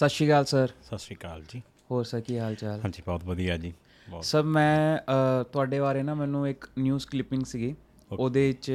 ਸਤਿ ਸ਼੍ਰੀ ਅਕਾਲ ਸਰ। ਸਤਿ ਸ਼੍ਰੀ ਅਕਾਲ ਜੀ। ਹੋਰ ਸਰ ਕੀ ਹਾਲ ਚਾਲ? ਹਾਂਜੀ ਬਹੁਤ ਵਧੀਆ ਜੀ। ਸਰ ਮੈਂ ਤੁਹਾਡੇ ਬਾਰੇ ਨਾ ਮੈਨੂੰ ਇੱਕ ਨਿਊਜ਼ ਕਲਿੱਪਿੰਗ ਸੀਗੀ। ਉਹਦੇ ਵਿੱਚ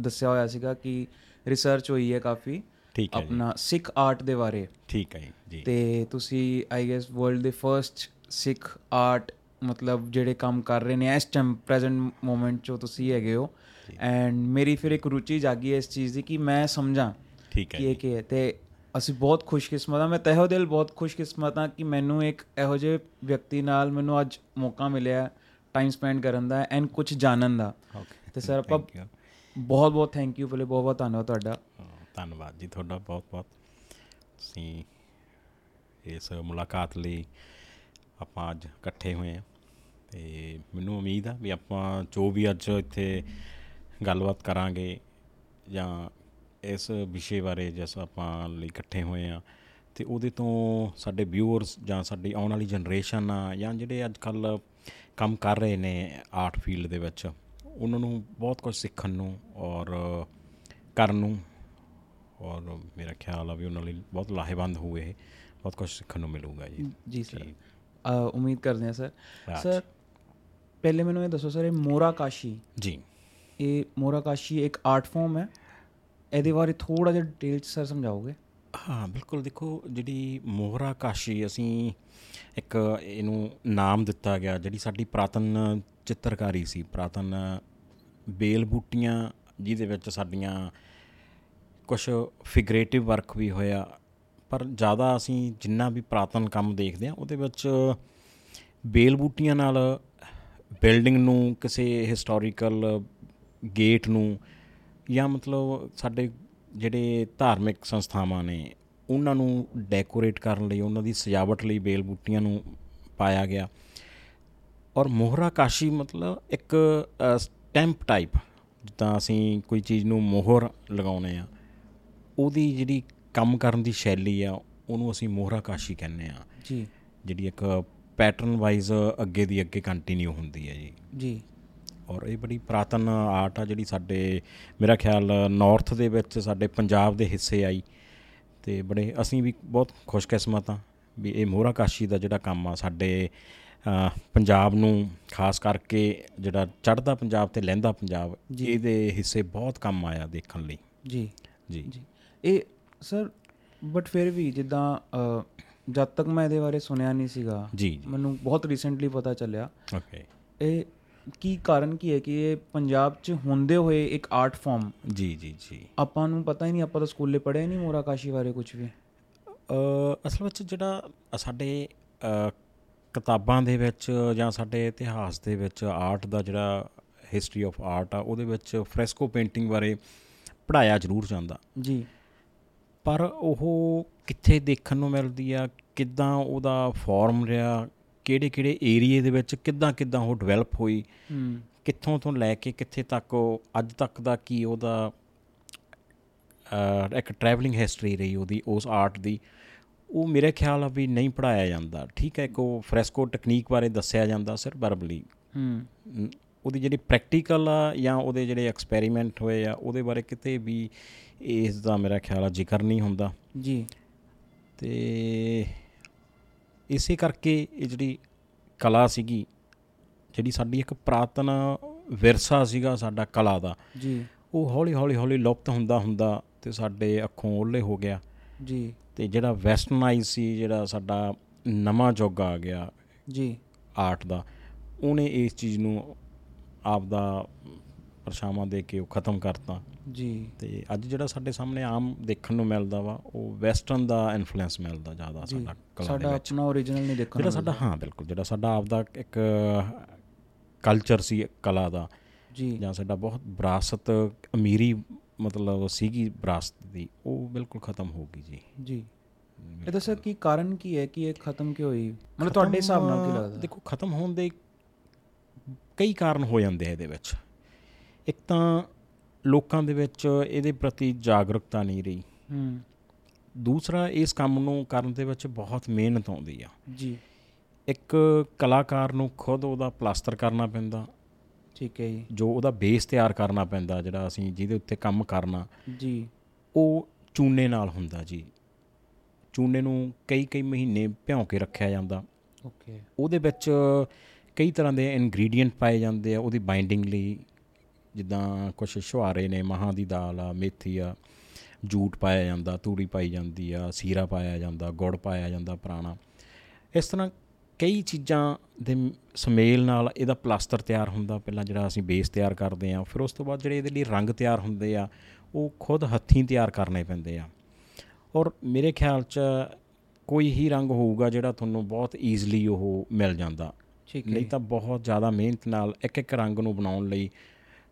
ਦੱਸਿਆ ਹੋਇਆ ਸੀਗਾ ਕਿ ਰਿਸਰਚ ਹੋਈ ਹੈ ਕਾਫੀ। ਠੀਕ ਹੈ ਆਪਣਾ ਸਿੱਖ ਆਰਟ ਦੇ ਬਾਰੇ। ਠੀਕ ਹੈ ਜੀ। ਤੇ ਤੁਸੀਂ ਆਈ ਗੈਸ ਵਰਲਡ ਦੇ ਫਰਸਟ ਸਿੱਖ ਆਰਟ ਮਤਲਬ ਜਿਹੜੇ ਕੰਮ ਕਰ ਰਹੇ ਨੇ ਇਸ ਟਾਈਮ ਪ੍ਰੈਜ਼ੈਂਟ ਮੂਮੈਂਟ 'ਚ ਤੁਸੀਂ ਹੈਗੇ ਹੋ। ਐਂਡ ਮੇਰੀ ਫਿਰ ਇੱਕ ਰੁਚੀ ਜਾਗੀ ਹੈ ਇਸ ਚੀਜ਼ ਦੀ ਕਿ ਮੈਂ ਸਮਝਾਂ ਠੀਕ ਹੈ ਕਿ ਇਹ ਕੀ ਹੈ। ਤੇ ਅਸੀਂ ਬਹੁਤ ਖੁਸ਼ਕਿਸਮਤ ਹਾਂ। ਮੈਂ ਤਹਿਓ ਦਿਲ ਬਹੁਤ ਖੁਸ਼ਕਿਸਮਤ ਹਾਂ ਕਿ ਮੈਨੂੰ ਇੱਕ ਇਹੋ ਜਿਹੇ ਵਿਅਕਤੀ ਨਾਲ ਮੈਨੂੰ ਅੱਜ ਮੌਕਾ ਮਿਲਿਆ ਟਾਈਮ ਸਪੈਂਡ ਕਰਨ ਦਾ ਐਂਡ ਕੁਝ ਜਾਣਨ ਦਾ। ਓਕੇ ਤੇ ਸਰ ਆਪਾਂ. ਬਹੁਤ ਬਹੁਤ ਥੈਂਕ ਯੂ ਪਹਿਲੇ ਬਹੁਤ ਬਹੁਤ ਧੰਨਵਾਦ ਤੁਹਾਡਾ। ਧੰਨਵਾਦ ਜੀ ਤੁਹਾਡਾ ਬਹੁਤ ਬਹੁਤ। ਤੁਸੀਂ ਇਸ ਮੁਲਾਕਾਤ ਲਈ ਆਪਾਂ ਅੱਜ ਇਕੱਠੇ ਹੋਏ ਆ ਤੇ ਮੈਨੂੰ ਉਮੀਦ ਆ ਵੀ ਆਪਾਂ ਜੋ ਵੀ ਅੱਜ ਇੱਥੇ ਗੱਲਬਾਤ ਕਰਾਂਗੇ ਜਾਂ ਇਸ ਵਿਸ਼ੇ ਬਾਰੇ ਜਿਸ ਆਪਾਂ ਲਈ ਇਕੱਠੇ ਹੋਏ ਆ ਤੇ ਉਹਦੇ ਤੋਂ ਸਾਡੇ ਵਿਊਅਰਸ ਜਾਂ ਸਾਡੀ ਆਉਣ ਵਾਲੀ ਜਨਰੇਸ਼ਨ ਆ ਜਾਂ ਜਿਹੜੇ ਅੱਜ ਕੱਲ ਕੰਮ ਕਰ ਰਹੇ ਨੇ ਆਰਟ ਫੀਲਡ ਦੇ ਵਿੱਚ ਉਹਨਾਂ ਨੂੰ ਬਹੁਤ ਕੁਝ ਸਿੱਖਣ ਨੂੰ ਔਰ ਕਰਨ ਨੂੰ ਔਰ ਮੇਰਾ ਖਿਆਲ ਆ ਵੀ ਉਹਨਾਂ ਲਈ ਬਹੁਤ ਲਾਹੇਵੰਦ ਹੋਏ ਇਹ ਬਹੁਤ ਕੁਝ ਸਿੱਖਣ ਨੂੰ ਮਿਲੂਗਾ ਜੀ। ਜੀ ਸਰ। ਉਮੀਦ ਕਰਦੇ ਹਾਂ ਸਰ। ਸਰ ਪਹਿਲੇ ਮੈਨੂੰ ਇਹ ਦੱਸੋ ਸਰ ਇਹ ਮੋਰਾ ਕਾਸ਼ੀ ਜੀ। ਇਹ ਮੋਰਾ ਕਾਸ਼ੀ ਇੱਕ ਆਰਟ ਫਾਰਮ ਹੈ? ਇਹਦੇ ਬਾਰੇ ਥੋੜਾ ਜਿਹਾ ਡਿਟੇਲ ਚ ਸਰ ਸਮਝਾਓਗੇ? ਹਾਂ, ਬਿਲਕੁਲ ਦੇਖੋ, ਜਿਹੜੀ ਮੋਹਰਾ ਕਾਸ਼ੀ ਅਸੀਂ ਇੱਕ ਇਹਨੂੰ ਨਾਮ ਦਿੱਤਾ ਗਿਆ, ਜਿਹੜੀ ਸਾਡੀ ਪ੍ਰਾਤਨ ਚਿੱਤਰਕਾਰੀ ਸੀ, ਪ੍ਰਾਤਨ ਬੇਲ ਬੂਟੀਆਂ ਜਿਹਦੇ ਵਿੱਚ ਸਾਡੀਆਂ ਕੁਝ ਫਿਗਰੇਟਿਵ ਵਰਕ ਵੀ ਹੋਇਆ। ਪਰ ਜ਼ਿਆਦਾ ਅਸੀਂ ਜਿੰਨਾ ਵੀ ਪ੍ਰਾਤਨ ਕੰਮ ਦੇਖਦੇ ਆ ਉਹਦੇ ਵਿੱਚ ਬੇਲ ਬੂਟੀਆਂ ਨਾਲ ਬਿਲਡਿੰਗ ਨੂੰ, ਕਿਸੇ ਹਿਸਟੋਰੀਕਲ ਗੇਟ ਨੂੰ ਜਾਂ ਮਤਲਬ ਸਾਡੇ ਜਿਹੜੇ ਧਾਰਮਿਕ ਸੰਸਥਾਵਾਂ ਨੇ ਉਹਨਾਂ ਨੂੰ ਡੈਕੋਰੇਟ ਕਰਨ ਲਈ ਉਹਨਾਂ ਦੀ ਸਜਾਵਟ ਲਈ ਬੇਲ ਬੂਟੀਆਂ ਨੂੰ ਪਾਇਆ ਗਿਆ। ਔਰ ਮੋਹਰਾ ਕਾਸ਼ੀ ਮਤਲਬ ਇੱਕ ਸਟੈਂਪ ਟਾਈਪ ਜਿੱਦਾਂ ਅਸੀਂ ਕੋਈ ਚੀਜ਼ ਨੂੰ ਮੋਹਰ ਲਗਾਉਨੇ ਆ ਉਹਦੀ ਜਿਹੜੀ ਕੰਮ ਕਰਨ ਦੀ ਸ਼ੈਲੀ ਆ ਉਹਨੂੰ ਅਸੀਂ ਮੋਹਰਾ ਕਾਸ਼ੀ ਕਹਿੰਦੇ ਆ ਜੀ। ਜਿਹੜੀ ਇੱਕ ਪੈਟਰਨ ਵਾਈਜ਼ ਅੱਗੇ ਦੀ ਅੱਗੇ ਕੰਟੀਨਿਊ ਹੁੰਦੀ ਹੈ ਜੀ। ਜੀ। ਔਰ ਇਹ ਬੜੀ ਪ੍ਰਾਤਨ ਆਰਟ ਆ ਜਿਹੜੀ ਸਾਡੇ ਮੇਰਾ ਖਿਆਲ ਨਾਰਥ ਦੇ ਵਿੱਚ ਸਾਡੇ ਪੰਜਾਬ ਦੇ ਹਿੱਸੇ ਆਈ। ਤੇ ਬੜੇ ਅਸੀਂ ਵੀ ਬਹੁਤ ਖੁਸ਼ਕਿਸਮਤ ਆ ਵੀ ਇਹ ਮੋਹਰਾ ਕਾਸ਼ੀ ਦਾ ਜਿਹੜਾ ਕੰਮ ਆ ਸਾਡੇ ਪੰਜਾਬ ਨੂੰ ਖਾਸ ਕਰਕੇ ਜਿਹੜਾ ਚੜ੍ਹਦਾ ਪੰਜਾਬ ਤੇ ਲਹਿੰਦਾ ਪੰਜਾਬ ਇਹਦੇ ਹਿੱਸੇ ਬਹੁਤ ਕੰਮ ਆਇਆ ਦੇਖਣ ਲਈ। ਜੀ। ਜੀ। ਜੀ। ਇਹ ਸਰ ਬਟ ਫਿਰ ਵੀ ਜਿੱਦਾਂ ਜਦ ਤੱਕ ਮੈਂ ਇਹਦੇ ਬਾਰੇ ਸੁਣਿਆ ਨਹੀਂ ਸੀਗਾ ਮੈਨੂੰ ਬਹੁਤ ਰੀਸੈਂਟਲੀ ਪਤਾ ਚੱਲਿਆ। ਓਕੇ ਇਹ ਕੀ ਕਾਰਨ ਕੀ ਹੈ ਕਿ ਇਹ ਪੰਜਾਬ 'ਚ ਹੁੰਦੇ ਹੋਏ ਇੱਕ ਆਰਟ ਫਾਰਮ ਜੀ ਜੀ ਜੀ। ਆਪਾਂ ਨੂੰ ਪਤਾ ਹੀ ਨਹੀਂ ਆਪਾਂ ਤਾਂ ਸਕੂਲੇ ਪੜ੍ਹਿਆ ਨਹੀਂ ਮੋਰਾ ਕਾਸ਼ੀ ਬਾਰੇ ਕੁਝ ਵੀ। ਅਸਲ ਵਿੱਚ ਜਿਹੜਾ ਸਾਡੇ ਕਿਤਾਬਾਂ ਦੇ ਵਿੱਚ ਜਾਂ ਸਾਡੇ ਇਤਿਹਾਸ ਦੇ ਵਿੱਚ ਆਰਟ ਦਾ ਜਿਹੜਾ ਹਿਸਟਰੀ ਆਫ ਆਰਟ ਆ ਉਹਦੇ ਵਿੱਚ ਫ੍ਰੈਸਕੋ ਪੇਂਟਿੰਗ ਬਾਰੇ ਪੜਾਇਆ ਜ਼ਰੂਰ ਜਾਂਦਾ। ਜੀ। ਪਰ ਉਹ ਕਿੱਥੇ ਦੇਖਣ ਨੂੰ ਮਿਲਦੀ ਆ ਕਿੱਦਾਂ ਉਹਦਾ ਫਾਰਮ ਰਿਹਾ ਕਿਹੜੇ ਕਿਹੜੇ ਏਰੀਏ ਦੇ ਵਿੱਚ ਕਿੱਦਾਂ ਕਿੱਦਾਂ ਉਹ ਡਿਵੈਲਪ ਹੋਈ? ਕਿੱਥੋਂ ਤੋਂ ਲੈ ਕੇ ਕਿੱਥੇ ਤੱਕ ਉਹ ਅੱਜ ਤੱਕ ਦਾ ਕੀ ਉਹਦਾ ਇੱਕ ਟਰੈਵਲਿੰਗ ਹਿਸਟਰੀ ਰਹੀ ਉਹਦੀ ਉਸ ਆਰਟ ਦੀ? ਉਹ ਮੇਰੇ ਖਿਆਲ ਆ ਵੀ ਨਹੀਂ ਪੜਾਇਆ ਜਾਂਦਾ। ਠੀਕ ਹੈ ਇੱਕ ਉਹ ਫ੍ਰੈਸਕੋ ਟੈਕਨੀਕ ਬਾਰੇ ਦੱਸਿਆ ਜਾਂਦਾ ਸਿਰ ਵਰਬਲੀ ਹੂੰ। ਉਹਦੀ ਜਿਹੜੀ ਪ੍ਰੈਕਟੀਕਲ ਆ ਜਾਂ ਉਹਦੇ ਜਿਹੜੇ ਐਕਸਪੈਰੀਮੈਂਟ ਹੋਏ ਆ ਉਹਦੇ ਬਾਰੇ ਕਿਤੇ ਵੀ ਇਸ ਦਾ ਮੇਰਾ ਖਿਆਲ ਆ ਜ਼ਿਕਰ ਨਹੀਂ ਹੁੰਦਾ। ਜੀ। ਤੇ ਇਸੇ ਕਰਕੇ ਇਹ ਜਿਹੜੀ ਕਲਾ ਸੀਗੀ ਜਿਹੜੀ ਸਾਡੀ ਇੱਕ ਪ੍ਰਾਤਨ ਵਿਰਸਾ ਸੀਗਾ ਸਾਡਾ ਕਲਾ ਦਾ ਜੀ। ਉਹ ਹੌਲੀ ਹੌਲੀ ਹੌਲੀ ਲੁਪਤ ਹੁੰਦਾ ਹੁੰਦਾ ਤੇ ਸਾਡੇ ਅੱਖੋਂ ਓਲੇ ਹੋ ਗਿਆ। ਜੀ। ਤੇ ਜਿਹੜਾ ਵੈਸਟਰਨਾਈਜ਼ ਸੀ ਜਿਹੜਾ ਸਾਡਾ ਨਵਾਂ ਯੁੱਗ ਆ ਗਿਆ ਜੀ। ਆਰਟ ਦਾ ਉਹਨੇ ਇਸ ਚੀਜ਼ ਨੂੰ ਆਪ ਦਾ ਪਰਛਾਵਾਂ ਦੇ ਕੇ ਉਹ ਖਤਮ ਕਰਤਾ। ਜੀ। ਤੇ ਅੱਜ ਜਿਹੜਾ ਸਾਡੇ ਸਾਹਮਣੇ ਆਮ ਦੇਖਣ ਨੂੰ ਮਿਲਦਾ ਵਾ ਉਹ ਵੈਸਟਰਨ ਦਾ ਇਨਫਲੂਐਂਸ ਮਿਲਦਾ ਜ਼ਿਆਦਾ ਸਾਡਾ ਕਲਾ ਦੇ ਸਾਡਾ ਆਪਣਾ ਓਰੀਜਨਲ ਨਹੀਂ ਦੇਖਣ ਜਿਹੜਾ ਸਾਡਾ ਹਾਂ ਬਿਲਕੁਲ। ਜਿਹੜਾ ਸਾਡਾ ਆਪਦਾ ਇੱਕ ਕਲਚਰ ਸੀ ਕਲਾ ਦਾ। ਜੀ। ਜਾਂ ਸਾਡਾ ਬਹੁਤ ਵਿਰਾਸਤ ਅਮੀਰੀ ਮਤਲਬ ਸੀਗੀ ਵਿਰਾਸਤ ਦੀ ਉਹ ਬਿਲਕੁਲ ਖਤਮ ਹੋ ਗਈ ਜੀ। ਜੀ। ਇਹ ਦੱਸੋ ਕੀ ਕਾਰਨ ਕੀ ਹੈ ਕਿ ਇਹ ਖਤਮ ਕਿਉਂ ਹੋਈ? ਮਤਲਬ ਤੁਹਾਡੇ ਹਿਸਾਬ ਨਾਲ ਕੀ ਲੱਗਦਾ? ਦੇਖੋ ਖਤਮ ਹੋਣ ਦੇ ਕਈ ਕਾਰਨ ਹੋ ਜਾਂਦੇ ਆ ਇਹਦੇ ਵਿੱਚ। ਇੱਕ ਤਾਂ ਲੋਕਾਂ ਦੇ ਵਿੱਚ ਇਹਦੇ ਪ੍ਰਤੀ ਜਾਗਰੂਕਤਾ ਨਹੀਂ ਰਹੀ। ਹੂੰ। ਦੂਸਰਾ ਇਸ ਕੰਮ ਨੂੰ ਕਰਨ ਦੇ ਵਿੱਚ ਬਹੁਤ ਮਿਹਨਤ ਆਉਂਦੀ ਆ। ਜੀ। ਇੱਕ ਕਲਾਕਾਰ ਨੂੰ ਖੁਦ ਉਹਦਾ ਪਲਾਸਟਰ ਕਰਨਾ ਪੈਂਦਾ। ਠੀਕ ਹੈ ਜੀ। ਜੋ ਉਹਦਾ ਬੇਸ ਤਿਆਰ ਕਰਨਾ ਪੈਂਦਾ ਜਿਹੜਾ ਅਸੀਂ ਜਿਹਦੇ ਉੱਤੇ ਕੰਮ ਕਰਨਾ। ਜੀ। ਉਹ ਚੂਨੇ ਨਾਲ ਹੁੰਦਾ ਜੀ। ਚੂਨੇ ਨੂੰ ਕਈ ਕਈ ਮਹੀਨੇ ਭਿਉਂ ਕੇ ਰੱਖਿਆ ਜਾਂਦਾ। ਓਕੇ। ਉਹਦੇ ਵਿੱਚ ਕਈ ਤਰ੍ਹਾਂ ਦੇ ਇਨਗਰੀਡੀਅੰਟ ਪਾਏ ਜਾਂਦੇ ਆ ਉਹਦੀ ਬਾਈਂਡਿੰਗ ਲਈ। ਜਿੱਦਾਂ ਕੁਝ ਸ਼ੁਹਾਰੇ ਨੇ ਮਹਾਂ ਦੀ ਦਾਲ ਆ ਮੇਥੀ ਆ ਜੂਟ ਪਾਇਆ ਜਾਂਦਾ ਤੂੜੀ ਪਾਈ ਜਾਂਦੀ ਆ ਸੀਰਾ ਪਾਇਆ ਜਾਂਦਾ ਗੁੜ ਪਾਇਆ ਜਾਂਦਾ ਪੁਰਾਣਾ। ਇਸ ਤਰ੍ਹਾਂ ਕਈ ਚੀਜ਼ਾਂ ਦੇ ਸਮੇਲ ਨਾਲ ਇਹਦਾ ਪਲਾਸਟਰ ਤਿਆਰ ਹੁੰਦਾ। ਪਹਿਲਾਂ ਜਿਹੜਾ ਅਸੀਂ ਬੇਸ ਤਿਆਰ ਕਰਦੇ ਆ ਫਿਰ ਉਸ ਤੋਂ ਬਾਅਦ ਜਿਹੜੇ ਇਹਦੇ ਲਈ ਰੰਗ ਤਿਆਰ ਹੁੰਦੇ ਆ ਉਹ ਖੁਦ ਹੱਥੀਂ ਤਿਆਰ ਕਰਨੇ ਪੈਂਦੇ ਆ। ਔਰ ਮੇਰੇ ਖਿਆਲ 'ਚ ਕੋਈ ਹੀ ਰੰਗ ਹੋਊਗਾ ਜਿਹੜਾ ਤੁਹਾਨੂੰ ਬਹੁਤ ਈਜ਼ੀਲੀ ਉਹ ਮਿਲ ਜਾਂਦਾ। ਠੀਕ ਹੈ ਨਹੀਂ ਤਾਂ ਬਹੁਤ ਜ਼ਿਆਦਾ ਮਿਹਨਤ ਨਾਲ ਇੱਕ ਇੱਕ ਰੰਗ ਨੂੰ ਬਣਾਉਣ ਲਈ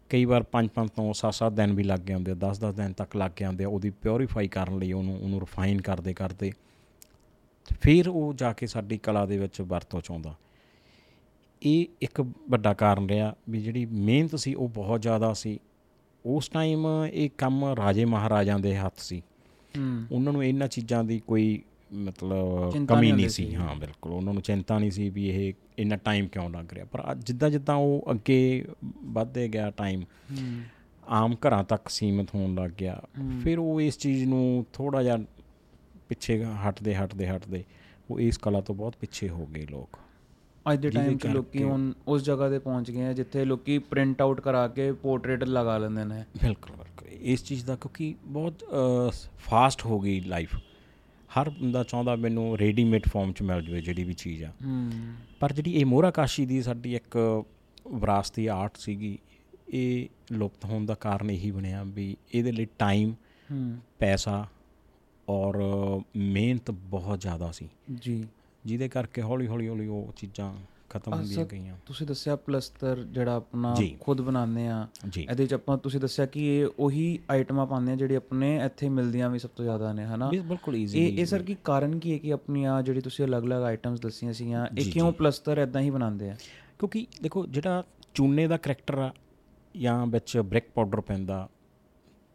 ਕਈ ਵਾਰ 5-5 ਤੋਂ 7-7 ਦਿਨ ਵੀ ਲੱਗ ਜਾਂਦੇ ਆ 10-10 ਦਿਨ ਤੱਕ ਲੱਗ ਜਾਂਦੇ ਆ ਉਹਦੀ ਪਿਉਰੀਫਾਈ ਕਰਨ ਲਈ ਉਹਨੂੰ ਉਹਨੂੰ ਰਿਫਾਈਨ ਕਰਦੇ ਕਰਦੇ। ਫਿਰ ਉਹ ਜਾ ਕੇ ਸਾਡੀ ਕਲਾ ਦੇ ਵਿੱਚ ਵਰਤੋਂ ਚ ਆਉਂਦਾ। ਇਹ ਇੱਕ ਵੱਡਾ ਕਾਰਨ ਰਿਹਾ ਵੀ ਜਿਹੜੀ ਮਿਹਨਤ ਸੀ ਉਹ ਬਹੁਤ ਜ਼ਿਆਦਾ ਸੀ। ਉਸ ਟਾਈਮ ਇਹ ਕੰਮ ਰਾਜੇ ਮਹਾਰਾਜਾਂ ਦੇ ਹੱਥ ਸੀ। ਉਹਨਾਂ ਨੂੰ ਇਹਨਾਂ ਚੀਜ਼ਾਂ ਦੀ ਕੋਈ ਮਤਲਬ ਕਮੀ ਨਹੀਂ ਸੀ। ਹਾਂ ਬਿਲਕੁਲ। ਉਹਨਾਂ ਨੂੰ ਚਿੰਤਾ ਨਹੀਂ ਸੀ ਵੀ ਇਹ ਇੰਨਾ ਟਾਈਮ ਕਿਉਂ ਲੱਗ ਰਿਹਾ। ਪਰ ਜਿੱਦਾਂ ਜਿੱਦਾਂ ਉਹ ਅੱਗੇ ਵੱਧਦੇ ਗਿਆ ਟਾਈਮ ਆਮ ਘਰਾਂ ਤੱਕ ਸੀਮਿਤ ਹੋਣ ਲੱਗ ਗਿਆ। ਫਿਰ ਉਹ ਇਸ ਚੀਜ਼ ਨੂੰ ਥੋੜਾ ਜਿਹਾ ਪਿੱਛੇ ਹਟਦੇ ਹਟਦੇ ਹਟਦੇ ਉਹ ਇਸ ਕਲਾ ਤੋਂ ਬਹੁਤ ਪਿੱਛੇ ਹੋ ਗਏ ਲੋਕ। ਅੱਜ ਦੇ ਟਾਈਮ 'ਚ ਲੋਕੀ ਹੁਣ ਉਸ ਜਗ੍ਹਾ ਤੇ ਪਹੁੰਚ ਗਏ ਆ ਜਿੱਥੇ ਲੋਕੀ ਪ੍ਰਿੰਟ ਆਊਟ ਕਰਾ ਕੇ ਪੋਰਟਰੇਟ ਲਗਾ ਲੈਂਦੇ ਨੇ। ਬਿਲਕੁਲ ਬਿਲਕੁਲ। ਇਸ ਚੀਜ਼ ਦਾ ਕਿਉਂਕਿ ਬਹੁਤ ਫਾਸਟ ਹੋ ਗਈ ਲਾਈਫ ਹਰ ਬੰਦਾ ਚਾਹੁੰਦਾ ਮੈਨੂੰ ਰੈਡੀਮੇਡ ਫਾਰਮ ਚ ਮਿਲ ਜਾਵੇ ਜਿਹੜੀ ਵੀ ਚੀਜ਼ ਆ। ਪਰ ਜਿਹੜੀ ਇਹ ਮੋਹਰਾ ਕਾਸ਼ੀ ਦੀ ਸਾਡੀ ਇੱਕ ਵਿਰਾਸਤੀ ਆਰਟ ਸੀਗੀ ਇਹ ਲੁਪਤ ਹੋਣ ਦਾ ਕਾਰਨ ਇਹੀ ਬਣਿਆ ਵੀ ਇਹਦੇ ਲਈ ਟਾਈਮ ਪੈਸਾ ਔਰ ਮਿਹਨਤ ਬਹੁਤ ਜ਼ਿਆਦਾ ਸੀ। ਜੀ। ਜਿਹਦੇ ਕਰਕੇ ਹੌਲੀ ਹੌਲੀ ਹੌਲੀ ਉਹ ਚੀਜ਼ਾਂ ਖਤਮ ਹੁੰਦੀਆਂ ਗਈਆਂ। ਤੁਸੀਂ ਦੱਸਿਆ ਪਲਸਤਰ ਜਿਹੜਾ ਆਪਣਾ। ਖੁਦ ਬਣਾਉਂਦੇ ਆ। ਇਹਦੇ ਚ ਆਪਾਂ ਤੁਸੀਂ ਦੱਸਿਆ ਕਿ ਇਹ ਉਹੀ ਆਈਟਮਾਂ ਪਾਉਂਦੇ ਆ ਜਿਹੜੀ ਆਪਣੇ ਇੱਥੇ ਮਿਲਦੀਆਂ ਵੀ ਸਭ ਤੋਂ ਜ਼ਿਆਦਾ ਨੇ ਹਨਾ? ਬਿਲ- ਬਿਲਕੁਲ ਈਜ਼ੀ ਇਹ ਇਹ ਸਰ ਕੀ ਕਾਰਨ ਕੀ ਹੈ ਕਿ ਆਪਣੀਆਂ ਜਿਹੜੀ ਤੁਸੀਂ ਅਲੱਗ-ਅਲੱਗ ਆਈਟਮਸ ਦੱਸੀਆਂ ਸੀਗੀਆਂ ਇਹ ਕਿਉਂ ਜੀ। ਪਲਸਤਰ ਇਦਾਂ ਹੀ ਬਣਾਉਂਦੇ ਆ? ਕਿਉਂਕਿ ਦੇਖੋ ਜਿਹੜਾ ਚੂਨੇ ਦਾ ਕਰੈਕਟਰ ਆ ਜਾਂ ਵਿੱਚ ਬ੍ਰਿਕ ਪਾਊਡਰ ਪੈਂਦਾ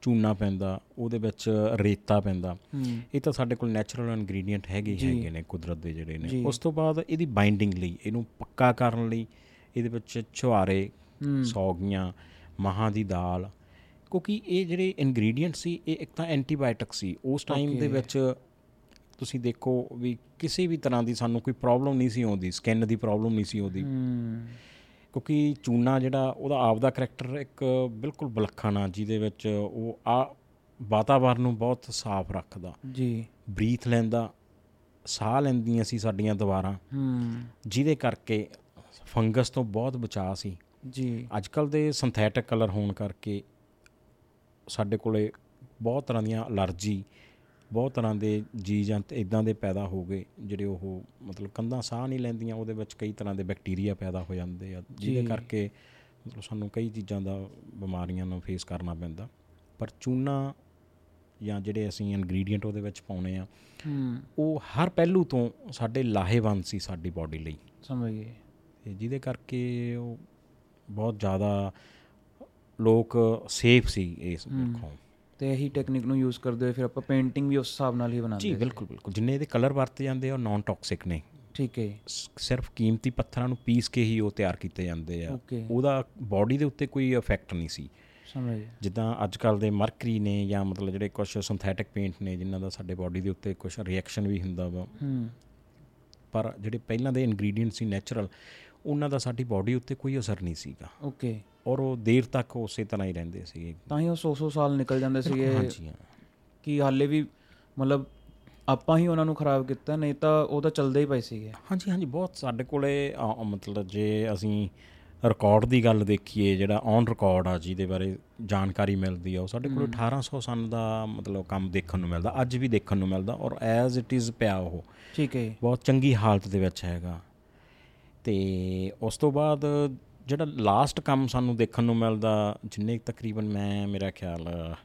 ਚੂਨਾ ਪੈਂਦਾ ਉਹਦੇ ਵਿੱਚ ਰੇਤਾ ਪੈਂਦਾ। ਇਹ ਤਾਂ ਸਾਡੇ ਕੋਲ ਨੈਚੁਰਲ ਇਨਗਰੀਡੀਅੰਟ ਹੈਗੇ। ਹੈਗੇ ਨੇ ਕੁਦਰਤ ਦੇ ਜਿਹੜੇ। ਨੇ। ਉਸ ਤੋਂ ਬਾਅਦ ਇਹਦੀ ਬਾਈਂਡਿੰਗ ਲਈ ਇਹਨੂੰ ਪੱਕਾ ਕਰਨ ਲਈ ਇਹਦੇ ਵਿੱਚ ਛੁਹਾਰੇ ਸੌਗੀਆਂ ਮਹਾਂ ਦੀ ਦਾਲ ਕਿਉਂਕਿ ਇਹ ਜਿਹੜੇ ਇਨਗਰੀਡੀਅੰਟ ਸੀ ਇਹ ਇੱਕ ਤਾਂ ਐਂਟੀਬਾਇਓਟਿਕ ਸੀ। ਉਸ ਟਾਈਮ ਦੇ. ਵਿੱਚ ਤੁਸੀਂ ਦੇਖੋ ਵੀ ਕਿਸੇ ਵੀ ਤਰ੍ਹਾਂ ਦੀ ਸਾਨੂੰ ਕੋਈ ਪ੍ਰੋਬਲਮ ਨਹੀਂ ਸੀ ਆਉਂਦੀ ਸਕਿਨ ਦੀ ਪ੍ਰੋਬਲਮ ਨਹੀਂ ਸੀ ਆਉਂਦੀ। ਕਿਉਂਕਿ ਚੂਨਾ ਜਿਹੜਾ ਉਹਦਾ ਆਪਦਾ ਕਰੈਕਟਰ ਇੱਕ ਬਿਲਕੁਲ ਵਿਲੱਖਣ ਆ ਜਿਹਦੇ ਵਿੱਚ ਉਹ ਆ ਵਾਤਾਵਰਨ ਨੂੰ ਬਹੁਤ ਸਾਫ਼ ਰੱਖਦਾ। ਜੀ। ਬਰੀਥ ਲੈਂਦਾ ਸਾਹ ਲੈਂਦੀਆਂ ਸੀ ਸਾਡੀਆਂ ਦੀਵਾਰਾਂ। ਹੂੰ। ਜਿਹਦੇ ਕਰਕੇ ਫੰਗਸ ਤੋਂ ਬਹੁਤ ਬਚਾਅ ਸੀ। ਜੀ। ਅੱਜ ਕੱਲ ਦੇ ਸਿੰਥੈਟਿਕ ਕਲਰ ਹੋਣ ਕਰਕੇ ਸਾਡੇ ਕੋਲੇ ਬਹੁਤ ਤਰ੍ਹਾਂ ਦੀਆਂ ਅਲਰਜੀ ਬਹੁਤ ਤਰ੍ਹਾਂ ਦੇ ਜੀ ਜੰਤ ਇਦਾਂ ਦੇ ਪੈਦਾ ਹੋ ਗਏ ਜਿਹੜੇ ਉਹ ਮਤਲਬ ਕੰਧਾਂ ਸਾਹ ਨਹੀਂ ਲੈਂਦੀਆਂ ਉਹਦੇ ਵਿੱਚ ਕਈ ਤਰ੍ਹਾਂ ਦੇ ਬੈਕਟੀਰੀਆ ਪੈਦਾ ਹੋ ਜਾਂਦੇ ਆ ਜਿਹਦੇ। ਕਰਕੇ ਮਤਲਬ ਸਾਨੂੰ ਕਈ ਚੀਜ਼ਾਂ ਦਾ ਬਿਮਾਰੀਆਂ ਨੂੰ ਫੇਸ ਕਰਨਾ ਪੈਂਦਾ ਪਰ ਚੂਨਾ ਜਾਂ ਜਿਹੜੇ ਅਸੀਂ ਇਨਗਰੀਡੀਅੰਟ ਉਹਦੇ ਵਿੱਚ ਪਾਉਨੇ ਆ ਉਹ ਹਰ ਪਹਿਲੂ ਤੋਂ ਸਾਡੇ ਲਾਹੇਵੰਦ ਸੀ ਸਾਡੀ ਬਾਡੀ ਲਈ ਸਮਝ ਗਏ ਤੇ ਜਿਹਦੇ ਕਰਕੇ ਉਹ ਬਹੁਤ ਜ਼ਿਆਦਾ ਲੋਕ ਸੇਫ ਸੀ ਇਸ ਹਮ। ਤੇ ਇਹੀ ਟੈਕਨੀਕ ਨੂੰ ਯੂਜ਼ ਕਰਦੇ ਹੋਏ ਫਿਰ ਆਪਾਂ ਪੇਂਟਿੰਗ ਵੀ ਉਸ ਹਿਸਾਬ ਨਾਲ ਹੀ ਬਣਾਉਂਦੇ ਜੀ। ਬਿਲਕੁਲ ਬਿਲਕੁਲ। ਜਿੰਨੇ ਇਹਦੇ ਕਲਰ ਵਰਤੇ ਜਾਂਦੇ ਆ ਉਹ ਨਾਨ ਟਾਕਸਿਕ ਨੇ। ਠੀਕ ਹੈ। ਸਿਰਫ ਕੀਮਤੀ ਪੱਥਰਾਂ ਨੂੰ ਪੀਸ ਕੇ ਹੀ ਉਹ ਤਿਆਰ ਕੀਤੇ ਜਾਂਦੇ ਆ। ਉਹਦਾ ਬਾਡੀ ਦੇ ਉੱਤੇ ਕੋਈ ਇਫੈਕਟ ਨਹੀਂ ਸੀ। ਸਮਝ ਗਏ ਜਿੱਦਾਂ ਅੱਜ ਕੱਲ ਦੇ ਮਰਕਰੀ ਨੇ ਜਾਂ ਮਤਲਬ ਜਿਹੜੇ ਕੁਝ ਸਿੰਥੈਟਿਕ ਪੇਂਟ ਨੇ ਜਿਨ੍ਹਾਂ ਦਾ ਸਾਡੇ ਬਾਡੀ ਦੇ ਉੱਤੇ ਕੁਝ ਰਿਐਕਸ਼ਨ ਵੀ ਹੁੰਦਾ ਵਾ। ਹੂੰ। ਪਰ ਜਿਹੜੇ ਪਹਿਲਾਂ ਦੇ ਇਨਗਰੀਡੀਅੰਟ ਸੀ ਨੈਚੁਰਲ ਉਹਨਾਂ ਦਾ ਸਾਡੀ ਬਾਡੀ ਉੱਤੇ ਕੋਈ ਅਸਰ ਨਹੀਂ ਸੀਗਾ। ਓਕੇ ਔਰ ਉਹ ਦੇਰ ਤੱਕ ਉਸੇ ਤਰ੍ਹਾਂ ਹੀ ਰਹਿੰਦੇ ਸੀਗੇ। ਤਾਂ ਹੀ ਉਹ 100-100 ਸਾਲ ਨਿਕਲ ਜਾਂਦੇ ਸੀਗੇ। ਹਾਂਜੀ ਹਾਂ। ਕਿ ਹਾਲੇ ਵੀ ਮਤਲਬ ਆਪਾਂ ਹੀ ਉਹਨਾਂ ਨੂੰ ਖਰਾਬ ਕੀਤਾ ਨਹੀਂ ਤਾਂ ਉਹ ਤਾਂ ਚੱਲਦੇ ਹੀ ਪਏ ਸੀਗੇ। ਹਾਂਜੀ ਹਾਂਜੀ ਬਹੁਤ ਸਾਡੇ ਕੋਲੇ ਮਤਲਬ ਜੇ ਅਸੀਂ ਰਿਕਾਰਡ ਦੀ ਗੱਲ ਦੇਖੀਏ ਜਿਹੜਾ ਔਨ ਰਿਕਾਰਡ ਆ ਜਿਹਦੇ ਬਾਰੇ ਜਾਣਕਾਰੀ ਮਿਲਦੀ ਆ ਉਹ ਸਾਡੇ ਕੋਲ 1800 ਸਨ ਦਾ ਮਤਲਬ ਕੰਮ ਦੇਖਣ ਨੂੰ ਮਿਲਦਾ ਅੱਜ ਵੀ ਦੇਖਣ ਨੂੰ ਮਿਲਦਾ ਔਰ ਐਜ਼ ਇਟ ਇਜ਼ ਪਿਆ ਉਹ। ਠੀਕ ਹੈ ਬਹੁਤ ਚੰਗੀ ਹਾਲਤ ਦੇ ਵਿੱਚ ਹੈਗਾ। ਤੇ ਉਸ ਤੋਂ ਬਾਅਦ ਜਿਹੜਾ ਲਾਸਟ ਕੰਮ ਸਾਨੂੰ ਦੇਖਣ ਨੂੰ ਮਿਲਦਾ ਜਿੰਨੇ ਤਕਰੀਬਨ ਮੈਂ ਮੇਰਾ ਖਿਆਲ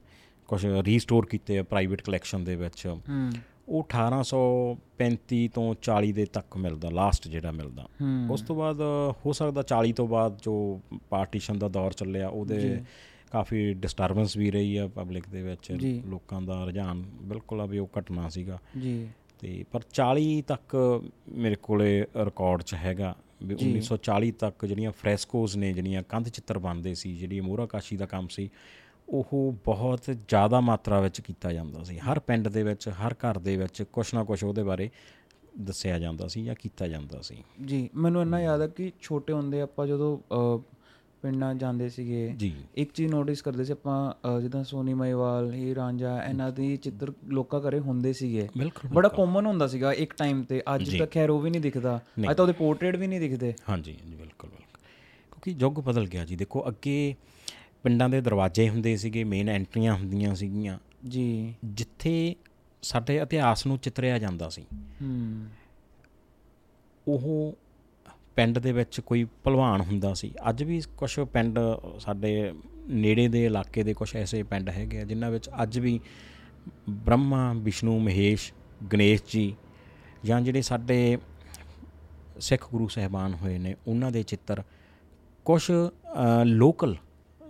ਕੁਝ ਰੀਸਟੋਰ ਕੀਤੇ ਆ ਪ੍ਰਾਈਵੇਟ ਕਲੈਕਸ਼ਨ ਦੇ ਵਿੱਚ ਉਹ 1835 ਤੋਂ 40 ਦੇ ਤੱਕ ਮਿਲਦਾ ਲਾਸਟ ਜਿਹੜਾ ਮਿਲਦਾ ਉਸ ਤੋਂ ਬਾਅਦ ਹੋ ਸਕਦਾ 40 ਤੋਂ ਬਾਅਦ ਜੋ ਪਾਰਟੀਸ਼ਨ ਦਾ ਦੌਰ ਚੱਲਿਆ ਉਹਦੇ। ਕਾਫੀ ਡਿਸਟਰਬੈਂਸ ਵੀ ਰਹੀ ਆ ਪਬਲਿਕ ਦੇ ਵਿੱਚ। ਲੋਕਾਂ ਦਾ ਰੁਝਾਨ ਬਿਲਕੁਲ ਆ ਵੀ ਉਹ ਘਟਨਾ ਸੀਗਾ ਜੀ ਤੇ ਪਰ 40 ਤੱਕ ਮੇਰੇ ਕੋਲੇ ਰਿਕਾਰਡ 'ਚ ਹੈਗਾ। 1940 ਤੱਕ ਜਿਹੜੀਆਂ ਫ੍ਰੈਸਕੋਜ਼ ਨੇ ਜਿਹੜੀਆਂ ਕੰਧ ਚਿੱਤਰ ਬਣਦੇ ਸੀ ਜਿਹੜੀ ਮੋਹਰਾ ਕਾਸ਼ੀ ਦਾ ਕੰਮ ਸੀ ਉਹ ਬਹੁਤ ਜ਼ਿਆਦਾ ਮਾਤਰਾ ਵਿੱਚ ਕੀਤਾ ਜਾਂਦਾ ਸੀ। ਹਰ ਪਿੰਡ ਦੇ ਵਿੱਚ ਹਰ ਘਰ ਦੇ ਵਿੱਚ ਕੁਛ ਨਾ ਕੁਛ ਉਹਦੇ ਬਾਰੇ ਦੱਸਿਆ ਜਾਂਦਾ ਸੀ ਜਾਂ ਕੀਤਾ ਜਾਂਦਾ ਸੀ। ਜੀ ਮੈਨੂੰ ਇੰਨਾ ਯਾਦ ਹੈ ਕਿ ਛੋਟੇ ਹੁੰਦੇ ਆਪਾਂ ਜਦੋਂ ਪਿੰਡਾਂ ਜਾਂਦੇ ਸੀਗੇ। ਜੀ। ਇੱਕ ਚੀਜ਼ ਨੋਟਿਸ ਕਰਦੇ ਸੀ ਆਪਾਂ ਜਿੱਦਾਂ ਸੋਨੀ ਮਈਵਾਲ ਹੀ ਰਾਂਝਾ ਇਹਨਾਂ ਦੀ ਚਿੱਤਰ ਲੋਕਾਂ ਘਰੇ ਹੁੰਦੇ ਸੀਗੇ। ਬੜਾ ਕਾਮਨ ਹੁੰਦਾ ਸੀਗਾ ਇੱਕ ਟਾਈਮ ਤੇ। ਅੱਜ ਤੱਕ ਖੈਰ ਉਹ ਵੀ ਨਹੀਂ ਦਿਖਦਾ। ਅੱਜ ਤਾਂ ਉਹਦੇ ਪੋਰਟਰੇਟ ਵੀ ਨਹੀਂ ਦਿਖਦੇ। ਹਾਂਜੀ ਹਾਂਜੀ ਬਿਲਕੁਲ ਬਿਲਕੁਲ। ਕਿਉਂਕਿ ਯੁੱਗ ਬਦਲ ਗਿਆ ਜੀ। ਦੇਖੋ ਅੱਗੇ ਪਿੰਡਾਂ ਦੇ ਦਰਵਾਜ਼ੇ ਹੁੰਦੇ ਸੀਗੇ ਮੇਨ ਐਂਟਰੀਆਂ ਹੁੰਦੀਆਂ ਸੀਗੀਆਂ। ਜੀ। ਜਿੱਥੇ ਸਾਡੇ ਇਤਿਹਾਸ ਨੂੰ ਚਿਤਰਿਆ ਜਾਂਦਾ ਸੀ। ਹੂੰ। ਉਹ ਪਿੰਡ ਦੇ ਵਿੱਚ ਕੋਈ ਭਲਵਾਨ ਹੁੰਦਾ ਸੀ। ਅੱਜ ਵੀ ਕੁਝ ਪਿੰਡ ਸਾਡੇ ਨੇੜੇ ਦੇ ਇਲਾਕੇ ਦੇ ਕੁਝ ਐਸੇ ਪਿੰਡ ਹੈਗੇ ਆ ਜਿਨ੍ਹਾਂ ਵਿੱਚ ਅੱਜ ਵੀ ਬ੍ਰਹਮਾ ਵਿਸ਼ਨੂੰ ਮਹੇਸ਼ ਗਣੇਸ਼ ਜੀ ਜਾਂ ਜਿਹੜੇ ਸਾਡੇ ਸਿੱਖ ਗੁਰੂ ਸਾਹਿਬਾਨ ਹੋਏ ਨੇ ਉਹਨਾਂ ਦੇ ਚਿੱਤਰ ਕੁਝ ਲੋਕਲ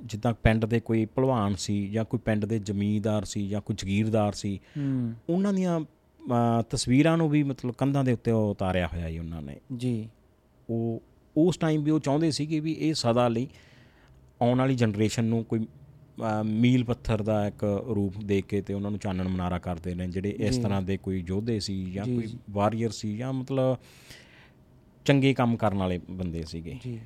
ਜਿੱਦਾਂ ਪਿੰਡ ਦੇ ਕੋਈ ਭਲਵਾਨ ਸੀ ਜਾਂ ਕੋਈ ਪਿੰਡ ਦੇ ਜ਼ਮੀਂਦਾਰ ਸੀ ਜਾਂ ਕੋਈ ਜ਼ਗੀਰਦਾਰ ਸੀ ਉਹਨਾਂ ਦੀਆਂ ਤਸਵੀਰਾਂ ਨੂੰ ਵੀ ਮਤਲਬ ਕੰਧਾਂ ਦੇ ਉੱਤੇ ਉਤਾਰਿਆ ਹੋਇਆ ਜੀ ਉਹਨਾਂ ਨੇ। ਜੀ। ਉਹ ਉਸ ਟਾਈਮ ਵੀ ਉਹ ਚਾਹੁੰਦੇ ਸੀਗੇ ਵੀ ਇਹ ਸਦਾ ਲਈ ਆਉਣ ਵਾਲੀ ਜਨਰੇਸ਼ਨ ਨੂੰ ਕੋਈ ਮੀਲ ਪੱਥਰ ਦਾ ਇੱਕ ਰੂਪ ਦੇ ਕੇ ਤੇ ਉਹਨਾਂ ਨੂੰ ਚਾਨਣ ਮਨਾਰਾ ਕਰਦੇ ਨੇ ਜਿਹੜੇ ਇਸ ਤਰ੍ਹਾਂ ਦੇ ਕੋਈ ਯੋਧੇ ਸੀ ਜਾਂ ਕੋਈ ਵਾਰੀਅਰ ਸੀ ਜਾਂ ਮਤਲਬ ਚੰਗੇ ਕੰਮ ਕਰਨ ਵਾਲੇ ਬੰਦੇ ਸੀਗੇ। ਜੀ।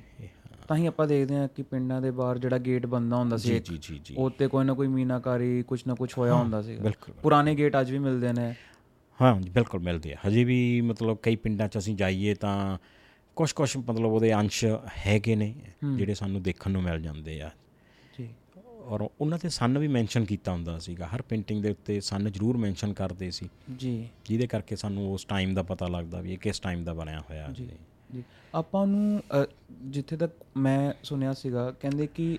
ਤਾਂ ਹੀ ਆਪਾਂ ਦੇਖਦੇ ਹਾਂ ਕਿ ਪਿੰਡਾਂ ਦੇ ਬਾਹਰ ਜਿਹੜਾ ਗੇਟ ਬੰਦਾ ਹੁੰਦਾ ਸੀ ਜੀ ਜੀ ਜੀ ਉਹ ਤੇ ਕੋਈ ਨਾ ਕੋਈ ਮੀਨਾਕਾਰੀ ਕੁਝ ਨਾ ਕੁਝ ਹੋਇਆ ਹੁੰਦਾ ਸੀ ਪੁਰਾਣੇ ਗੇਟ ਅੱਜ ਵੀ ਮਿਲਦੇ ਨੇ। ਹਾਂ ਬਿਲਕੁਲ ਮਿਲਦੇ ਆ। ਹਜੇ ਵੀ ਮਤਲਬ ਕਈ ਪਿੰਡਾਂ 'ਚ ਅਸੀਂ ਜਾਈਏ ਤਾਂ ਕੁਝ ਕੁਝ ਮਤਲਬ ਉਹਦੇ ਅੰਸ਼ ਹੈਗੇ ਨੇ ਜਿਹੜੇ ਸਾਨੂੰ ਦੇਖਣ ਨੂੰ ਮਿਲ ਜਾਂਦੇ ਆ। ਜੀ। ਔਰ ਉਹਨਾਂ ਤੇ ਸਨ ਵੀ ਮੈਂਸ਼ਨ ਕੀਤਾ ਹੁੰਦਾ ਸੀਗਾ। ਹਰ ਪੇਂਟਿੰਗ ਦੇ ਉੱਤੇ ਸਨ ਜ਼ਰੂਰ ਮੈਂਸ਼ਨ ਕਰਦੇ ਸੀ। ਜੀ। ਜਿਹਦੇ ਕਰਕੇ ਸਾਨੂੰ ਉਸ ਟਾਈਮ ਦਾ ਪਤਾ ਲੱਗਦਾ ਵੀ ਇਹ ਕਿਸ ਟਾਈਮ ਦਾ ਬਣਿਆ ਹੋਇਆ ਜੀ ਜੀ। ਆਪਾਂ ਨੂੰ ਜਿੱਥੇ ਤੱਕ ਮੈਂ ਸੁਣਿਆ ਸੀਗਾ ਕਹਿੰਦੇ ਕਿ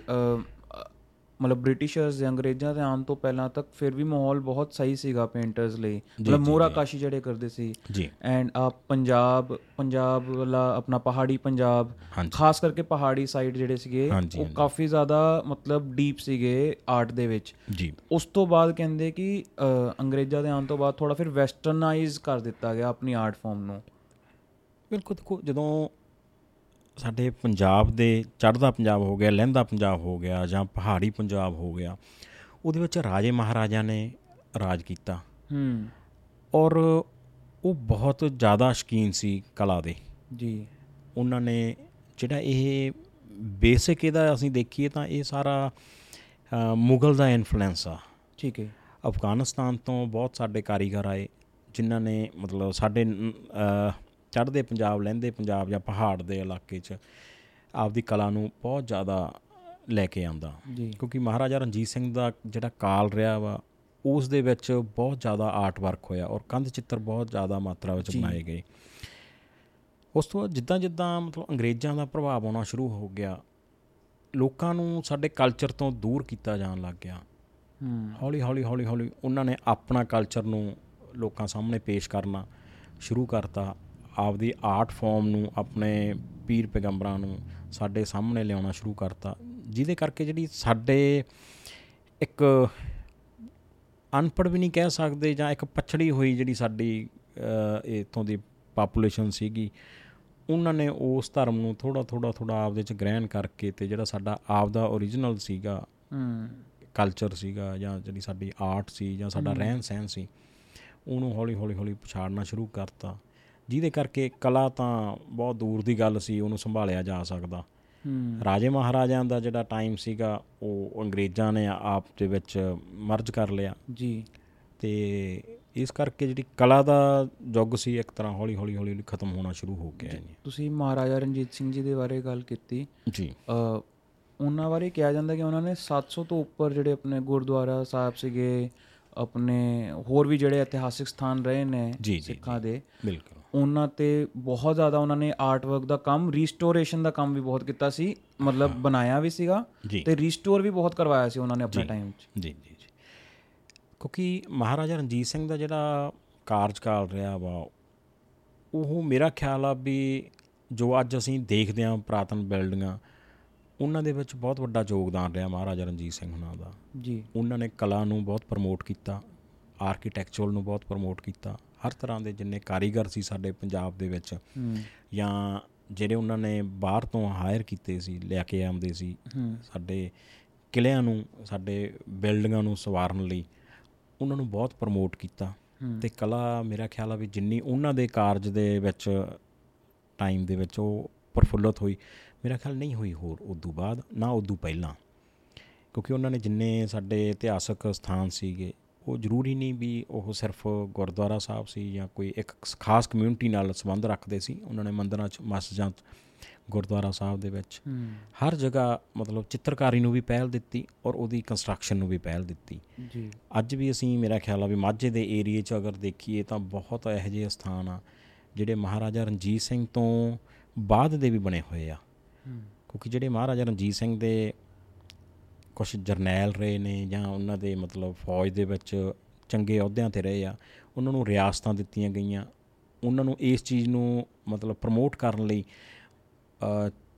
ਮਤਲਬ ਬ੍ਰਿਟਿਸ਼ਰਸ ਜਾਂ ਅੰਗਰੇਜ਼ਾਂ ਦੇ ਆਉਣ ਤੋਂ ਪਹਿਲਾਂ ਤੱਕ ਫਿਰ ਵੀ ਮਾਹੌਲ ਬਹੁਤ ਸਹੀ ਸੀਗਾ ਪੇਂਟਰਸ ਲਈ। ਮਤਲਬ ਮੋਰਾ ਕਾਸ਼ੀ ਜਿਹੜੇ ਕਰਦੇ ਸੀ। ਜੀ। ਐਂਡ ਆ ਪੰਜਾਬ ਪੰਜਾਬ ਵਾਲਾ ਆਪਣਾ ਪਹਾੜੀ ਪੰਜਾਬ। ਖਾਸ ਕਰਕੇ ਪਹਾੜੀ ਸਾਈਡ ਜਿਹੜੇ ਸੀਗੇ ਉਹ ਕਾਫੀ ਜ਼ਿਆਦਾ ਮਤਲਬ ਡੀਪ ਸੀਗੇ ਆਰਟ ਦੇ ਵਿੱਚ। ਜੀ। ਉਸ ਤੋਂ ਬਾਅਦ ਕਹਿੰਦੇ ਕਿ ਅ, ਅੰਗਰੇਜ਼ਾਂ ਦੇ ਆਉਣ ਤੋਂ ਬਾਅਦ ਥੋੜਾ ਫਿਰ ਵੈਸਟਰਨਾਈਜ਼ ਕਰ ਦਿੱਤਾ ਗਿਆ ਆਪਣੀ ਆਰਟ ਫਾਰਮ ਨੂੰ। ਬਿਲਕੁਲ ਦੇਖੋ ਜਦੋਂ ਸਾਡੇ ਪੰਜਾਬ ਦੇ ਚੜ੍ਹਦਾ ਪੰਜਾਬ ਹੋ ਗਿਆ ਲਹਿੰਦਾ ਪੰਜਾਬ ਹੋ ਗਿਆ ਜਾਂ ਪਹਾੜੀ ਪੰਜਾਬ ਹੋ ਗਿਆ ਉਹਦੇ ਵਿੱਚ ਰਾਜੇ ਮਹਾਰਾਜਾ ਨੇ ਰਾਜ ਕੀਤਾ। ਹੂੰ। ਔਰ ਉਹ ਬਹੁਤ ਜ਼ਿਆਦਾ ਸ਼ਕੀਨ ਸੀ ਕਲਾ ਦੇ। ਜੀ। ਉਹਨਾਂ ਨੇ ਜਿਹੜਾ ਇਹ ਬੇਸਿਕ ਇਹਦਾ ਅਸੀਂ ਦੇਖੀਏ ਤਾਂ ਇਹ ਸਾਰਾ ਮੁਗਲ ਦਾ ਇਨਫਲੂਐਂਸ ਆ। ਠੀਕ ਹੈ। ਅਫਗਾਨਿਸਤਾਨ ਤੋਂ ਬਹੁਤ ਸਾਡੇ ਕਾਰੀਗਰ ਆਏ ਜਿਨ੍ਹਾਂ ਨੇ ਮਤਲਬ ਸਾਡੇ ਚੜ੍ਹਦੇ ਪੰਜਾਬ ਲਹਿੰਦੇ ਪੰਜਾਬ ਜਾਂ ਪਹਾੜ ਦੇ ਇਲਾਕੇ 'ਚ ਆਪਦੀ ਕਲਾ ਨੂੰ ਬਹੁਤ ਜ਼ਿਆਦਾ ਲੈ ਕੇ ਆਂਦਾ ਕਿਉਂਕਿ ਮਹਾਰਾਜਾ ਰਣਜੀਤ ਸਿੰਘ ਦਾ ਜਿਹੜਾ ਕਾਲ ਰਿਹਾ ਵਾ ਉਸ ਦੇ ਵਿੱਚ ਬਹੁਤ ਜ਼ਿਆਦਾ ਆਰਟ ਵਰਕ ਹੋਇਆ ਔਰ ਕੰਧ ਚਿੱਤਰ ਬਹੁਤ ਜ਼ਿਆਦਾ ਮਾਤਰਾ ਵਿੱਚ ਬਣਾਏ ਗਏ। ਉਸ ਤੋਂ ਬਾਅਦ ਜਿੱਦਾਂ ਜਿੱਦਾਂ ਮਤਲਬ ਅੰਗਰੇਜ਼ਾਂ ਦਾ ਪ੍ਰਭਾਵ ਆਉਣਾ ਸ਼ੁਰੂ ਹੋ ਗਿਆ ਲੋਕਾਂ ਨੂੰ ਸਾਡੇ ਕਲਚਰ ਤੋਂ ਦੂਰ ਕੀਤਾ ਜਾਣ ਲੱਗ ਗਿਆ। ਹੌਲੀ ਹੌਲੀ ਹੌਲੀ ਹੌਲੀ ਉਹਨਾਂ ਨੇ ਆਪਣਾ ਕਲਚਰ ਨੂੰ ਲੋਕਾਂ ਸਾਹਮਣੇ ਪੇਸ਼ ਕਰਨਾ ਸ਼ੁਰੂ ਕਰਤਾ। ਆਪਦੀ ਆਰਟ ਫਾਰਮ ਨੂੰ ਆਪਣੇ ਪੀਰ ਪੈਗੰਬਰਾਂ ਨੂੰ ਸਾਡੇ ਸਾਹਮਣੇ ਲਿਆਉਣਾ ਸ਼ੁਰੂ ਕਰਤਾ। ਜਿਹਦੇ ਕਰਕੇ ਜਿਹੜੀ ਸਾਡੇ ਇੱਕ ਅਨਪੜ੍ਹ ਵੀ ਨਹੀਂ ਕਹਿ ਸਕਦੇ ਜਾਂ ਇੱਕ ਪਛੜੀ ਹੋਈ ਜਿਹੜੀ ਸਾਡੀ ਇੱਥੋਂ ਦੀ ਪਾਪੂਲੇਸ਼ਨ ਸੀਗੀ ਉਹਨਾਂ ਨੇ ਉਸ ਧਰਮ ਨੂੰ ਥੋੜਾ ਥੋੜਾ ਥੋੜਾ ਆਪਦੇ ਚ ਗ੍ਰਹਿਣ ਕਰਕੇ ਤੇ ਜਿਹੜਾ ਸਾਡਾ ਆਪਦਾ ਓਰੀਜਨਲ ਸੀਗਾ ਹੂੰ। ਕਲਚਰ ਸੀਗਾ ਜਾਂ ਜਿਹੜੀ ਸਾਡੀ ਆਰਟ ਸੀ ਜਾਂ ਸਾਡਾ ਰਹਿਣ ਸਹਿਣ ਸੀ ਉਹਨੂੰ ਹੌਲੀ ਹੌਲੀ ਹੌਲੀ ਪਛਾੜਨਾ ਸ਼ੁਰੂ ਕਰਤਾ। ਜਿਹਦੇ ਕਰਕੇ ਕਲਾ ਤਾਂ ਬਹੁਤ ਦੂਰ ਦੀ ਗੱਲ ਸੀ ਉਹਨੂੰ ਸੰਭਾਲਿਆ ਜਾ ਸਕਦਾ। ਰਾਜੇ ਮਹਾਰਾਜਿਆਂ ਦਾ ਜਿਹੜਾ ਟਾਈਮ ਸੀਗਾ ਉਹ ਅੰਗਰੇਜ਼ਾਂ ਨੇ ਆਪ ਦੇ ਵਿੱਚ ਮਰਜ ਕਰ ਲਿਆ। ਜੀ। ਤੇ ਇਸ ਕਰਕੇ ਜਿਹੜੀ ਕਲਾ ਦਾ ਯੁੱਗ ਸੀ ਇੱਕ ਤਰ੍ਹਾਂ ਹੌਲੀ ਹੌਲੀ ਹੌਲੀ ਖਤਮ ਹੋਣਾ ਸ਼ੁਰੂ ਹੋ ਗਿਆ ਜੀ। ਤੁਸੀਂ ਮਹਾਰਾਜਾ ਰਣਜੀਤ ਸਿੰਘ ਜੀ ਦੇ ਬਾਰੇ ਗੱਲ ਕੀਤੀ। ਜੀ। ਅ, ਉਹਨਾਂ ਬਾਰੇ ਕਿਹਾ ਜਾਂਦਾ ਕਿ ਉਹਨਾਂ ਨੇ 700 ਤੋਂ ਉੱਪਰ ਜਿਹੜੇ ਆਪਣੇ ਗੁਰਦੁਆਰਾ ਸਾਹਿਬ ਸੀਗੇ ਆਪਣੇ ਹੋਰ ਵੀ ਜਿਹੜੇ ਇਤਿਹਾਸਿਕ ਸਥਾਨ ਰਹੇ ਨੇ ਸਿੱਖਾਂ ਦੇ ਬਿਲਕੁਲ। ਉਹਨਾਂ ਤੇ ਬਹੁਤ ਜ਼ਿਆਦਾ ਉਹਨਾਂ ਨੇ ਆਰਟ ਵਰਕ ਦਾ ਕੰਮ ਰੀਸਟੋਰੇਸ਼ਨ ਦਾ ਕੰਮ ਵੀ ਬਹੁਤ ਕੀਤਾ ਸੀ ਮਤਲਬ ਬਣਾਇਆ ਵੀ ਸੀਗਾ ਤੇ ਰੀਸਟੋਰ ਵੀ ਬਹੁਤ ਕਰਵਾਇਆ ਸੀ ਉਹਨਾਂ ਨੇ ਆਪਣੇ ਟਾਈਮ 'ਚ। ਜੀ ਜੀ ਜੀ। ਕਿਉਂਕਿ ਮਹਾਰਾਜਾ ਰਣਜੀਤ ਸਿੰਘ ਦਾ ਜਿਹੜਾ ਕਾਰਜਕਾਲ ਰਿਹਾ ਵਾ ਉਹ ਮੇਰਾ ਖਿਆਲ ਆ ਵੀ ਜੋ ਅੱਜ ਅਸੀਂ ਦੇਖਦੇ ਹਾਂ ਪ੍ਰਾਤਨ ਬਿਲਡਿੰਗਾਂ ਉਹਨਾਂ ਦੇ ਵਿੱਚ ਬਹੁਤ ਵੱਡਾ ਯੋਗਦਾਨ ਰਿਹਾ ਮਹਾਰਾਜਾ ਰਣਜੀਤ ਸਿੰਘ ਹੁਣਾਂ ਦਾ। ਜੀ। ਉਹਨਾਂ ਨੇ ਕਲਾ ਨੂੰ ਬਹੁਤ ਪ੍ਰਮੋਟ ਕੀਤਾ ਆਰਕੀਟੈਕਚਰ ਨੂੰ ਬਹੁਤ ਪ੍ਰਮੋਟ ਕੀਤਾ। ਹਰ ਤਰ੍ਹਾਂ ਦੇ ਜਿੰਨੇ ਕਾਰੀਗਰ ਸੀ ਸਾਡੇ ਪੰਜਾਬ ਦੇ ਵਿੱਚ ਜਾਂ ਜਿਹੜੇ ਉਹਨਾਂ ਨੇ ਬਾਹਰ ਤੋਂ ਹਾਇਰ ਕੀਤੇ ਸੀ ਲੈ ਕੇ ਆਉਂਦੇ ਸੀ ਸਾਡੇ ਕਿਲਿਆਂ ਨੂੰ ਸਾਡੇ ਬਿਲਡਿੰਗਾਂ ਨੂੰ ਸਵਾਰਨ ਲਈ ਉਹਨਾਂ ਨੂੰ ਬਹੁਤ ਪ੍ਰਮੋਟ ਕੀਤਾ। ਤੇ ਕਲਾ ਮੇਰਾ ਖਿਆਲ ਆ ਵੀ ਜਿੰਨੀ ਉਹਨਾਂ ਦੇ ਕਾਰਜ ਦੇ ਵਿੱਚ ਟਾਈਮ ਦੇ ਵਿੱਚ ਉਹ ਪ੍ਰਫੁੱਲਤ ਹੋਈ ਮੇਰਾ ਖਿਆਲ ਨਹੀਂ ਹੋਈ ਹੋਰ ਉਦੋਂ ਬਾਅਦ ਨਾ ਉਦੋਂ ਪਹਿਲਾਂ। ਕਿਉਂਕਿ ਉਹਨਾਂ ਨੇ ਜਿੰਨੇ ਸਾਡੇ ਇਤਿਹਾਸਕ ਸਥਾਨ ਸੀਗੇ ਉਹ ਜ਼ਰੂਰੀ ਨਹੀਂ ਵੀ ਉਹ ਸਿਰਫ ਗੁਰਦੁਆਰਾ ਸਾਹਿਬ ਸੀ ਜਾਂ ਕੋਈ ਇੱਕ ਖਾਸ ਕਮਿਊਨਿਟੀ ਨਾਲ ਸੰਬੰਧ ਰੱਖਦੇ ਸੀ। ਉਹਨਾਂ ਨੇ ਮੰਦਰਾਂ 'ਚ ਮਸਜਿਦਾਂ 'ਚ ਗੁਰਦੁਆਰਾ ਸਾਹਿਬ ਦੇ ਵਿੱਚ ਹਰ ਜਗ੍ਹਾ ਮਤਲਬ ਚਿੱਤਰਕਾਰੀ ਨੂੰ ਵੀ ਪਹਿਲ ਦਿੱਤੀ ਔਰ ਉਹਦੀ ਕੰਸਟਰਕਸ਼ਨ ਨੂੰ ਵੀ ਪਹਿਲ ਦਿੱਤੀ। ਜੀ। ਅੱਜ ਵੀ ਅਸੀਂ ਮੇਰਾ ਖਿਆਲ ਆ ਵੀ ਮਾਝੇ ਦੇ ਏਰੀਏ 'ਚ ਅਗਰ ਦੇਖੀਏ ਤਾਂ ਬਹੁਤ ਇਹੋ ਜਿਹੇ ਸਥਾਨ ਆ ਜਿਹੜੇ ਮਹਾਰਾਜਾ ਰਣਜੀਤ ਸਿੰਘ ਤੋਂ ਬਾਅਦ ਦੇ ਵੀ ਬਣੇ ਹੋਏ ਆ। ਕਿਉਂਕਿ ਜਿਹੜੇ ਮਹਾਰਾਜਾ ਰਣਜੀਤ ਸਿੰਘ ਦੇ ਕੁਝ ਜਰਨੈਲ ਰਹੇ ਨੇ ਜਾਂ ਉਹਨਾਂ ਦੇ ਮਤਲਬ ਫੌਜ ਦੇ ਵਿੱਚ ਚੰਗੇ ਅਹੁਦਿਆਂ ਤੇ ਰਹੇ ਆ ਉਹਨਾਂ ਨੂੰ ਰਿਆਸਤਾਂ ਦਿੱਤੀਆਂ ਗਈਆਂ। ਉਹਨਾਂ ਨੂੰ ਇਸ ਚੀਜ਼ ਨੂੰ ਮਤਲਬ ਪ੍ਰਮੋਟ ਕਰਨ ਲਈ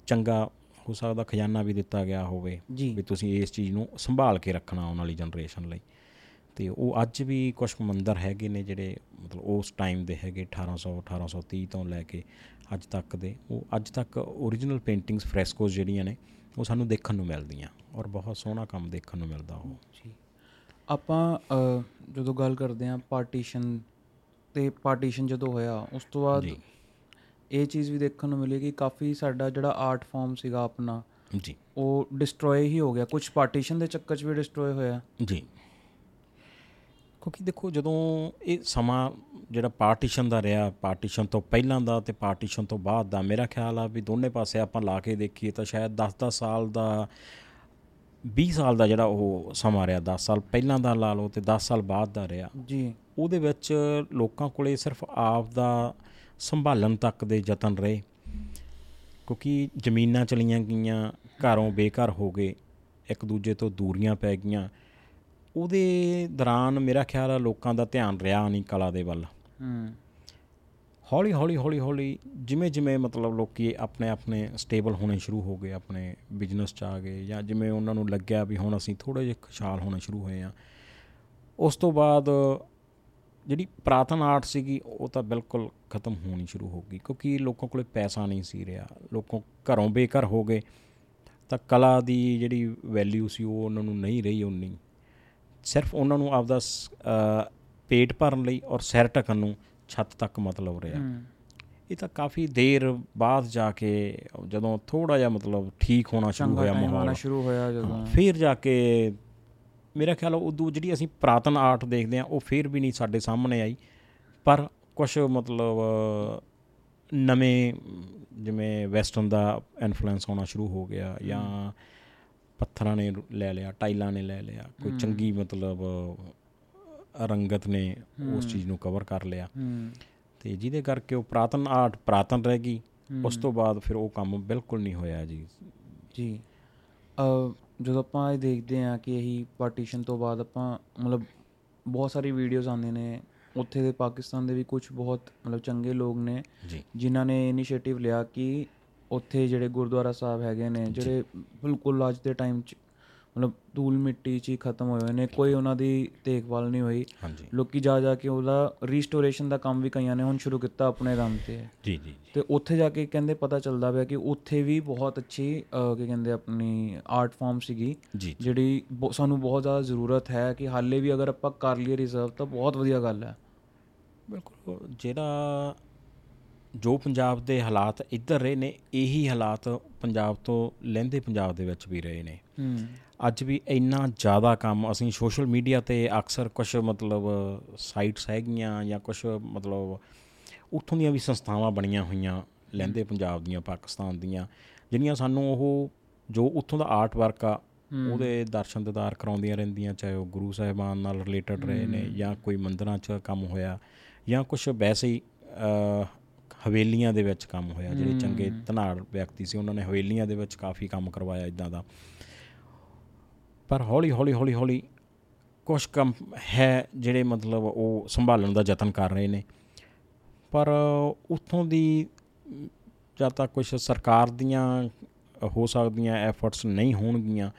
ਚੰਗਾ ਹੋ ਸਕਦਾ ਖਜ਼ਾਨਾ ਵੀ ਦਿੱਤਾ ਗਿਆ ਹੋਵੇ ਵੀ ਤੁਸੀਂ ਇਸ ਚੀਜ਼ ਨੂੰ ਸੰਭਾਲ ਕੇ ਰੱਖਣਾ ਆਉਣ ਵਾਲੀ ਜਨਰੇਸ਼ਨ ਲਈ। ਤੇ ਉਹ ਅੱਜ ਵੀ ਕੁਝ ਮੰਦਰ ਹੈਗੇ ਨੇ ਜਿਹੜੇ ਮਤਲਬ ਉਸ ਟਾਈਮ ਦੇ ਹੈਗੇ 1800 1830 ਤੋਂ ਲੈ ਕੇ ਅੱਜ ਤੱਕ ਦੇ। ਉਹ ਅੱਜ ਤੱਕ origignal ਪੇਂਟਿੰਗਸ ਫ੍ਰੈਸਕੋਸ ਜਿਹੜੀਆਂ ਨੇ ਉਹ ਸਾਨੂੰ ਦੇਖਣ ਨੂੰ ਮਿਲਦੀਆਂ ਔਰ ਬਹੁਤ ਸੋਹਣਾ ਕੰਮ ਦੇਖਣ ਨੂੰ ਮਿਲਦਾ ਉਹ। ਜੀ। ਆਪਾਂ ਜਦੋਂ ਗੱਲ ਕਰਦੇ ਹਾਂ ਪਾਰਟੀਸ਼ਨ ਤੇ ਪਾਰਟੀਸ਼ਨ ਜਦੋਂ ਹੋਇਆ ਉਸ ਤੋਂ ਬਾਅਦ ਇਹ ਚੀਜ਼ ਵੀ ਦੇਖਣ ਨੂੰ ਮਿਲੀ ਕਿ ਕਾਫੀ ਸਾਡਾ ਜਿਹੜਾ ਆਰਟ ਫਾਰਮ ਸੀਗਾ ਆਪਣਾ ਜੀ। ਉਹ ਡਿਸਟਰੋਏ ਹੀ ਹੋ ਗਿਆ। ਕੁਝ ਪਾਰਟੀਸ਼ਨ ਦੇ ਚੱਕਰ 'ਚ ਵੀ ਡਿਸਟਰੋਏ ਹੋਇਆ। ਜੀ। ਕਿਉਂਕਿ ਦੇਖੋ ਜਦੋਂ ਇਹ ਸਮਾਂ ਜਿਹੜਾ ਪਾਰਟੀਸ਼ਨ ਦਾ ਰਿਹਾ ਪਾਰਟੀਸ਼ਨ ਤੋਂ ਪਹਿਲਾਂ ਦਾ ਤੇ ਪਾਰਟੀਸ਼ਨ ਤੋਂ ਬਾਅਦ ਦਾ ਮੇਰਾ ਖਿਆਲ ਆ ਵੀ ਦੋਨੇ ਪਾਸੇ ਆਪਾਂ ਲਾ ਕੇ ਦੇਖੀਏ ਤਾਂ ਸ਼ਾਇਦ 10-10 ਸਾਲ ਦਾ 20 ਸਾਲ ਦਾ ਜਿਹੜਾ ਉਹ ਸਮਾਂ ਰਿਹਾ 10 ਸਾਲ ਪਹਿਲਾਂ ਦਾ ਲਾ ਲਓ ਤੇ 10 ਸਾਲ ਬਾਅਦ ਦਾ ਰਿਹਾ। ਜੀ। ਉਹਦੇ ਵਿੱਚ ਲੋਕਾਂ ਕੋਲੇ ਸਿਰਫ ਆਪ ਦਾ ਸੰਭਾਲਣ ਤੱਕ ਦੇ ਯਤਨ ਰਹੇ। ਕਿਉਂਕਿ ਜ਼ਮੀਨਾਂ ਚਲੀਆਂ ਗਈਆਂ ਘਰੋਂ ਬੇਘਰ ਹੋ ਗਏ ਇੱਕ ਦੂਜੇ ਤੋਂ ਦੂਰੀਆਂ ਪੈ ਗਈਆਂ। ਉਹਦੇ ਦੌਰਾਨ ਮੇਰਾ ਖਿਆਲ ਆ ਲੋਕਾਂ ਦਾ ਧਿਆਨ ਰਿਹਾ ਨਹੀਂ ਕਲਾ ਦੇ ਵੱਲ। ਹੂੰ। ਹੌਲੀ ਹੌਲੀ ਹੌਲੀ ਹੌਲੀ ਜਿਵੇਂ ਜਿਵੇਂ ਮਤਲਬ ਲੋਕੀ ਆਪਣੇ ਆਪਣੇ ਸਟੇਬਲ ਹੋਣੇ ਸ਼ੁਰੂ ਹੋ ਗਏ ਆਪਣੇ ਬਿਜ਼ਨਸ 'ਚ ਆ ਗਏ ਜਾਂ ਜਿਵੇਂ ਉਹਨਾਂ ਨੂੰ ਲੱਗਿਆ ਵੀ ਹੁਣ ਅਸੀਂ ਥੋੜੇ ਜਿਹਾ ਖੁਸ਼ਹਾਲ ਹੋਣੇ ਸ਼ੁਰੂ ਹੋਏ ਆ ਉਸ ਤੋਂ ਬਾਅਦ ਜਿਹੜੀ ਪ੍ਰਾਤਨ ਆਰਟ ਸੀਗੀ ਉਹ ਤਾਂ ਬਿਲਕੁਲ ਖਤਮ ਹੋਣੀ ਸ਼ੁਰੂ ਹੋ ਗਈ ਕਿਉਂਕਿ ਲੋਕਾਂ ਕੋਲੇ ਪੈਸਾ ਨਹੀਂ ਸੀ ਰਿਹਾ। ਲੋਕਾਂ ਘਰੋਂ ਬੇਘਰ ਹੋ ਗਏ ਤਾਂ ਕਲਾ ਦੀ ਜਿਹੜੀ ਵੈਲਿਊ ਸੀ ਉਹ ਉਹਨਾਂ ਨੂੰ ਨਹੀਂ ਰਹੀ ਉਨੀ। ਸਿਰਫ ਉਹਨਾਂ ਨੂੰ ਆਪਦਾ ਪੇਟ ਭਰਨ ਲਈ ਔਰ ਸਿਰ ਢਕਣ ਨੂੰ ਛੱਤ ਤੱਕ ਮਤਲਬ ਰਿਹਾ। ਇਹ ਤਾਂ ਕਾਫੀ ਦੇਰ ਬਾਅਦ ਜਾ ਕੇ ਜਦੋਂ ਥੋੜਾ ਜਿਹਾ ਮਤਲਬ ਠੀਕ ਹੋਣਾ ਸ਼ੁਰੂ ਹੋਇਆ ਮਾਹੌਲ। ਸ਼ੁਰੂ ਹੋਇਆ ਜਦੋਂ। ਫਿਰ ਜਾ ਕੇ ਮੇਰਾ ਖਿਆਲ ਉਦੋਂ ਜਿਹੜੀ ਅਸੀਂ ਪ੍ਰਾਤਨ ਆਰਟ ਦੇਖਦੇ ਆ ਉਹ ਫਿਰ ਵੀ ਨਹੀਂ ਸਾਡੇ ਸਾਹਮਣੇ ਆਈ। ਪਰ ਕੁਝ ਮਤਲਬ ਨਵੇਂ ਜਿਵੇਂ ਵੈਸਟਰਨ ਦਾ ਇਨਫਲੂਐਂਸ ਆਉਣਾ ਸ਼ੁਰੂ ਹੋ ਗਿਆ ਜਾਂ ਪੱਥਰਾਂ ਨੇ ਲੈ ਲਿਆ ਟਾਈਲਾਂ ਨੇ ਲੈ ਲਿਆ ਕੋਈ ਚੰਗੀ ਮਤਲਬ ਰੰਗਤ ਨੇ ਉਸ ਚੀਜ਼ ਨੂੰ ਕਵਰ ਕਰ ਲਿਆ। ਤੇ ਜਿਹਦੇ ਕਰਕੇ ਉਹ ਪ੍ਰਾਤਨ ਆਰਟ ਪ੍ਰਾਤਨ ਰਹਿ ਗਈ ਉਸ ਤੋਂ ਬਾਅਦ ਫਿਰ ਉਹ ਕੰਮ ਬਿਲਕੁਲ ਨਹੀਂ ਹੋਇਆ ਜੀ। ਜੀ। ਅ ਜਦੋਂ ਆਪਾਂ ਇਹ ਦੇਖਦੇ ਹਾਂ ਕਿ ਇਹੀ ਪਾਰਟੀਸ਼ਨ ਤੋਂ ਬਾਅਦ ਆਪਾਂ ਮਤਲਬ ਬਹੁਤ ਸਾਰੀ ਵੀਡੀਓਜ਼ ਆਉਂਦੇ ਨੇ ਉੱਥੇ ਦੇ ਪਾਕਿਸਤਾਨ ਦੇ ਵੀ ਕੁਝ ਬਹੁਤ ਮਤਲਬ ਚੰਗੇ ਲੋਕ ਨੇ ਜਿਨ੍ਹਾਂ ਨੇ ਇਨੀਸ਼ੀਏਟਿਵ ਲਿਆ ਕਿ ਉੱਥੇ ਜਿਹੜੇ ਗੁਰਦੁਆਰਾ ਸਾਹਿਬ ਹੈਗੇ ਨੇ ਜਿਹੜੇ ਬਿਲਕੁਲ ਅੱਜ ਦੇ ਟਾਈਮ 'ਚ ਮਤਲਬ ਧੂਲ ਮਿੱਟੀ 'ਚ ਹੀ ਖਤਮ ਹੋਏ ਨੇ ਕੋਈ ਉਹਨਾਂ ਦੀ ਦੇਖਭਾਲ ਨਹੀਂ ਹੋਈ। ਲੋਕੀ ਜਾ ਜਾ ਕੇ ਉਹਦਾ ਰੀਸਟੋਰੇਸ਼ਨ ਦਾ ਕੰਮ ਵੀ ਕਈਆਂ ਨੇ ਹੁਣ ਸ਼ੁਰੂ ਕੀਤਾ ਆਪਣੇ ਦਮ ਤੇ। ਜੀ ਜੀ ਤੇ ਉੱਥੇ ਜਾ ਕੇ ਕਹਿੰਦੇ ਪਤਾ ਚੱਲਦਾ ਪਿਆ ਕਿ ਉੱਥੇ ਵੀ ਬਹੁਤ ਅੱਛੀ ਕੀ ਕਹਿੰਦੇ ਆਪਣੀ ਆਰਟ ਫਾਰਮ ਸੀਗੀ। ਜਿਹੜੀ ਸਾਨੂੰ ਬਹੁਤ ਜ਼ਿਆਦਾ ਜ਼ਰੂਰਤ ਹੈ ਕਿ ਹਾਲੇ ਵੀ ਅਗਰ ਆਪਾਂ ਕਰ ਲਈਏ ਰਿਜ਼ਰਵ ਤਾਂ ਬਹੁਤ ਵਧੀਆ ਗੱਲ ਹੈ। ਬਿਲਕੁਲ ਜਿਹੜਾ ਜੋ ਪੰਜਾਬ ਦੇ ਹਾਲਾਤ ਇੱਧਰ ਰਹੇ ਨੇ ਇਹੀ ਹਾਲਾਤ ਪੰਜਾਬ ਤੋਂ ਲਹਿੰਦੇ ਪੰਜਾਬ ਦੇ ਵਿੱਚ ਵੀ ਰਹੇ ਨੇ। ਅੱਜ ਵੀ ਇੰਨਾ ਜ਼ਿਆਦਾ ਕੰਮ ਅਸੀਂ ਸੋਸ਼ਲ ਮੀਡੀਆ ਤੇ ਅਕਸਰ ਕੁਝ ਮਤਲਬ ਸਾਈਟਸ ਹੈਗੀਆਂ ਜਾਂ ਕੁਝ ਮਤਲਬ ਉੱਥੋਂ ਦੀਆਂ ਵੀ ਸੰਸਥਾਵਾਂ ਬਣੀਆਂ ਹੋਈਆਂ ਲਹਿੰਦੇ ਪੰਜਾਬ ਦੀਆਂ ਪਾਕਿਸਤਾਨ ਦੀਆਂ ਜਿਹੜੀਆਂ ਸਾਨੂੰ ਉਹ ਜੋ ਉੱਥੋਂ ਦਾ ਆਰਟ ਵਰਕ ਆ ਉਹਦੇ ਦਰਸ਼ਨ ਦਿਦਾਰ ਕਰਾਉਂਦੀਆਂ ਰਹਿੰਦੀਆਂ ਚਾਹੇ ਉਹ ਗੁਰੂ ਸਾਹਿਬਾਨ ਨਾਲ ਰਿਲੇਟਡ ਰਹੇ ਨੇ ਜਾਂ ਕੋਈ ਮੰਦਰਾਂ 'ਚ ਕੰਮ ਹੋਇਆ ਜਾਂ ਕੁਝ ਵੈਸੇ ਹੀ ਹਵੇਲੀਆਂ ਦੇ ਵਿੱਚ ਕੰਮ ਹੋਇਆ ਜਿਹੜੇ ਚੰਗੇ ਧਨਾੜ ਵਿਅਕਤੀ ਸੀ ਉਹਨਾਂ ਨੇ ਹਵੇਲੀਆਂ ਦੇ ਵਿੱਚ ਕਾਫੀ ਕੰਮ ਕਰਵਾਇਆ ਇਦਾਂ ਦਾ। ਪਰ ਹੌਲੀ ਹੌਲੀ ਹੌਲੀ ਹੌਲੀ ਕੁਝ ਕੰਮ ਹੈ ਜਿਹੜੇ ਮਤਲਬ ਉਹ ਸੰਭਾਲਣ ਦਾ ਯਤਨ ਕਰ ਰਹੇ ਨੇ। ਪਰ ਉੱਥੋਂ ਦੀ ਜਦ ਤੱਕ ਕੁਝ ਸਰਕਾਰ ਦੀਆਂ ਹੋ ਸਕਦੀਆਂ ਐਫਰਟਸ ਨਹੀਂ ਹੋਣਗੀਆਂ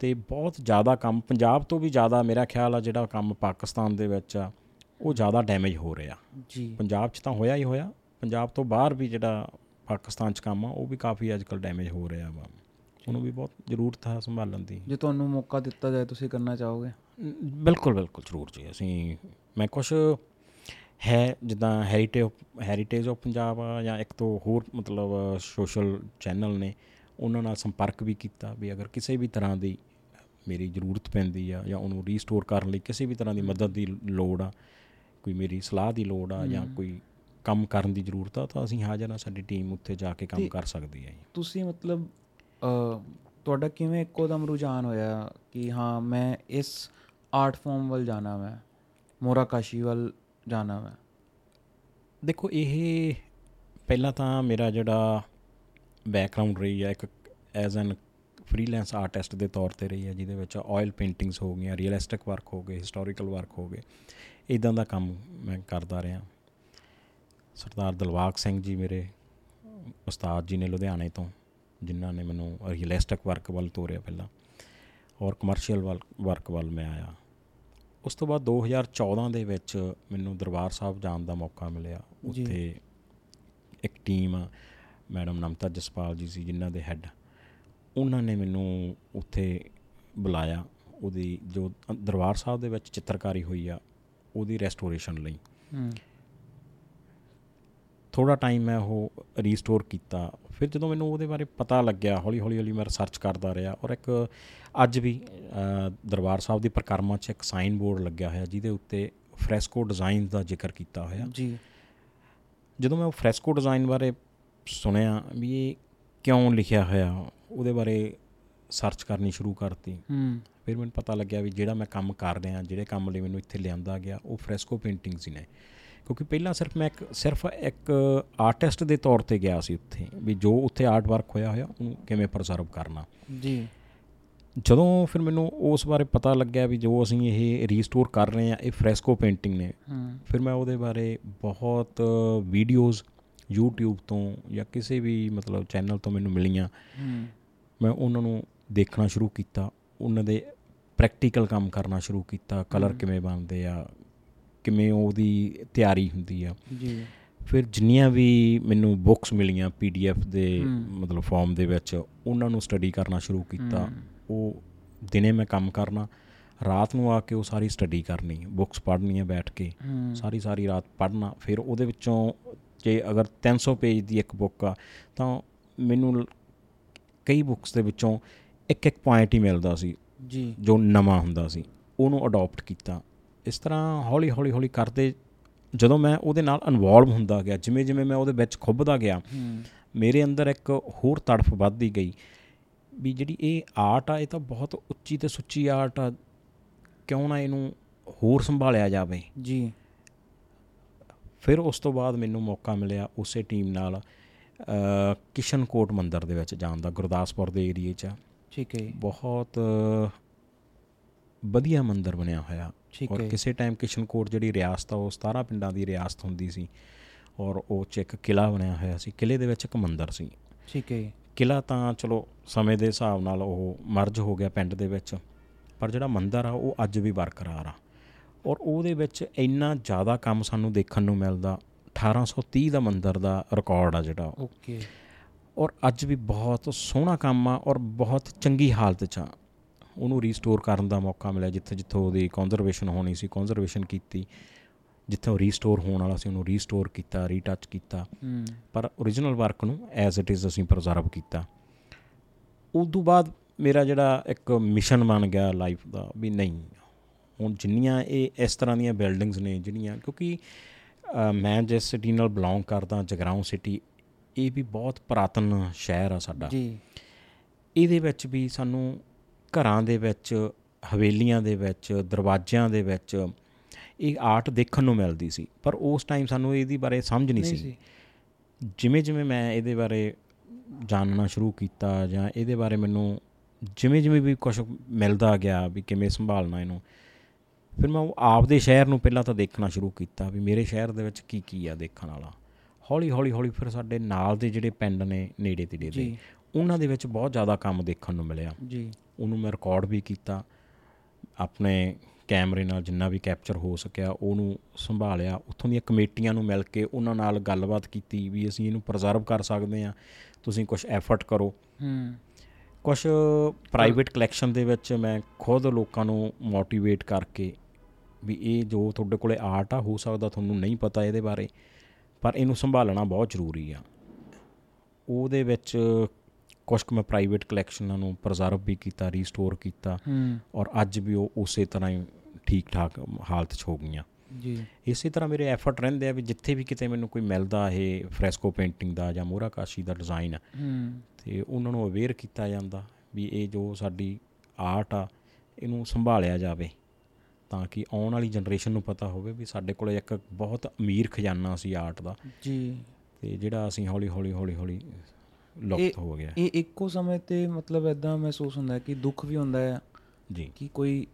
ਤੇ ਬਹੁਤ ਜ਼ਿਆਦਾ ਕੰਮ ਪੰਜਾਬ ਤੋਂ ਵੀ ਜ਼ਿਆਦਾ ਮੇਰਾ ਖਿਆਲ ਆ ਜਿਹੜਾ ਕੰਮ ਪਾਕਿਸਤਾਨ ਦੇ ਵਿੱਚ ਆ ਉਹ ਜ਼ਿਆਦਾ ਡੈਮੇਜ ਹੋ ਰਿਹਾ। ਜੀ। ਪੰਜਾਬ 'ਚ ਤਾਂ ਹੋਇਆ ਹੀ ਹੋਇਆ ਪੰਜਾਬ ਤੋਂ ਬਾਹਰ ਵੀ ਜਿਹੜਾ ਪਾਕਿਸਤਾਨ 'ਚ ਕੰਮ ਆ ਉਹ ਵੀ ਕਾਫੀ ਅੱਜਕੱਲ ਡੈਮੇਜ ਹੋ ਰਿਹਾ ਵਾ। ਉਹਨੂੰ ਵੀ ਬਹੁਤ ਜ਼ਰੂਰਤ ਹੈ ਸੰਭਾਲਣ ਦੀ। ਜੇ ਤੁਹਾਨੂੰ ਮੌਕਾ ਦਿੱਤਾ ਜਾਏ ਤੁਸੀਂ ਕਰਨਾ ਚਾਹੋਗੇ? ਬਿਲਕੁਲ ਬਿਲਕੁਲ ਜ਼ਰੂਰ ਜੀ। ਅਸੀਂ ਮੈਂ ਕੁਛ ਹੈ ਜਿੱਦਾਂ ਹੈਰੀਟੇਜ ਹੈਰੀਟੇਜ ਆਫ ਪੰਜਾਬ ਆ ਜਾਂ ਇੱਕ ਤੋਂ ਹੋਰ ਮਤਲਬ ਸੋਸ਼ਲ ਚੈਨਲ ਨੇ ਉਹਨਾਂ ਨਾਲ ਸੰਪਰਕ ਵੀ ਕੀਤਾ ਵੀ ਅਗਰ ਕਿਸੇ ਵੀ ਤਰ੍ਹਾਂ ਦੀ ਮੇਰੀ ਜ਼ਰੂਰਤ ਪੈਂਦੀ ਆ ਜਾਂ ਉਹਨੂੰ ਰੀਸਟੋਰ ਕਰਨ ਲਈ ਕਿਸੇ ਵੀ ਤਰ੍ਹਾਂ ਦੀ ਮਦਦ ਦੀ ਲੋੜ ਆ ਕੋਈ ਮੇਰੀ ਸਲਾਹ ਦੀ ਲੋੜ ਆ ਜਾਂ ਕੋਈ ਕੰਮ ਕਰਨ ਦੀ ਜ਼ਰੂਰਤ ਆ ਤਾਂ ਅਸੀਂ ਹਾਜ਼ਰ ਆ ਸਾਡੀ ਟੀਮ ਉੱਥੇ ਜਾ ਕੇ ਕੰਮ ਕਰ ਸਕਦੀ ਹੈ ਤੁਸੀਂ ਮਤਲਬ ਤੁਹਾਡਾ ਕਿਵੇਂ ਇੱਕੋ ਦਮ ਰੁਝਾਨ ਹੋਇਆ ਕਿ ਹਾਂ ਮੈਂ ਇਸ ਆਰਟ ਫਾਰਮ ਵੱਲ ਜਾਣਾ ਮੈਂ ਮੋਰਾਕਾਸ਼ੀ ਵੱਲ ਜਾਣਾ ਮੈਂ ਦੇਖੋ ਇਹ ਪਹਿਲਾਂ ਤਾਂ ਮੇਰਾ ਜਿਹੜਾ ਬੈਕਗ੍ਰਾਉਂਡ ਰਹੀ ਹੈ ਇੱਕ ਐਜ਼ ਐਨ ਫ੍ਰੀਲੈਂਸ ਆਰਟਿਸਟ ਦੇ ਤੌਰ ਤੇ ਰਹੀ ਹੈ ਜਿਹਦੇ ਵਿੱਚ ਆਇਲ ਪੇਂਟਿੰਗਸ ਹੋ ਗਈਆਂ ਰੀਅਲਿਸਟਿਕ ਵਰਕ ਹੋ ਗਏ ਹਿਸਟੋਰੀਕਲ ਵਰਕ ਹੋ ਗਏ ਇਦਾਂ ਦਾ ਕੰਮ ਮੈਂ ਕਰਦਾ ਰਿਹਾ। ਸਰਦਾਰ ਦਲਵਾਗ ਸਿੰਘ ਜੀ ਮੇਰੇ ਉਸਤਾਦ ਜੀ ਨੇ ਲੁਧਿਆਣੇ ਤੋਂ ਜਿਨ੍ਹਾਂ ਨੇ ਮੈਨੂੰ ਰੀਅਲਿਸਟਿਕ ਵਰਕ ਵੱਲ ਤੋਰਿਆ ਪਹਿਲਾਂ ਔਰ ਕਮਰਸ਼ੀਅਲ ਵਰਕ ਵੱਲ ਮੈਂ ਆਇਆ। ਉਸ ਤੋਂ ਬਾਅਦ 2014 ਦੇ ਵਿੱਚ ਮੈਨੂੰ ਦਰਬਾਰ ਸਾਹਿਬ ਜਾਣ ਦਾ ਮੌਕਾ ਮਿਲਿਆ। ਉੱਥੇ ਇੱਕ ਟੀਮ ਮੈਡਮ ਨਮਤਾ ਜਸਪਾਲ ਜੀ ਸੀ ਜਿਨ੍ਹਾਂ ਦੇ ਹੈੱਡ ਉਹਨਾਂ ਨੇ ਮੈਨੂੰ ਉੱਥੇ ਬੁਲਾਇਆ। ਉਹਦੀ ਜੋ ਦਰਬਾਰ ਸਾਹਿਬ ਦੇ ਵਿੱਚ ਚਿੱਤਰਕਾਰੀ ਹੋਈ ਆ ਉਹਦੀ ਰੈਸਟੋਰੇਸ਼ਨ ਲਈ। ਹੂੰ। ਥੋੜਾ ਟਾਈਮ ਮੈਂ ਉਹ ਰੀਸਟੋਰ ਕੀਤਾ। ਫਿਰ ਜਦੋਂ ਮੈਨੂੰ ਉਹਦੇ ਬਾਰੇ ਪਤਾ ਲੱਗਿਆ ਹੌਲੀ ਹੌਲੀ ਹੌਲੀ ਮੈਂ ਰਿਸਰਚ ਕਰਦਾ ਰਿਹਾ ਔਰ ਇੱਕ ਅੱਜ ਵੀ ਦਰਬਾਰ ਸਾਹਿਬ ਦੀ ਪ੍ਰਕਰਮਾ 'ਚ ਇੱਕ ਸਾਈਨ ਬੋਰਡ ਲੱਗਿਆ ਹੋਇਆ ਜਿਹਦੇ ਉੱਤੇ ਫ੍ਰੈਸਕੋ ਡਿਜ਼ਾਈਨ ਦਾ ਜ਼ਿਕਰ ਕੀਤਾ ਹੋਇਆ। ਜੀ। ਜਦੋਂ ਮੈਂ ਉਹ ਫ੍ਰੈਸਕੋ ਡਿਜ਼ਾਈਨ ਬਾਰੇ ਸੁਣਿਆ ਵੀ ਇਹ ਕਿਉਂ ਲਿਖਿਆ ਹੋਇਆ ਉਹਦੇ ਬਾਰੇ ਸਰਚ ਕਰਨੀ ਸ਼ੁਰੂ ਕਰਤੀ। ਹੂੰ। ਫਿਰ ਮੈਨੂੰ ਪਤਾ ਲੱਗਿਆ ਵੀ ਜਿਹੜਾ ਮੈਂ ਕੰਮ ਕਰ ਰਿਹਾ ਜਿਹੜੇ ਕੰਮ ਲਈ ਮੈਨੂੰ ਇੱਥੇ ਲਿਆਂਦਾ ਗਿਆ ਉਹ ਫ੍ਰੈਸਕੋ ਪੇਂਟਿੰਗਸ ਹੀ ਨੇ। ਕਿਉਂਕਿ ਪਹਿਲਾਂ ਸਿਰਫ ਮੈਂ ਇੱਕ ਸਿਰਫ ਇੱਕ ਆਰਟਿਸਟ ਦੇ ਤੌਰ ਤੇ ਗਿਆ ਸੀ ਉੱਥੇ ਵੀ ਜੋ ਉੱਥੇ ਆਰਟ ਵਰਕ ਹੋਇਆ ਹੋਇਆ ਉਹਨੂੰ ਕਿਵੇਂ ਪ੍ਰਜ਼ਰਵ ਕਰਨਾ। ਜੀ। ਜਦੋਂ ਫਿਰ ਮੈਨੂੰ ਉਸ ਬਾਰੇ ਪਤਾ ਲੱਗਿਆ ਵੀ ਜੋ ਅਸੀਂ ਇਹ ਰੀਸਟੋਰ ਕਰ ਰਹੇ ਹਾਂ ਇਹ ਫ੍ਰੈਸਕੋ ਪੇਂਟਿੰਗ ਨੇ ਫਿਰ ਮੈਂ ਉਹਦੇ ਬਾਰੇ ਬਹੁਤ ਵੀਡੀਓਜ਼ YouTube ਤੋਂ ਜਾਂ ਕਿਸੇ ਵੀ ਮਤਲਬ ਚੈਨਲ ਤੋਂ ਮੈਨੂੰ ਮਿਲੀਆਂ। ਮੈਂ ਉਹਨਾਂ ਨੂੰ ਦੇਖਣਾ ਸ਼ੁਰੂ ਕੀਤਾ ਉਹਨਾਂ ਦੇ ਪ੍ਰੈਕਟੀਕਲ ਕੰਮ ਕਰਨਾ ਸ਼ੁਰੂ ਕੀਤਾ ਕਲਰ ਕਿਵੇਂ ਬਣਦੇ ਆ ਕਿਵੇਂ ਉਹਦੀ ਤਿਆਰੀ ਹੁੰਦੀ ਆ। ਜੀ। ਫਿਰ ਜਿੰਨੀਆਂ ਵੀ ਮੈਨੂੰ ਬੁੱਕਸ ਮਿਲੀਆਂ ਪੀਡੀਐਫ ਦੇ। ਮਤਲਬ ਫਾਰਮ ਦੇ ਵਿੱਚ ਉਹਨਾਂ ਨੂੰ ਸਟੱਡੀ ਕਰਨਾ ਸ਼ੁਰੂ ਕੀਤਾ। ਉਹ ਦਿਨੇ ਮੈਂ ਕੰਮ ਕਰਨਾ ਰਾਤ ਨੂੰ ਆ ਕੇ ਉਹ ਸਾਰੀ ਸਟੱਡੀ ਕਰਨੀ ਬੁੱਕਸ ਪੜ੍ਹਨੀਆਂ ਬੈਠ ਕੇ ਸਾਰੀ ਸਾਰੀ ਰਾਤ ਪੜ੍ਹਨਾ। ਫਿਰ ਉਹਦੇ ਵਿੱਚੋਂ ਜੇ ਅਗਰ 300 ਪੇਜ ਦੀ ਇੱਕ ਬੁੱਕ ਆ ਤਾਂ ਮੈਨੂੰ ਕਈ ਬੁੱਕਸ ਦੇ ਵਿੱਚੋਂ ਇੱਕ ਇੱਕ ਪੁਆਇੰਟ ਹੀ ਮਿਲਦਾ ਸੀ। ਜੀ। ਜੋ ਨਵਾਂ ਹੁੰਦਾ ਸੀ। ਉਹਨੂੰ ਅਡਾਪਟ ਕੀਤਾ। ਇਸ ਤਰ੍ਹਾਂ ਹੌਲੀ ਹੌਲੀ ਹੌਲੀ ਕਰਦੇ ਜਦੋਂ ਮੈਂ ਉਹਦੇ ਨਾਲ ਇਨਵੋਲਵ ਹੁੰਦਾ ਗਿਆ ਜਿਵੇਂ ਜਿਵੇਂ ਮੈਂ ਉਹਦੇ ਵਿੱਚ ਖੁੱਬਦਾ ਗਿਆ ਮੇਰੇ ਅੰਦਰ ਇੱਕ ਹੋਰ ਤੜਫ ਵੱਧਦੀ ਗਈ ਵੀ ਜਿਹੜੀ ਇਹ ਆਰਟ ਆ ਇਹ ਤਾਂ ਬਹੁਤ ਉੱਚੀ ਤੇ ਸੁੱਚੀ ਆਰਟ ਆ ਕਿਉਂ ਨਾ ਇਹਨੂੰ ਹੋਰ ਸੰਭਾਲਿਆ ਜਾਵੇ। ਜੀ। ਫਿਰ ਉਸ ਤੋਂ ਬਾਅਦ ਮੈਨੂੰ ਮੌਕਾ ਮਿਲਿਆ ਉਸੇ ਟੀਮ ਨਾਲ ਕਿਸ਼ਨਕੋਟ ਮੰਦਿਰ ਦੇ ਵਿੱਚ ਜਾਣ ਦਾ ਗੁਰਦਾਸਪੁਰ ਦੇ ਏਰੀਏ 'ਚ। ਠੀਕ ਹੈ ਬਹੁਤ ਵਧੀਆ ਮੰਦਿਰ ਬਣਿਆ ਹੋਇਆ। ਠੀਕ ਔਰ ਹੈ ਕਿਸੇ ਟਾਈਮ ਕਿਸ਼ਨਕੋਟ ਜਿਹੜੀ ਰਿਆਸਤ ਆ ਉਹ 17 ਪਿੰਡਾਂ ਦੀ ਰਿਆਸਤ ਹੁੰਦੀ ਸੀ ਔਰ ਉਹ 'ਚ ਇੱਕ ਕਿਲਾ ਬਣਿਆ ਹੋਇਆ ਸੀ। ਕਿਲੇ ਦੇ ਵਿੱਚ ਇੱਕ ਮੰਦਿਰ ਸੀ। ਠੀਕ ਹੈ ਕਿਲਾ ਤਾਂ ਚਲੋ ਸਮੇਂ ਦੇ ਹਿਸਾਬ ਨਾਲ ਉਹ ਮਰਜ ਹੋ ਗਿਆ ਪਿੰਡ ਦੇ ਵਿੱਚ ਪਰ ਜਿਹੜਾ ਮੰਦਿਰ ਆ ਉਹ ਅੱਜ ਵੀ ਬਰਕਰਾਰ ਆ। ਔਰ ਉਹਦੇ ਵਿੱਚ ਇੰਨਾ ਜ਼ਿਆਦਾ ਕੰਮ ਸਾਨੂੰ ਦੇਖਣ ਨੂੰ ਮਿਲਦਾ 1830 ਦਾ ਮੰਦਿਰ ਦਾ ਰਿਕਾਰਡ ਆ ਜਿਹੜਾ। ਓਕੇ। ਔਰ ਅੱਜ ਵੀ ਬਹੁਤ ਸੋਹਣਾ ਕੰਮ ਆ ਔਰ ਬਹੁਤ ਚੰਗੀ ਹਾਲਤ 'ਚ ਆ। ਉਹਨੂੰ ਰੀਸਟੋਰ ਕਰਨ ਦਾ ਮੌਕਾ ਮਿਲਿਆ ਜਿੱਥੇ ਜਿੱਥੋਂ ਉਹਦੀ ਕਨਜ਼ਰਵੇਸ਼ਨ ਹੋਣੀ ਸੀ ਕਨਜ਼ਰਵੇਸ਼ਨ ਕੀਤੀ ਜਿੱਥੇ ਉਹ ਰੀਸਟੋਰ ਹੋਣ ਵਾਲਾ ਸੀ ਉਹਨੂੰ ਰੀਸਟੋਰ ਕੀਤਾ ਰੀਟੱਚ ਕੀਤਾ। ਪਰ origignal ਵਰਕ ਨੂੰ ਐਜ਼ ਇਟ ਇਜ਼ ਅਸੀਂ ਪ੍ਰਜ਼ਰਵ ਕੀਤਾ। ਉਸ ਤੋਂ ਬਾਅਦ ਮੇਰਾ ਜਿਹੜਾ ਇੱਕ ਮਿਸ਼ਨ ਬਣ ਗਿਆ ਲਾਈਫ ਦਾ ਵੀ ਨਹੀਂ ਹੁਣ ਜਿੰਨੀਆਂ ਇਹ ਇਸ ਤਰ੍ਹਾਂ ਦੀਆਂ ਬਿਲਡਿੰਗਸ ਨੇ ਜਿਹੜੀਆਂ ਕਿਉਂਕਿ ਮੈਂ ਜਿਸ ਸਿਟੀ ਨਾਲ ਬਿਲੋਂਗ ਕਰਦਾ ਜਗਰਾਉਂ ਸਿਟੀ ਇਹ ਵੀ ਬਹੁਤ ਪੁਰਾਤਨ ਸ਼ਹਿਰ ਆ ਸਾਡਾ। ਜੀ। ਇਹਦੇ ਵਿੱਚ ਵੀ ਸਾਨੂੰ ਘਰਾਂ ਦੇ ਵਿੱਚ ਹਵੇਲੀਆਂ ਦੇ ਵਿੱਚ ਦਰਵਾਜ਼ਿਆਂ ਦੇ ਵਿੱਚ ਇਹ ਆਰਟ ਦੇਖਣ ਨੂੰ ਮਿਲਦੀ ਸੀ। ਪਰ ਉਸ ਟਾਈਮ ਸਾਨੂੰ ਇਹਦੀ ਬਾਰੇ ਸਮਝ ਨਹੀਂ ਸੀ। ਜਿਵੇਂ ਜਿਵੇਂ ਮੈਂ ਇਹਦੇ ਬਾਰੇ ਜਾਣਨਾ ਸ਼ੁਰੂ ਕੀਤਾ ਜਾਂ ਇਹਦੇ ਬਾਰੇ ਮੈਨੂੰ ਜਿਵੇਂ ਜਿਵੇਂ ਵੀ ਕੁਝ ਮਿਲਦਾ ਗਿਆ ਵੀ ਕਿਵੇਂ ਸੰਭਾਲਣਾ ਇਹਨੂੰ ਫਿਰ ਮੈਂ ਉਹ ਆਪਦੇ ਸ਼ਹਿਰ ਨੂੰ ਪਹਿਲਾਂ ਤਾਂ ਦੇਖਣਾ ਸ਼ੁਰੂ ਕੀਤਾ ਵੀ ਮੇਰੇ ਸ਼ਹਿਰ ਦੇ ਵਿੱਚ ਕੀ ਕੀ ਆ ਦੇਖਣ ਵਾਲਾ। ਹੌਲੀ ਹੌਲੀ ਹੌਲੀ ਫਿਰ ਸਾਡੇ ਨਾਲ ਦੇ ਜਿਹੜੇ ਪਿੰਡ ਨੇ ਨੇੜੇ ਤੇੜੇ ਦੇ ਉਹਨਾਂ ਦੇ ਵਿੱਚ ਬਹੁਤ ਜ਼ਿਆਦਾ ਕੰਮ ਦੇਖਣ ਨੂੰ ਮਿਲਿਆ। ਜੀ। ਉਹਨੂੰ ਮੈਂ ਰਿਕਾਰਡ ਵੀ ਕੀਤਾ। ਆਪਣੇ ਕੈਮਰੇ ਨਾਲ ਜਿੰਨਾ ਵੀ ਕੈਪਚਰ ਹੋ ਸਕਿਆ ਉਹਨੂੰ ਸੰਭਾਲਿਆ। ਉੱਥੋਂ ਦੀਆਂ ਕਮੇਟੀਆਂ ਨੂੰ ਮਿਲ ਕੇ ਉਹਨਾਂ ਨਾਲ ਗੱਲਬਾਤ ਕੀਤੀ ਵੀ ਅਸੀਂ ਇਹਨੂੰ ਪ੍ਰੀਜ਼ਰਵ ਕਰ ਸਕਦੇ ਹਾਂ। ਤੁਸੀਂ ਕੁਝ ਐਫਰਟ ਕਰੋ। ਹੂੰ। ਕੁਝ ਪ੍ਰਾਈਵੇਟ ਕਲੈਕਸ਼ਨ ਦੇ ਵਿੱਚ ਮੈਂ ਖੁਦ ਲੋਕਾਂ ਨੂੰ ਮੋਟੀਵੇਟ ਕਰਕੇ ਵੀ ਇਹ ਜੋ ਤੁਹਾਡੇ ਕੋਲੇ ਆਰਟ ਆ ਹੋ ਸਕਦਾ ਤੁਹਾਨੂੰ ਨਹੀਂ ਪਤਾ ਇਹਦੇ ਬਾਰੇ ਪਰ ਇਹਨੂੰ ਸੰਭਾਲਣਾ ਬਹੁਤ ਜ਼ਰੂਰੀ ਆ। ਉਹਦੇ ਵਿੱਚ ਕੁਝ ਕੁ ਮੈਂ ਪ੍ਰਾਈਵੇਟ ਕਲੈਕਸ਼ਨਾਂ ਨੂੰ ਪ੍ਰਜ਼ਰਵ ਵੀ ਕੀਤਾ ਰੀਸਟੋਰ ਕੀਤਾ ਔਰ ਅੱਜ ਵੀ ਉਹ ਉਸੇ ਤਰ੍ਹਾਂ ਹੀ ਠੀਕ ਠਾਕ ਹਾਲਤ 'ਚ ਹੋ ਗਈਆਂ। ਜੀ। ਇਸੇ ਤਰ੍ਹਾਂ ਮੇਰੇ ਐਫਰਟ ਰਹਿੰਦੇ ਆ ਵੀ ਜਿੱਥੇ ਵੀ ਕਿਤੇ ਮੈਨੂੰ ਕੋਈ ਮਿਲਦਾ ਇਹ ਫ੍ਰੈਸਕੋ ਪੇਂਟਿੰਗ ਦਾ ਜਾਂ ਮੋਹਰਾ ਕਾਸ਼ੀ ਦਾ ਡਿਜ਼ਾਈਨ ਤੇ ਉਹਨਾਂ ਨੂੰ ਅਵੇਅਰ ਕੀਤਾ ਜਾਂਦਾ ਵੀ ਇਹ ਜੋ ਸਾਡੀ ਆਰਟ ਆ ਇਹਨੂੰ ਸੰਭਾਲਿਆ ਜਾਵੇ ਤਾਂ ਕਿ ਆਉਣ ਵਾਲੀ ਜਨਰੇਸ਼ਨ ਨੂੰ ਪਤਾ ਹੋਵੇ ਵੀ ਸਾਡੇ ਕੋਲ ਇੱਕ ਬਹੁਤ ਅਮੀਰ ਖਜ਼ਾਨਾ ਸੀ ਆਰਟ ਦਾ। ਜੀ। ਤੇ ਜਿਹੜਾ ਅਸੀਂ ਹੌਲੀ ਹੌਲੀ ਹੌਲੀ ਹੌਲੀ ਲੁਪਤ ਹੋ ਗਿਆ। ਇਹ ਇੱਕੋ ਸਮੇਂ ਤੇ ਮਤਲਬ ਐਦਾਂ ਮਹਿਸੂਸ ਹੁੰਦਾ ਹੈ ਕਿ ਦੁੱਖ ਵੀ ਹੁੰਦਾ ਹੈ ਜੀ। ਕਿ ਕੋਈ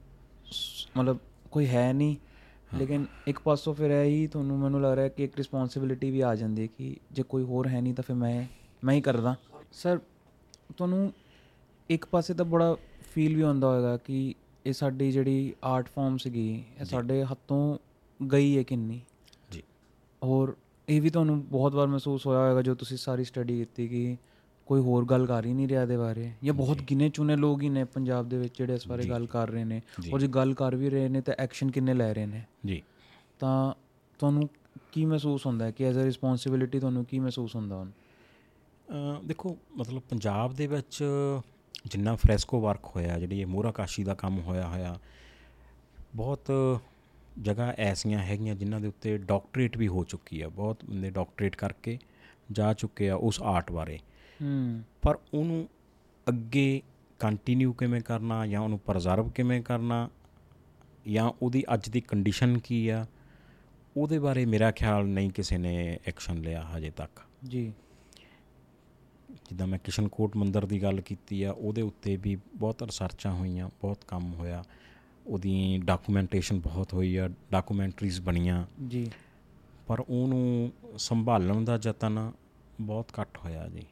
ਮਤਲਬ ਕੋਈ ਹੈ ਨਹੀਂ। ਲੇਕਿਨ ਇੱਕ ਪਾਸੋਂ ਫਿਰ ਇਹ ਹੀ ਤੁਹਾਨੂੰ ਮੈਨੂੰ ਲੱਗ ਰਿਹਾ ਕਿ ਇੱਕ ਰਿਸਪੌਂਸਿਬਿਲਿਟੀ ਵੀ ਆ ਜਾਂਦੀ ਹੈ ਕਿ ਜੇ ਕੋਈ ਹੋਰ ਹੈ ਨਹੀਂ ਤਾਂ ਫਿਰ ਮੈਂ ਮੈਂ ਹੀ ਕਰਦਾ। ਸਰ ਤੁਹਾਨੂੰ ਇੱਕ ਪਾਸੇ ਤਾਂ ਬੜਾ ਫੀਲ ਵੀ ਹੁੰਦਾ ਹੋਵੇਗਾ ਕਿ ਇਹ ਸਾਡੀ ਜਿਹੜੀ ਆਰਟ ਫਾਰਮ ਸੀਗੀ ਇਹ ਸਾਡੇ ਹੱਥੋਂ ਗਈ ਹੈ ਕਿੰਨੀ। ਜੀ। ਹੋਰ ਇਹ ਵੀ ਤੁਹਾਨੂੰ ਬਹੁਤ ਵਾਰ ਮਹਿਸੂਸ ਹੋਇਆ ਹੋਵੇਗਾ ਜੋ ਤੁਸੀਂ ਸਾਰੀ ਸਟੱਡੀ ਕੀਤੀ ਕਿ ਕੋਈ ਹੋਰ ਗੱਲ ਕਰ ਹੀ ਨਹੀਂ ਰਿਹਾ ਇਹਦੇ ਬਾਰੇ ਜਾਂ ਬਹੁਤ ਗਿਨੇ ਚੁਨੇ ਲੋਕ ਹੀ ਨੇ ਪੰਜਾਬ ਦੇ ਵਿੱਚ ਜਿਹੜੇ ਇਸ ਬਾਰੇ ਗੱਲ ਕਰ ਰਹੇ ਨੇ। ਔਰ ਜੇ ਗੱਲ ਕਰ ਵੀ ਰਹੇ ਨੇ ਤਾਂ ਐਕਸ਼ਨ ਕਿੰਨੇ ਲੈ ਰਹੇ ਨੇ। ਜੀ। ਤਾਂ ਤੁਹਾਨੂੰ ਕੀ ਮਹਿਸੂਸ ਹੁੰਦਾ ਕਿ ਐਜ਼ ਅ ਰਿਸਪੌਂਸਿਬਿਲਿਟੀ ਤੁਹਾਨੂੰ ਕੀ ਮਹਿਸੂਸ ਹੁੰਦਾ ਹੁਣ? ਦੇਖੋ ਮਤਲਬ ਪੰਜਾਬ ਦੇ ਵਿੱਚ ਜਿੰਨਾ ਫ੍ਰੈਸਕੋ ਵਰਕ ਹੋਇਆ ਜਿਹੜੀ ਇਹ ਮੋਹਰਾ ਕਾਸ਼ੀ ਦਾ ਕੰਮ ਹੋਇਆ ਹੋਇਆ ਬਹੁਤ ਜਗ੍ਹਾ ਐਸੀਆਂ ਹੈਗੀਆਂ ਜਿਨ੍ਹਾਂ ਦੇ ਉੱਤੇ ਡਾਕਟਰੇਟ ਵੀ ਹੋ ਚੁੱਕੀ ਆ। ਬਹੁਤ ਬੰਦੇ ਡਾਕਟਰੇਟ ਕਰਕੇ ਜਾ ਚੁੱਕੇ ਆ ਉਸ ਆਰਟ ਬਾਰੇ। ਹੂੰ। ਪਰ ਉਹਨੂੰ ਅੱਗੇ ਕੰਟੀਨਿਊ ਕਿਵੇਂ ਕਰਨਾ ਜਾਂ ਉਹਨੂੰ ਪ੍ਰਜ਼ਰਵ ਕਿਵੇਂ ਕਰਨਾ ਜਾਂ ਉਹਦੀ ਅੱਜ ਦੀ ਕੰਡੀਸ਼ਨ ਕੀ ਆ ਉਹਦੇ ਬਾਰੇ ਮੇਰਾ ਖਿਆਲ ਨਹੀਂ ਕਿਸੇ ਨੇ ਐਕਸ਼ਨ ਲਿਆ ਹਜੇ ਤੱਕ। ਜੀ। ਜਿੱਦਾਂ ਮੈਂ ਕਿਸ਼ਨਕੋਟ ਮੰਦਿਰ ਦੀ ਗੱਲ ਕੀਤੀ ਆ ਉਹਦੇ ਉੱਤੇ ਵੀ ਬਹੁਤ ਰਿਸਰਚਾਂ ਹੋਈਆਂ ਬਹੁਤ ਕੰਮ ਹੋਇਆ। ਉਹਦੀ ਡਾਕੂਮੈਂਟੇਸ਼ਨ ਬਹੁਤ ਹੋਈ ਆ ਡਾਕੂਮੈਂਟਰੀਜ਼ ਬਣੀਆਂ। ਜੀ। ਪਰ ਉਹਨੂੰ ਸੰਭਾਲਣ ਦਾ ਯਤਨ ਬਹੁਤ ਘੱਟ ਹੋਇਆ ਜੀ।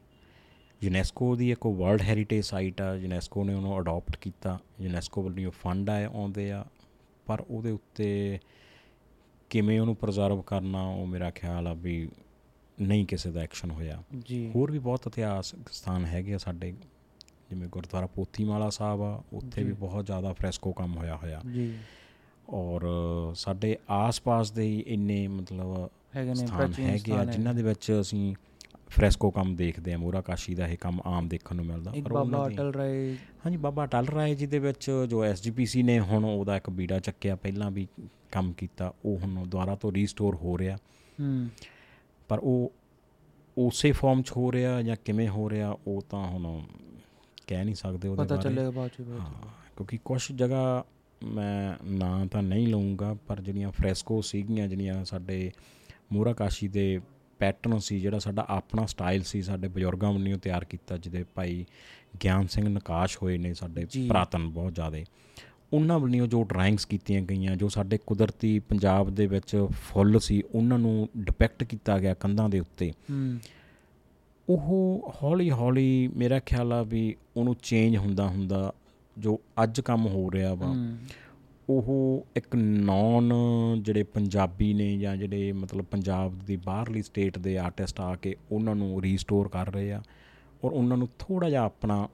ਯੂਨੈਸਕੋ ਦੀ ਇੱਕ ਵਰਲਡ ਹੈਰੀਟੇਜ ਸਾਈਟ ਆ ਯੂਨੈਸਕੋ ਨੇ ਉਹਨੂੰ ਅਡਾਪਟ ਕੀਤਾ। ਯੂਨੈਸਕੋ ਵੱਲੋਂ ਫੰਡ ਆਏ ਆਉਂਦੇ ਆ ਪਰ ਉਹਦੇ ਉੱਤੇ ਕਿਵੇਂ ਉਹਨੂੰ ਪ੍ਰਜ਼ਰਵ ਕਰਨਾ ਉਹ ਮੇਰਾ ਖਿਆਲ ਆ ਵੀ ਨਹੀਂ ਕਿਸੇ ਦਾ ਐਕਸ਼ਨ ਹੋਇਆ। ਜੀ। ਹੋਰ ਵੀ ਬਹੁਤ ਇਤਿਹਾਸਕ ਸਥਾਨ ਹੈਗੇ ਆ ਸਾਡੇ ਜਿਵੇਂ ਗੁਰਦੁਆਰਾ ਪੋਥੀਮਾਲਾ ਸਾਹਿਬ ਆ ਉੱਥੇ ਵੀ ਬਹੁਤ ਜ਼ਿਆਦਾ ਫ੍ਰੈਸਕੋ ਕੰਮ ਹੋਇਆ ਹੋਇਆ। ਜੀ। ਔਰ ਸਾਡੇ ਆਸ-ਪਾਸ ਦੇ ਹੀ ਇੰਨੇ ਮਤਲਬ ਹੈਗੇ ਨੇ ਪ੍ਰਾਚੀਨ ਹੈਗੇ ਆ ਸਥਾਨ ਜਿਨ੍ਹਾਂ ਦੇ ਵਿੱਚ ਅਸੀਂ ਫ੍ਰੈਸਕੋ ਕੰਮ ਦੇਖਦੇ ਆ ਮੋਰਾ ਕਾਸ਼ੀ ਦਾ ਇਹ ਕੰਮ ਆਮ ਦੇਖਣ ਨੂੰ ਮਿਲਦਾ। ਪਰ ਬਾਬਾ ਉਹਨਾਂ ਦੀ ਅਟਲ ਰਾਏ। ਹਾਂਜੀ ਬਾਬਾ ਅਟਲ ਰਾਏ ਜੀ ਦੇ ਵਿੱਚ ਜੋ ਐਸਜੀਪੀਸੀ ਨੇ ਹੁਣ ਉਹਦਾ ਇੱਕ ਬੀੜਾ ਚੱਕਿਆ ਪਹਿਲਾਂ ਵੀ ਕੰਮ ਕੀਤਾ ਉਹ ਹੁਣ ਦੁਬਾਰਾ ਤੋਂ ਰੀਸਟੋਰ ਹੋ ਰਿਹਾ। ਹੂੰ। ਪਰ ਉਹ ਉਸੇ ਫਾਰਮ 'ਚ ਹੋ ਰਿਹਾ ਜਾਂ ਕਿਵੇਂ ਹੋ ਰਿਹਾ ਉਹ ਤਾਂ ਹੁਣ ਕਹਿ ਨਹੀਂ ਸਕਦੇ ਉਹਦੇ ਪਤਾ ਬਾਰੇ ਚੱਲੇਗਾ ਬਾਅਦ ਚ ਬਾਅਦ ਹਾਂ ਚ। ਕਿਉਂਕਿ ਕੁਝ ਜਗ੍ਹਾ ਮੈਂ ਨਾਂ ਤਾਂ ਨਹੀਂ ਲਵਾਂਗਾ ਪਰ ਜਿਹੜੀਆਂ ਫ੍ਰੈਸਕੋ ਸੀਗੀਆਂ ਜਿਹੜੀਆਂ ਸਾਡੇ ਮੋਰਾ ਕਾਸ਼ੀ ਦੇ ਪੈਟਰਨ ਸੀ ਜਿਹੜਾ ਸਾਡਾ ਆਪਣਾ ਸਟਾਈਲ ਸੀ ਸਾਡੇ ਬਜ਼ੁਰਗਾਂ ਵੱਲੋਂ ਤਿਆਰ ਕੀਤਾ ਜਿਹਦੇ ਭਾਈ ਗਿਆਨ ਸਿੰਘ ਨਕਾਸ਼ ਹੋਏ ਨੇ ਸਾਡੇ। ਪ੍ਰਾਤਨ ਬਹੁਤ ਜ਼ਿਆਦੇ ਉਹਨਾਂ ਵੱਲੋਂ ਜੋ ਡਰਾਇੰਗਸ ਕੀਤੀਆਂ ਗਈਆਂ ਜੋ ਸਾਡੇ ਕੁਦਰਤੀ ਪੰਜਾਬ ਦੇ ਵਿੱਚ ਫੁੱਲ ਸੀ ਉਹਨਾਂ ਨੂੰ ਡਿਪੈਕਟ ਕੀਤਾ ਗਿਆ ਕੰਧਾਂ ਦੇ ਉੱਤੇ ਹੂੰ ਉਹ ਹੌਲੀ ਹੌਲੀ ਮੇਰਾ ਖਿਆਲ ਆ ਵੀ ਉਹਨੂੰ ਚੇਂਜ ਹੁੰਦਾ ਹੁੰਦਾ ਜੋ ਅੱਜ ਕੰਮ ਹੋ ਰਿਹਾ ਵਾ ਉਹ ਇੱਕ ਨੌਨ ਜਿਹੜੇ ਪੰਜਾਬੀ ਨੇ ਜਾਂ ਜਿਹੜੇ ਮਤਲਬ ਪੰਜਾਬ ਦੀ ਬਾਹਰਲੀ ਸਟੇਟ ਦੇ ਆਰਟਿਸਟ ਆ ਕੇ ਉਹਨਾਂ ਨੂੰ ਰੀਸਟੋਰ ਕਰ ਰਹੇ ਆ ਔਰ ਉਹਨਾਂ ਨੂੰ ਥੋੜਾ ਜਿਹਾ ਆਪਣਾ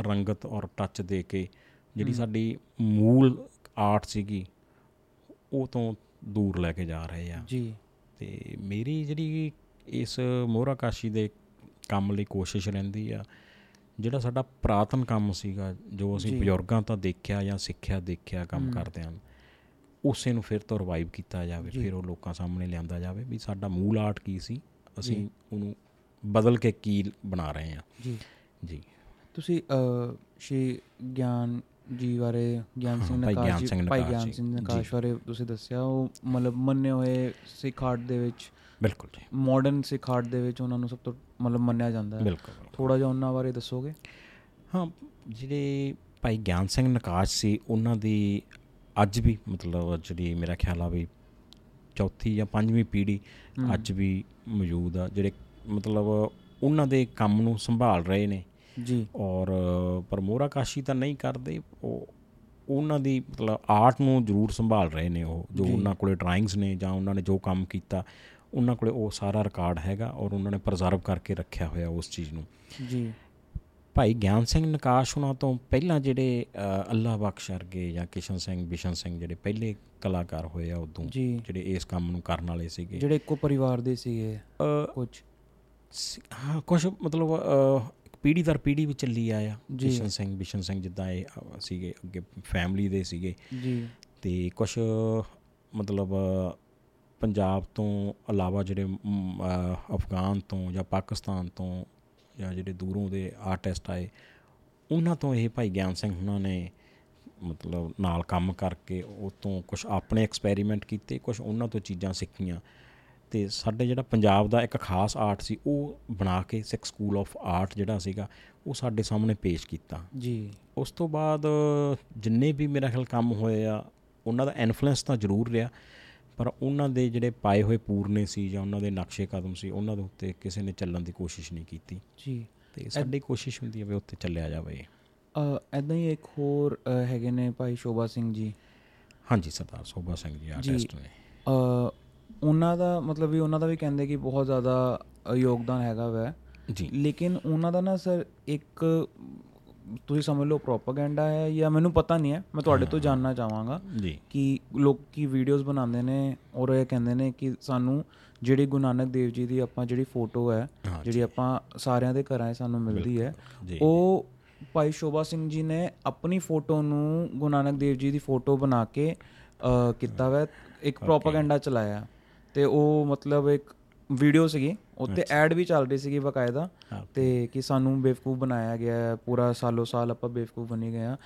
ਰੰਗਤ ਔਰ ਟੱਚ ਦੇ ਕੇ ਜਿਹੜੀ ਸਾਡੀ ਮੂਲ ਆਰਟ ਸੀਗੀ ਉਹ ਤੋਂ ਦੂਰ ਲੈ ਕੇ ਜਾ ਰਹੇ ਆ। ਜੀ। ਤੇ ਮੇਰੀ ਜਿਹੜੀ ਇਸ ਮੋਹਰਾ ਕਾਸ਼ੀ ਦੇ ਕੰਮ ਲਈ ਕੋਸ਼ਿਸ਼ ਰਹਿੰਦੀ ਆ ਜਿਹੜਾ ਸਾਡਾ ਪ੍ਰਾਤਨ ਕੰਮ ਸੀਗਾ ਜੋ ਅਸੀਂ। ਬਜ਼ੁਰਗਾਂ ਤੋਂ ਦੇਖਿਆ ਜਾਂ ਸਿੱਖਿਆ ਦੇਖਿਆ ਕੰਮ। ਕਰਦੇ ਹਨ ਉਸੇ ਨੂੰ ਫਿਰ ਤੋਂ ਰਿਵਾਈਵ ਕੀਤਾ ਜਾਵੇ। ਫਿਰ ਉਹ ਲੋਕਾਂ ਸਾਹਮਣੇ ਲਿਆਂਦਾ ਜਾਵੇ ਵੀ ਸਾਡਾ ਮੂਲ ਆਰਟ ਕੀ ਸੀ ਅਸੀਂ। ਉਹਨੂੰ ਬਦਲ ਕੇ ਕੀ ਬਣਾ ਰਹੇ ਹਾਂ ਜੀ ਜੀ ਤੁਸੀਂ ਅ, ਸ਼੍ਰੀ ਗਿਆਨ ਜੀ ਬਾਰੇ ਗਿਆਨ ਸਿੰਘ ਨਕਾਸ਼ ਭਾਈ ਗਿਆਨ ਸਿੰਘ। ਨਕਾਸ਼ ਬਾਰੇ ਤੁਸੀਂ ਦੱਸਿਆ ਉਹ ਮਤਲਬ ਮੰਨੇ ਹੋਏ ਸਿੱਖ ਆਰਟ ਦੇ ਵਿੱਚ ਬਿਲਕੁਲ ਜੀ ਮਾਡਰਨ ਸਿੱਖ ਆਰਟ ਦੇ ਵਿੱਚ ਉਹਨਾਂ ਨੂੰ ਸਭ ਤੋਂ ਮਤਲਬ ਮੰਨਿਆ ਜਾਂਦਾ ਹੈ। ਬਿਲਕੁਲ ਥੋੜਾ ਜਿਹਾ ਉਹਨਾਂ ਬਾਰੇ ਦੱਸੋਗੇ? ਹਾਂ ਜਿਹੜੇ ਭਾਈ ਗਿਆਨ ਸਿੰਘ ਨਕਾਸ਼ ਸੀ ਉਹਨਾਂ ਦੀ ਅੱਜ ਵੀ ਮਤਲਬ ਜਿਹੜੀ ਮੇਰਾ ਖਿਆਲ ਆ ਵੀ ਚੌਥੀ ਜਾਂ ਪੰਜਵੀਂ ਪੀੜ੍ਹੀ। ਅੱਜ ਵੀ ਮੌਜੂਦ ਆ ਜਿਹੜੇ ਮਤਲਬ ਉਹਨਾਂ ਦੇ ਕੰਮ ਨੂੰ ਸੰਭਾਲ ਰਹੇ ਨੇ। ਜੀ। ਔਰ ਪਰ ਮੋਹਰਾ ਕਾਸ਼ੀ ਤਾਂ ਨਹੀਂ ਕਰਦੇ ਉਹ ਉਹਨਾਂ ਦੀ ਮਤਲਬ ਆਰਟ ਨੂੰ ਜ਼ਰੂਰ ਸੰਭਾਲ ਰਹੇ ਨੇ ਉਹ ਜੀ। ਉਹਨਾਂ ਕੋਲੇ ਡਰਾਇੰਗਸ ਨੇ ਜਾਂ ਉਹਨਾਂ ਨੇ ਜੋ ਕੰਮ ਕੀਤਾ। ਉਹਨਾਂ ਕੋਲੇ ਉਹ ਸਾਰਾ ਰਿਕਾਰਡ ਹੈਗਾ ਔਰ ਉਹਨਾਂ ਨੇ ਪ੍ਰਜ਼ਰਵ ਕਰਕੇ ਰੱਖਿਆ ਹੋਇਆ ਉਸ ਚੀਜ਼ ਨੂੰ। ਜੀ। ਭਾਈ ਗਿਆਨ ਸਿੰਘ ਨਕਾਸ਼ ਉਹਨਾਂ ਤੋਂ ਪਹਿਲਾਂ ਜਿਹੜੇ ਅੱਲਾ ਬਖਸ਼ ਵਰਗੇ ਜਾਂ ਕਿਸ਼ਨ ਸਿੰਘ ਬਿਸ਼ਨ ਸਿੰਘ ਜਿਹੜੇ ਪਹਿਲੇ ਕਲਾਕਾਰ ਹੋਏ ਆ ਉਦੋਂ ਜਿਹੜੇ ਇਸ ਕੰਮ ਨੂੰ ਕਰਨ ਵਾਲੇ ਸੀਗੇ। ਜਿਹੜੇ ਇੱਕੋ ਪਰਿਵਾਰ ਦੇ ਸੀਗੇ ਕੁਝ ਹਾਂ ਕੁਝ ਮਤਲਬ ਅ, ਪੀੜ੍ਹੀ ਦਰ ਪੀੜ੍ਹੀ ਵੀ ਚੱਲੀ ਆਇਆ ਜੀ। ਕਿਸ਼ਨ ਸਿੰਘ ਬਿਸ਼ਨ ਸਿੰਘ ਜਿੱਦਾਂ ਇਹ ਸੀਗੇ ਅੱਗੇ ਫੈਮਿਲੀ ਦੇ ਸੀਗੇ। ਜੀ। ਤੇ ਕੁਝ ਮਤਲਬ ਪੰਜਾਬ ਤੋਂ ਇਲਾਵਾ ਜਿਹੜੇ ਅਫਗਾਨ ਤੋਂ ਜਾਂ ਪਾਕਿਸਤਾਨ ਤੋਂ ਜਾਂ ਜਿਹੜੇ ਦੂਰੋਂ ਦੇ ਆਰਟਿਸਟ ਆਏ ਉਹਨਾਂ ਤੋਂ ਇਹ ਭਾਈ ਗਿਆਨ ਸਿੰਘ ਉਹਨਾਂ ਨੇ ਮਤਲਬ ਨਾਲ ਕੰਮ ਕਰਕੇ ਉਹ ਤੋਂ ਕੁਝ ਆਪਣੇ ਐਕਸਪੈਰੀਮੈਂਟ ਕੀਤੇ ਕੁਝ ਉਹਨਾਂ ਤੋਂ ਚੀਜ਼ਾਂ ਸਿੱਖੀਆਂ। ਤੇ ਸਾਡੇ ਜਿਹੜਾ ਪੰਜਾਬ ਦਾ ਇੱਕ ਖਾਸ ਆਰਟ ਸੀ ਉਹ ਬਣਾ ਕੇ ਸਿੱਖ ਸਕੂਲ ਆਫ ਆਰਟ ਜਿਹੜਾ ਸੀਗਾ ਉਹ ਸਾਡੇ ਸਾਹਮਣੇ ਪੇਸ਼ ਕੀਤਾ। ਜੀ। ਉਸ ਤੋਂ ਬਾਅਦ ਜਿੰਨੇ ਵੀ ਮੇਰਾ ਖਿਆਲ ਕੰਮ ਹੋਏ ਆ ਉਹਨਾਂ ਦਾ ਇਨਫਲੂਐਂਸ ਤਾਂ ਜ਼ਰੂਰ ਰਿਹਾ। ਪਰ ਉਹਨਾਂ ਦੇ ਜਿਹੜੇ ਪਾਏ ਹੋਏ ਪੂਰਨੇ ਸੀ ਜਾਂ ਉਹਨਾਂ ਦੇ ਨਕਸ਼ੇ ਕਦਮ ਸੀ ਉਹਨਾਂ ਦੇ ਉੱਤੇ ਕਿਸੇ ਨੇ ਚੱਲਣ ਦੀ ਕੋਸ਼ਿਸ਼ ਨਹੀਂ ਕੀਤੀ। ਜੀ। ਤੇ ਸਾਡੀ ਕੋਸ਼ਿਸ਼ ਹੁੰਦੀ ਹੈ ਵੀ ਉੱਤੇ ਚੱਲਿਆ ਜਾਵੇ। ਐਦਾਂ ਹੀ ਇੱਕ ਹੋਰ ਹੈਗੇ ਨੇ ਭਾਈ ਸ਼ੋਭਾ ਸਿੰਘ ਜੀ। ਹਾਂਜੀ ਸਰਦਾਰ ਸੋਭਾ ਸਿੰਘ ਜੀ ਆਰਟਿਸਟ ਨੇ। ਅ, ਉਹਨਾਂ ਦਾ ਮਤਲਬ ਵੀ ਉਹਨਾਂ ਦਾ ਵੀ ਕਹਿੰਦੇ ਕਿ ਬਹੁਤ ਜ਼ਿਆਦਾ ਯੋਗਦਾਨ ਹੈਗਾ ਵੈ। ਜੀ। ਲੇਕਿਨ ਉਹਨਾਂ ਦਾ ਨਾ ਸਰ ਇੱਕ ਤੁਸੀਂ ਸਮਝ ਲਓ ਪ੍ਰੋਪਾਗੈਂਡਾ ਹੈ ਜਾਂ ਮੈਨੂੰ ਪਤਾ ਨਹੀਂ ਹੈ ਮੈਂ ਤੁਹਾਡੇ ਤੋਂ ਜਾਨਣਾ ਚਾਹਾਂਗਾ ਕਿ ਲੋਕੀ ਵੀਡੀਓਜ਼ ਬਣਾਉਂਦੇ ਨੇ ਔਰ ਇਹ ਕਹਿੰਦੇ ਨੇ ਕਿ ਸਾਨੂੰ ਜਿਹੜੀ ਗੁਰੂ ਨਾਨਕ ਦੇਵ ਜੀ ਦੀ ਆਪਾਂ ਜਿਹੜੀ ਫੋਟੋ ਹੈ ਜਿਹੜੀ ਆਪਾਂ ਸਾਰਿਆਂ ਦੇ ਘਰਾਂ 'ਚ ਸਾਨੂੰ ਮਿਲਦੀ ਹੈ ਉਹ ਭਾਈ ਸ਼ੋਭਾ ਸਿੰਘ ਜੀ ਨੇ ਆਪਣੀ ਫੋਟੋ ਨੂੰ ਗੁਰੂ ਨਾਨਕ ਦੇਵ ਜੀ ਦੀ ਫੋਟੋ ਬਣਾ ਕੇ ਕੀਤਾ ਵੈ ਇੱਕ ਪ੍ਰੋਪਾਗੈਂਡਾ ਚਲਾਇਆ ਤੇ ਉਹ ਮਤਲਬ ਇੱਕ ਵੀਡੀਓ ਸੀਗੀ ਉੱਤੇ ਐਡ ਵੀ ਚੱਲ ਰਹੀ ਸੀਗੀ ਬਕਾਇਦਾ। ਤੇ ਕਿ ਸਾਨੂੰ ਬੇਵਕੂਫ ਬਣਾਇਆ ਗਿਆ ਹੈ ਪੂਰਾ ਸਾਲੋ ਸਾਲ ਆਪਾਂ ਬੇਵਕੂਫ ਬਣੀ ਗਏ ਆ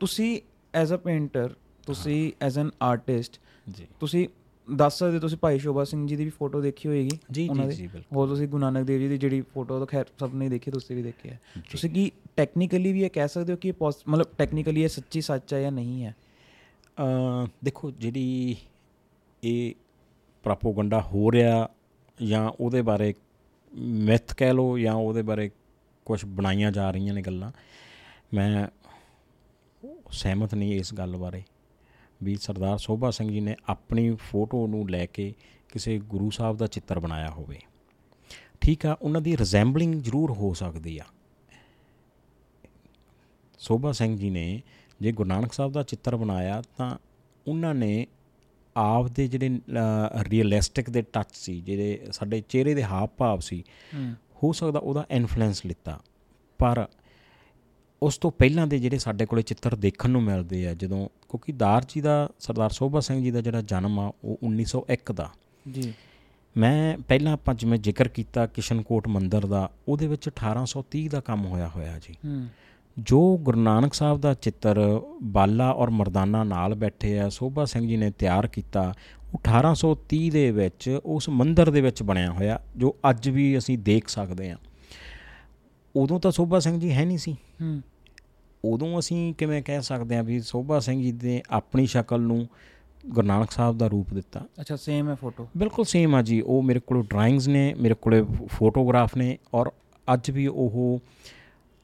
ਤੁਸੀਂ ਐਜ਼ ਅ ਪੇਂਟਰ ਤੁਸੀਂ ਐਜ਼ ਐਨ ਆਰਟਿਸਟ ਜੀ। ਤੁਸੀਂ ਦੱਸ ਸਕਦੇ ਤੁਸੀਂ ਭਾਈ ਸ਼ੋਭਾ ਸਿੰਘ ਜੀ ਦੀ ਵੀ ਫੋਟੋ ਦੇਖੀ ਹੋਏਗੀ? ਜੀ ਜੀ? ਜੀ ਬਿਲਕੁਲ। ਹੋਰ ਤੁਸੀਂ ਗੁਰੂ ਨਾਨਕ ਦੇਵ ਜੀ ਦੀ ਜਿਹੜੀ ਫੋਟੋ ਤਾਂ ਖੈਰ ਸਭ ਨੇ ਦੇਖੀ ਤੁਸੀਂ ਵੀ ਦੇਖੀ ਹੈ। ਤੁਸੀਂ ਕੀ ਟੈਕਨੀਕਲੀ ਵੀ ਇਹ ਕਹਿ ਸਕਦੇ ਹੋ ਕਿ ਇਹ ਮਤਲਬ ਟੈਕਨੀਕਲੀ ਇਹ ਸੱਚੀ ਸੱਚ ਹੈ ਜਾਂ ਨਹੀਂ ਹੈ? ਅ ਦੇਖੋ ਜਿਹੜੀ ਇਹ ਪ੍ਰੋਪੋਗੰਡਾ ਹੋ ਰਿਹਾ ਜਾਂ ਉਹਦੇ ਬਾਰੇ ਮਿਥ ਕਹਿ ਲਓ ਜਾਂ ਉਹਦੇ ਬਾਰੇ ਕੁਝ ਬਣਾਈਆਂ ਜਾ ਰਹੀਆਂ ਨੇ ਗੱਲਾਂ, ਮੈਂ ਸਹਿਮਤ ਨਹੀਂ ਇਸ ਗੱਲ ਬਾਰੇ। ਵੀ ਸਰਦਾਰ ਸੋਭਾ ਸਿੰਘ ਜੀ ਨੇ ਆਪਣੀ ਫੋਟੋ ਨੂੰ ਲੈ ਕੇ ਕਿਸੇ ਗੁਰੂ ਸਾਹਿਬ ਦਾ ਚਿੱਤਰ ਬਣਾਇਆ ਹੋਵੇ। ਠੀਕ ਆ, ਉਹਨਾਂ ਦੀ ਰਿਜ਼ੈਂਬਲਿੰਗ ਜ਼ਰੂਰ ਹੋ ਸਕਦੀ ਆ। ਸੋਭਾ ਸਿੰਘ ਜੀ ਨੇ ਜੇ ਗੁਰੂ ਨਾਨਕ ਸਾਹਿਬ ਦਾ ਚਿੱਤਰ ਬਣਾਇਆ ਤਾਂ ਉਹਨਾਂ ਨੇ ਆਪ ਦੇ ਜਿਹੜੇ ਰੀਅਲਿਸਟਿਕ ਦੇ ਟੱਚ ਸੀ ਜਿਹੜੇ ਸਾਡੇ ਚਿਹਰੇ ਦੇ ਹਾਵ ਭਾਵ ਸੀ ਹੋ। ਸਕਦਾ ਉਹਦਾ ਇਨਫਲੂਐਂਸ ਲਿੱਤਾ। ਪਰ ਉਸ ਤੋਂ ਪਹਿਲਾਂ ਦੇ ਜਿਹੜੇ ਸਾਡੇ ਕੋਲੇ ਚਿੱਤਰ ਦੇਖਣ ਨੂੰ ਮਿਲਦੇ ਆ ਜਦੋਂ ਕਿਉਂਕਿ ਦਾਰ ਜੀ ਦਾ ਸਰਦਾਰ ਸੋਭਾ ਸਿੰਘ ਜੀ ਦਾ ਜਿਹੜਾ ਜਨਮ ਆ ਉਹ 1901 ਦਾ। ਜੀ। ਮੈਂ ਪਹਿਲਾਂ ਆਪਾਂ ਜਿਵੇਂ ਜ਼ਿਕਰ ਕੀਤਾ ਕਿਸ਼ਨਕੋਟ ਮੰਦਿਰ ਦਾ ਉਹਦੇ ਵਿੱਚ 1830 ਦਾ ਕੰਮ ਹੋਇਆ ਹੋਇਆ ਜੀ। ਹੂੰ। ਜੋ ਗੁਰੂ ਨਾਨਕ ਸਾਹਿਬ ਦਾ ਚਿੱਤਰ ਬਾਲਾ ਔਰ ਮਰਦਾਨਾ ਨਾਲ ਬੈਠੇ ਆ ਸੋਭਾ ਸਿੰਘ ਜੀ ਨੇ ਤਿਆਰ ਕੀਤਾ ਉਹ 1830 ਦੇ ਵਿੱਚ ਉਸ ਮੰਦਿਰ ਦੇ ਵਿੱਚ ਬਣਿਆ ਹੋਇਆ ਜੋ ਅੱਜ ਵੀ ਅਸੀਂ ਦੇਖ ਸਕਦੇ ਆ ਉਦੋਂ ਤਾਂ ਸੋਭਾ ਸਿੰਘ ਜੀ ਹੈ ਨਹੀਂ ਸੀ। ਹੂੰ। ਉਦੋਂ ਅਸੀਂ ਕਿਵੇਂ ਕਹਿ ਸਕਦੇ ਆ ਵੀ ਸੋਭਾ ਸਿੰਘ ਜੀ ਨੇ ਆਪਣੀ ਸ਼ਕਲ ਨੂੰ ਗੁਰੂ ਨਾਨਕ ਸਾਹਿਬ ਦਾ ਰੂਪ ਦਿੱਤਾ। ਅੱਛਾ ਸੇਮ ਹੈ ਫੋਟੋ ਬਿਲਕੁਲ ਸੇਮ ਆ ਜੀ। ਉਹ ਮੇਰੇ ਕੋਲ ਡਰਾਇੰਗਸ ਨੇ ਮੇਰੇ ਕੋਲੇ ਫੋਟੋਗ੍ਰਾਫ ਨੇ ਔਰ ਅੱਜ ਵੀ ਉਹ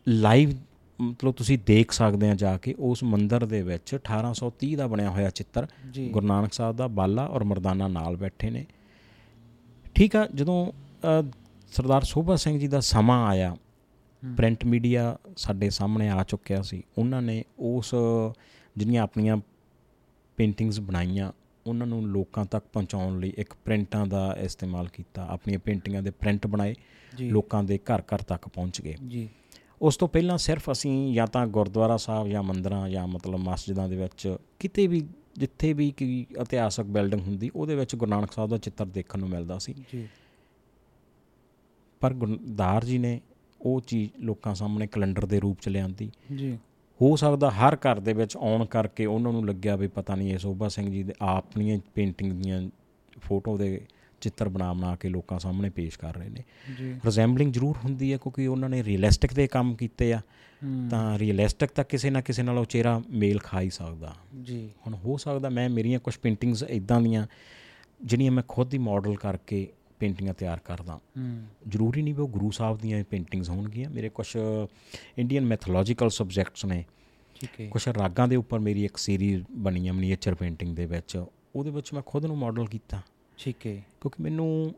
ਲਾਈਵ ਮਤਲਬ ਤੁਸੀਂ ਦੇਖ ਸਕਦੇ ਆ ਜਾ ਕੇ ਉਸ ਮੰਦਿਰ ਦੇ ਵਿੱਚ 1830 ਦਾ ਬਣਿਆ ਹੋਇਆ ਚਿੱਤਰ ਗੁਰੂ ਨਾਨਕ ਸਾਹਿਬ ਦਾ ਬਾਲਾ ਔਰ ਮਰਦਾਨਾ ਨਾਲ ਬੈਠੇ ਨੇ। ਠੀਕ ਆ ਜਦੋਂ ਸਰਦਾਰ ਸੋਭਾ ਸਿੰਘ ਜੀ ਦਾ ਸਮਾਂ ਆਇਆ ਪ੍ਰਿੰਟ ਮੀਡੀਆ ਸਾਡੇ ਸਾਹਮਣੇ ਆ ਚੁੱਕਿਆ ਸੀ ਉਹਨਾਂ ਨੇ ਉਸ ਜਿਹੜੀਆਂ ਆਪਣੀਆਂ ਪੇਂਟਿੰਗਸ ਬਣਾਈਆਂ ਉਹਨਾਂ ਨੂੰ ਲੋਕਾਂ ਤੱਕ ਪਹੁੰਚਾਉਣ ਲਈ ਇੱਕ ਪ੍ਰਿੰਟਾਂ ਦਾ ਇਸਤੇਮਾਲ ਕੀਤਾ ਆਪਣੀਆਂ ਪੇਂਟਿੰਗਾਂ ਦੇ ਪ੍ਰਿੰਟ ਬਣਾਏ ਲੋਕਾਂ ਦੇ ਘਰ ਘਰ ਤੱਕ ਪਹੁੰਚ ਗਏ। ਜੀ। ਉਸ ਤੋਂ ਪਹਿਲਾਂ ਸਿਰਫ ਅਸੀਂ ਜਾਂ ਤਾਂ ਗੁਰਦੁਆਰਾ ਸਾਹਿਬ ਜਾਂ ਮੰਦਰਾਂ ਜਾਂ ਮਤਲਬ ਮਸਜਿਦਾਂ ਦੇ ਵਿੱਚ ਕਿਤੇ ਵੀ ਜਿੱਥੇ ਵੀ ਕੋਈ ਇਤਿਹਾਸਕ ਬਿਲਡਿੰਗ ਹੁੰਦੀ ਉਹਦੇ ਵਿੱਚ ਗੁਰੂ ਨਾਨਕ ਸਾਹਿਬ ਦਾ ਚਿੱਤਰ ਦੇਖਣ ਨੂੰ ਮਿਲਦਾ ਸੀ। ਜੀ। ਪਰ ਗੁਰਦਾਰ ਜੀ ਨੇ ਉਹ ਚੀਜ਼ ਲੋਕਾਂ ਸਾਹਮਣੇ ਕੈਲੰਡਰ ਦੇ ਰੂਪ ਚ ਲਿਆਂਦੀ। ਜੀ। ਹੋ ਸਕਦਾ ਹਰ ਘਰ ਦੇ ਵਿੱਚ ਆਉਣ ਕਰਕੇ ਉਹਨਾਂ ਨੂੰ ਲੱਗਿਆ ਵੀ ਪਤਾ ਨਹੀਂ ਇਹ ਸੋਭਾ ਸਿੰਘ ਜੀ ਦੇ ਆਪਣੀਆਂ ਪੇਂਟਿੰਗ ਦੀਆਂ ਫੋਟੋ ਦੇ ਚਿੱਤਰ ਬਣਾ ਬਣਾ ਕੇ ਲੋਕਾਂ ਸਾਹਮਣੇ ਪੇਸ਼ ਕਰ ਰਹੇ ਨੇ। ਜੀ। ਰਿਜ਼ੈਂਬਲਿੰਗ ਜ਼ਰੂਰ ਹੁੰਦੀ ਹੈ ਕਿਉਂਕਿ ਉਹਨਾਂ ਨੇ ਰੀਅਲਿਸਟਿਕ ਦੇ ਕੰਮ ਕੀਤੇ ਆ। ਤਾਂ ਰੀਅਲਿਸਟਿਕ ਤਾਂ ਕਿਸੇ ਨਾ ਕਿਸੇ ਨਾਲ ਉਹ ਚਿਹਰਾ ਮੇਲ ਖਾ ਹੀ ਸਕਦਾ। ਜੀ। ਹੁਣ ਹੋ ਸਕਦਾ ਮੈਂ ਮੇਰੀਆਂ ਕੁਝ ਪੇਂਟਿੰਗਸ ਇਦਾਂ ਦੀਆਂ ਜਿਹੜੀਆਂ ਮੈਂ ਖੁਦ ਹੀ ਮਾਡਲ ਕਰਕੇ ਪੇਂਟਿੰਗਾਂ ਤਿਆਰ ਕਰਦਾ। ਜ਼ਰੂਰੀ ਨਹੀਂ ਵੀ ਉਹ ਗੁਰੂ ਸਾਹਿਬ ਦੀਆਂ ਪੇਂਟਿੰਗਸ ਹੋਣਗੀਆਂ। ਮੇਰੇ ਕੁਝ ਇੰਡੀਅਨ ਮੈਥੋਲੋਜੀਕਲ ਸਬਜੈਕਟਸ ਨੇ। ਠੀਕ ਹੈ। ਕੁਝ ਰਾਗਾਂ ਦੇ ਉੱਪਰ ਮੇਰੀ ਇੱਕ ਸੀਰੀਜ਼ ਬਣੀ ਹੈ ਮਨੀਏਚਰ ਪੇਂਟਿੰਗ ਦੇ ਵਿੱਚ। ਉਹਦੇ ਵਿੱਚ ਮੈਂ ਖੁਦ ਨੂੰ ਮਾਡਲ ਕੀਤਾ। ਠੀਕ ਹੈ ਕਿਉਂਕਿ ਮੈਨੂੰ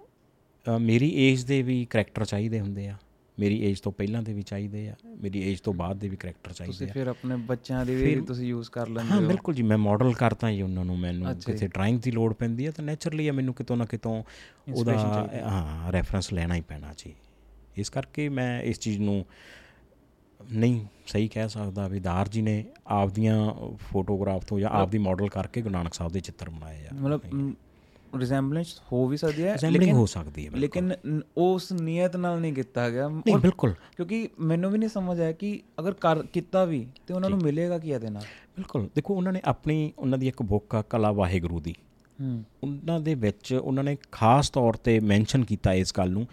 ਮੇਰੀ ਏਜ ਦੇ ਵੀ ਕਰੈਕਟਰ ਚਾਹੀਦੇ ਹੁੰਦੇ ਆ। ਮੇਰੀ ਏਜ ਤੋਂ ਪਹਿਲਾਂ ਦੇ ਵੀ ਚਾਹੀਦੇ ਆ ਮੇਰੀ ਏਜ ਤੋਂ ਬਾਅਦ ਦੇ ਵੀ ਕੈਰੈਕਟਰ ਚਾਹੀਦੇ ਤੁਸੀਂ ਆ। ਫਿਰ ਆਪਣੇ ਬੱਚਿਆਂ ਦੀ ਵੀ ਤੁਸੀਂ ਯੂਜ਼ ਕਰ ਲੈਂਦੇ ਹਾਂ ਹੋ। ਬਿਲਕੁਲ ਜੀ ਮੈਂ ਮਾਡਲ ਕਰਤਾ ਜੀ ਉਹਨਾਂ ਨੂੰ ਮੈਨੂੰ। ਕਿਤੇ ਡਰਾਇੰਗ ਦੀ ਲੋੜ ਪੈਂਦੀ ਹੈ ਤਾਂ ਨੇਚਰਲੀ ਆ ਮੈਨੂੰ ਕਿਤੋਂ ਨਾ ਕਿਤੋਂ ਉਹਦਾ ਹਾਂ ਰੈਫਰੈਂਸ ਲੈਣਾ ਹੀ ਪੈਣਾ ਜੀ। ਇਸ ਕਰਕੇ ਮੈਂ ਇਸ ਚੀਜ਼ ਨੂੰ ਨਹੀਂ ਸਹੀ ਕਹਿ ਸਕਦਾ ਵੀ ਦਾਰ ਜੀ ਨੇ ਆਪਦੀਆਂ ਫੋਟੋਗ੍ਰਾਫ ਤੋਂ ਜਾਂ ਆਪਦੀ ਮਾਡਲ ਕਰਕੇ ਗੁਰੂ ਸਾਹਿਬ ਦੇ ਚਿੱਤਰ ਬਣਾਏ ਆ। ਮਤਲਬ ਰਿਜ਼ੈਂਬਲੈਂਸ ਹੋ ਵੀ ਸਕਦੀ ਹੈ Resembling ਹੋ ਸਕਦੀ ਹੈ। ਲੇਕਿਨ ਉਸ ਨੀਅਤ ਨਾਲ ਨਹੀਂ ਕੀਤਾ ਗਿਆ। ਨਹੀਂ ਬਿਲਕੁਲ। ਕਿਉਂਕਿ ਮੈਨੂੰ ਵੀ ਨਹੀਂ ਸਮਝ ਆਇਆ ਕਿ ਅਗਰ ਕਰ ਕੀਤਾ ਵੀ ਤੇ ਉਹਨਾਂ ਨੂੰ ਮਿਲੇਗਾ ਕੀ ਇਹਦੇ ਨਾਲ? ਬਿਲਕੁਲ। ਦੇਖੋ ਉਹਨਾਂ ਨੇ ਆਪਣੀ ਉਹਨਾਂ ਦੀ ਇੱਕ ਬੁੱਕ ਆ ਕਲਾ ਵਾਹਿਗੁਰੂ ਦੀ। ਹੂੰ। ਉਹਨਾਂ ਦੇ ਵਿੱਚ ਉਹਨਾਂ ਨੇ ਖਾਸ ਤੌਰ ਤੇ ਮੈਂਸ਼ਨ ਕੀਤਾ ਇਸ ਗੱਲ ਨੂੰ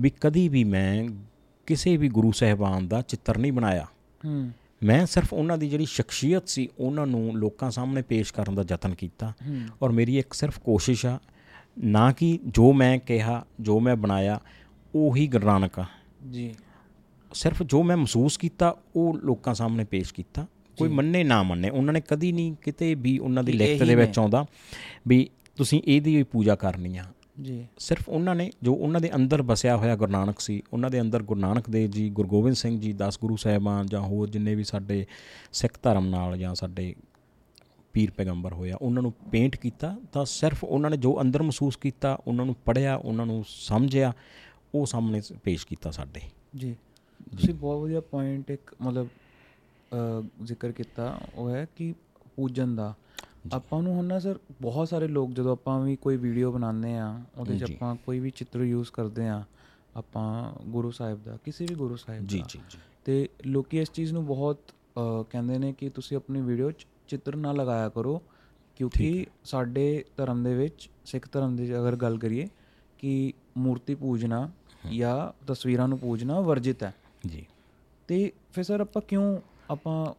ਵੀ ਕਦੀ ਵੀ ਮੈਂ ਕਿਸੇ ਵੀ ਗੁਰੂ ਸਾਹਿਬਾਨ ਦਾ ਚਿੱਤਰ ਨਹੀਂ ਬਣਾਇਆ। ਹੂੰ। ਮੈਂ ਸਿਰਫ ਉਹਨਾਂ ਦੀ ਜਿਹੜੀ ਸ਼ਖਸੀਅਤ ਸੀ ਉਹਨਾਂ ਨੂੰ ਲੋਕਾਂ ਸਾਹਮਣੇ ਪੇਸ਼ ਕਰਨ ਦਾ ਯਤਨ ਕੀਤਾ ਔਰ ਮੇਰੀ ਇੱਕ ਸਿਰਫ ਕੋਸ਼ਿਸ਼ ਆ ਨਾ ਕਿ ਜੋ ਮੈਂ ਕਿਹਾ ਜੋ ਮੈਂ ਬਣਾਇਆ ਉਹੀ ਗੁਰੂ ਨਾਨਕ ਆ। ਜੀ। ਸਿਰਫ ਜੋ ਮੈਂ ਮਹਿਸੂਸ ਕੀਤਾ ਉਹ ਲੋਕਾਂ ਸਾਹਮਣੇ ਪੇਸ਼ ਕੀਤਾ। ਕੋਈ ਮੰਨੇ ਨਾ ਮੰਨੇ। ਉਹਨਾਂ ਨੇ ਕਦੀ ਨਹੀਂ ਕਿਤੇ ਵੀ ਉਹਨਾਂ ਦੀ ਲਿਖਤ ਦੇ ਵਿੱਚ ਆਉਂਦਾ ਵੀ ਤੁਸੀਂ ਇਹਦੀ ਹੀ ਪੂਜਾ ਕਰਨੀ ਆ। ਜੀ। ਸਿਰਫ ਉਹਨਾਂ ਨੇ ਜੋ ਉਹਨਾਂ ਦੇ ਅੰਦਰ ਵਸਿਆ ਹੋਇਆ ਗੁਰੂ ਨਾਨਕ ਸੀ ਉਹਨਾਂ ਦੇ ਅੰਦਰ ਗੁਰੂ ਨਾਨਕ ਦੇਵ ਜੀ ਗੁਰੂ ਗੋਬਿੰਦ ਸਿੰਘ ਜੀ 10 ਗੁਰੂ ਸਾਹਿਬਾਨ ਜਾਂ ਹੋਰ ਜਿੰਨੇ ਵੀ ਸਾਡੇ ਸਿੱਖ ਧਰਮ ਨਾਲ ਜਾਂ ਸਾਡੇ ਪੀਰ ਪੈਗੰਬਰ ਹੋਇਆ ਉਹਨਾਂ ਨੂੰ ਪੇਂਟ ਕੀਤਾ ਤਾਂ ਸਿਰਫ ਉਹਨਾਂ ਨੇ ਜੋ ਅੰਦਰ ਮਹਿਸੂਸ ਕੀਤਾ ਉਹਨਾਂ ਨੂੰ ਪੜਿਆ ਉਹਨਾਂ ਨੂੰ ਸਮਝਿਆ ਉਹ ਸਾਹਮਣੇ ਪੇਸ਼ ਕੀਤਾ ਸਾਡੇ। ਜੀ। ਤੁਸੀਂ ਬਹੁਤ ਵਧੀਆ ਪੁਆਇੰਟ ਇੱਕ ਮਤਲਬ ਜ਼ਿਕਰ ਕੀਤਾ ਉਹ ਹੈ ਕਿ ਪੂਜਨ ਦਾ ਆਪਾਂ ਨੂੰ ਹੁਣ ਨਾ ਸਰ ਬਹੁਤ ਸਾਰੇ ਲੋਕ ਜਦੋਂ ਆਪਾਂ ਵੀ ਕੋਈ ਵੀਡੀਓ ਬਣਾਉਂਦੇ ਆ ਉਹਦੇ 'ਚ। ਆਪਾਂ ਕੋਈ ਵੀ ਚਿੱਤਰ ਯੂਜ਼ ਕਰਦੇ ਆ ਆਪਾਂ ਗੁਰੂ ਸਾਹਿਬ ਦਾ ਕਿਸੇ ਵੀ ਗੁਰੂ ਸਾਹਿਬ ਦਾ। ਜੀ ਜੀ। ਤੇ ਲੋਕੀ ਇਸ ਚੀਜ਼ ਨੂੰ ਬਹੁਤ ਕਹਿੰਦੇ ਨੇ ਕਿ ਤੁਸੀਂ ਆਪਣੀ ਵੀਡੀਓ 'ਚ ਚਿੱਤਰ ਨਾ ਲਗਾਇਆ ਕਰੋ ਕਿਉਂਕਿ ਸਾਡੇ ਧਰਮ ਦੇ ਵਿੱਚ ਸਿੱਖ ਧਰਮ ਦੀ ਅਗਰ ਗੱਲ ਕਰੀਏ ਕਿ ਮੂਰਤੀ ਪੂਜਣਾ ਜਾਂ ਤਸਵੀਰਾਂ ਨੂੰ ਪੂਜਣਾ ਵਰਜਿਤ ਹੈ। ਜੀ। ਤੇ ਫਿਰ ਸਰ ਆਪਾਂ ਕਿਉਂ ਆਪਾਂ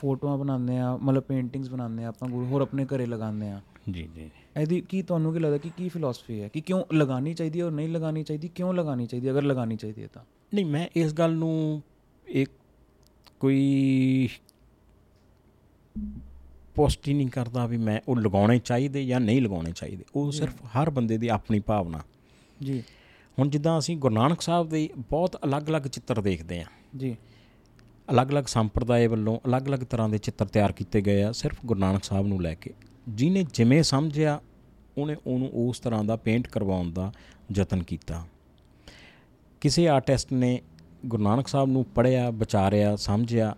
ਫੋਟੋਆਂ ਬਣਾਉਂਦੇ ਆ ਮਤਲਬ ਪੇਂਟਿੰਗਸ ਬਣਾਉਂਦੇ ਆ ਆਪਾਂ ਗੁਰੂ ਹੋਰ ਆਪਣੇ ਘਰੇ ਲਗਾਉਂਦੇ ਆ ਜੀ ਜੀ। ਇਹਦੀ ਕੀ ਤੁਹਾਨੂੰ ਕੀ ਲੱਗਦਾ ਕਿ ਕੀ ਫਿਲਾਸਫੀ ਹੈ? ਕਿ ਕਿਉਂ ਲਗਾਣੀ ਚਾਹੀਦੀ ਹੈ ਔਰ ਨਹੀਂ ਲਗਾਣੀ ਚਾਹੀਦੀ? ਕਿਉਂ ਲਗਾਣੀ ਚਾਹੀਦੀ ਹੈ? ਅਗਰ ਲਗਾਣੀ ਚਾਹੀਦੀ ਹੈ ਤਾਂ। ਨਹੀਂ ਮੈਂ ਇਸ ਗੱਲ ਨੂੰ ਇੱਕ ਕੋਈ ਪੋਸਟ ਹੀ ਨਹੀਂ ਕਰਦਾ ਵੀ ਮੈਂ ਉਹ ਲਗਾਉਣੇ ਚਾਹੀਦੇ ਜਾਂ ਨਹੀਂ ਲਗਾਉਣੇ ਚਾਹੀਦੇ। ਉਹ ਸਿਰਫ ਹਰ ਬੰਦੇ ਦੀ ਆਪਣੀ ਭਾਵਨਾ। ਜੀ। ਹੁਣ ਜਿੱਦਾਂ ਅਸੀਂ ਗੁਰੂ ਨਾਨਕ ਸਾਹਿਬ ਦੇ ਬਹੁਤ ਅਲੱਗ-ਅਲੱਗ ਚਿੱਤਰ ਦੇਖਦੇ ਆ ਜੀ। ਅਲੱਗ-ਅਲੱਗ ਸੰਪਰਦਾਇ ਵੱਲੋਂ ਅਲੱਗ-ਅਲੱਗ ਤਰ੍ਹਾਂ ਦੇ ਚਿੱਤਰ ਤਿਆਰ ਕੀਤੇ ਗਏ ਆ ਸਿਰਫ ਗੁਰੂ ਨਾਨਕ ਸਾਹਿਬ ਨੂੰ ਲੈ ਕੇ। ਜਿਹਨੇ ਜਿਵੇਂ ਸਮਝਿਆ ਉਹਨੇ ਉਹਨੂੰ ਉਸ ਤਰ੍ਹਾਂ ਦਾ ਪੇਂਟ ਕਰਵਾਉਣ ਦਾ ਯਤਨ ਕੀਤਾ। ਕਿਸੇ ਆਰਟਿਸਟ ਨੇ ਗੁਰੂ ਨਾਨਕ ਸਾਹਿਬ ਨੂੰ ਪੜ੍ਹਿਆ ਵਿਚਾਰਿਆ ਸਮਝਿਆ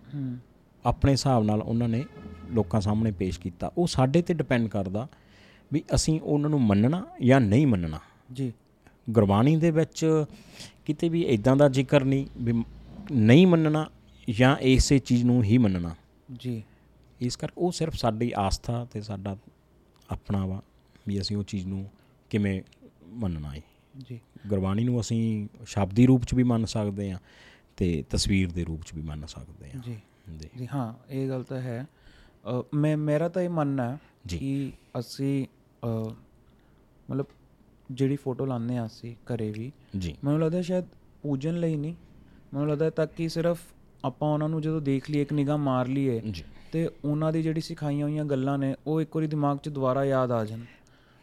ਆਪਣੇ ਹਿਸਾਬ ਨਾਲ ਉਹਨਾਂ ਨੇ ਲੋਕਾਂ ਸਾਹਮਣੇ ਪੇਸ਼ ਕੀਤਾ। ਉਹ ਸਾਡੇ ਤੇ ਡਿਪੈਂਡ ਕਰਦਾ ਵੀ ਅਸੀਂ ਉਹਨਾਂ ਨੂੰ ਮੰਨਣਾ ਜਾਂ ਨਹੀਂ ਮੰਨਣਾ। ਜੀ। ਗੁਰਬਾਣੀ ਦੇ ਵਿੱਚ ਕਿਤੇ ਵੀ ਇਦਾਂ ਦਾ ਜ਼ਿਕਰ ਨਹੀਂ ਵੀ ਨਹੀਂ ਮੰਨਣਾ ਜਾਂ ਇਸੇ ਚੀਜ਼ ਨੂੰ ਹੀ ਮੰਨਣਾ। ਜੀ। ਇਸ ਕਰਕੇ ਉਹ ਸਿਰਫ ਸਾਡੀ ਆਸਥਾ ਤੇ ਸਾਡਾ ਆਪਣਾ ਵਾ ਵੀ ਅਸੀਂ ਉਹ ਚੀਜ਼ ਨੂੰ ਕਿਵੇਂ ਮੰਨਣਾ ਹੈ ਜੀ। ਗੁਰਬਾਣੀ ਨੂੰ ਅਸੀਂ ਸ਼ਬਦੀ ਰੂਪ ਚ ਵੀ ਮੰਨ ਸਕਦੇ ਹਾਂ ਤੇ ਤਸਵੀਰ ਦੇ ਰੂਪ ਚ ਵੀ ਮੰਨ ਸਕਦੇ ਹਾਂ। ਜੀ। ਜੀ। ਹਾਂ ਇਹ ਗੱਲ ਤਾਂ ਹੈ। ਮੈਂ ਮੇਰਾ ਤਾਂ ਇਹ ਮੰਨਣਾ ਹੈ। ਕਿ ਅਸੀਂ ਮਤਲਬ ਜਿਹੜੀ ਫੋਟੋ ਲਾਉਂਦੇ ਆ ਅਸੀਂ ਘਰੇ ਵੀ ਮੈਨੂੰ ਲੱਗਦਾ ਸ਼ਾਇਦ ਪੂਜਨ ਲਈ ਨਹੀਂ। ਮੈਨੂੰ ਲੱਗਦਾ ਤਾਂ ਕਿ ਸਿਰਫ ਆਪਾਂ ਉਹਨਾਂ ਨੂੰ ਜਦੋਂ ਦੇਖ ਲਈਏ ਇੱਕ ਨਿਗਾਹ ਮਾਰ ਲਈਏ ਤੇ ਉਹਨਾਂ ਦੀ ਜਿਹੜੀ ਸਿਖਾਈਆਂ ਹੋਈਆਂ ਗੱਲਾਂ ਨੇ ਉਹ ਇੱਕ ਵਾਰੀ ਦਿਮਾਗ 'ਚ ਦੁਬਾਰਾ ਯਾਦ ਆ ਜਾਣ।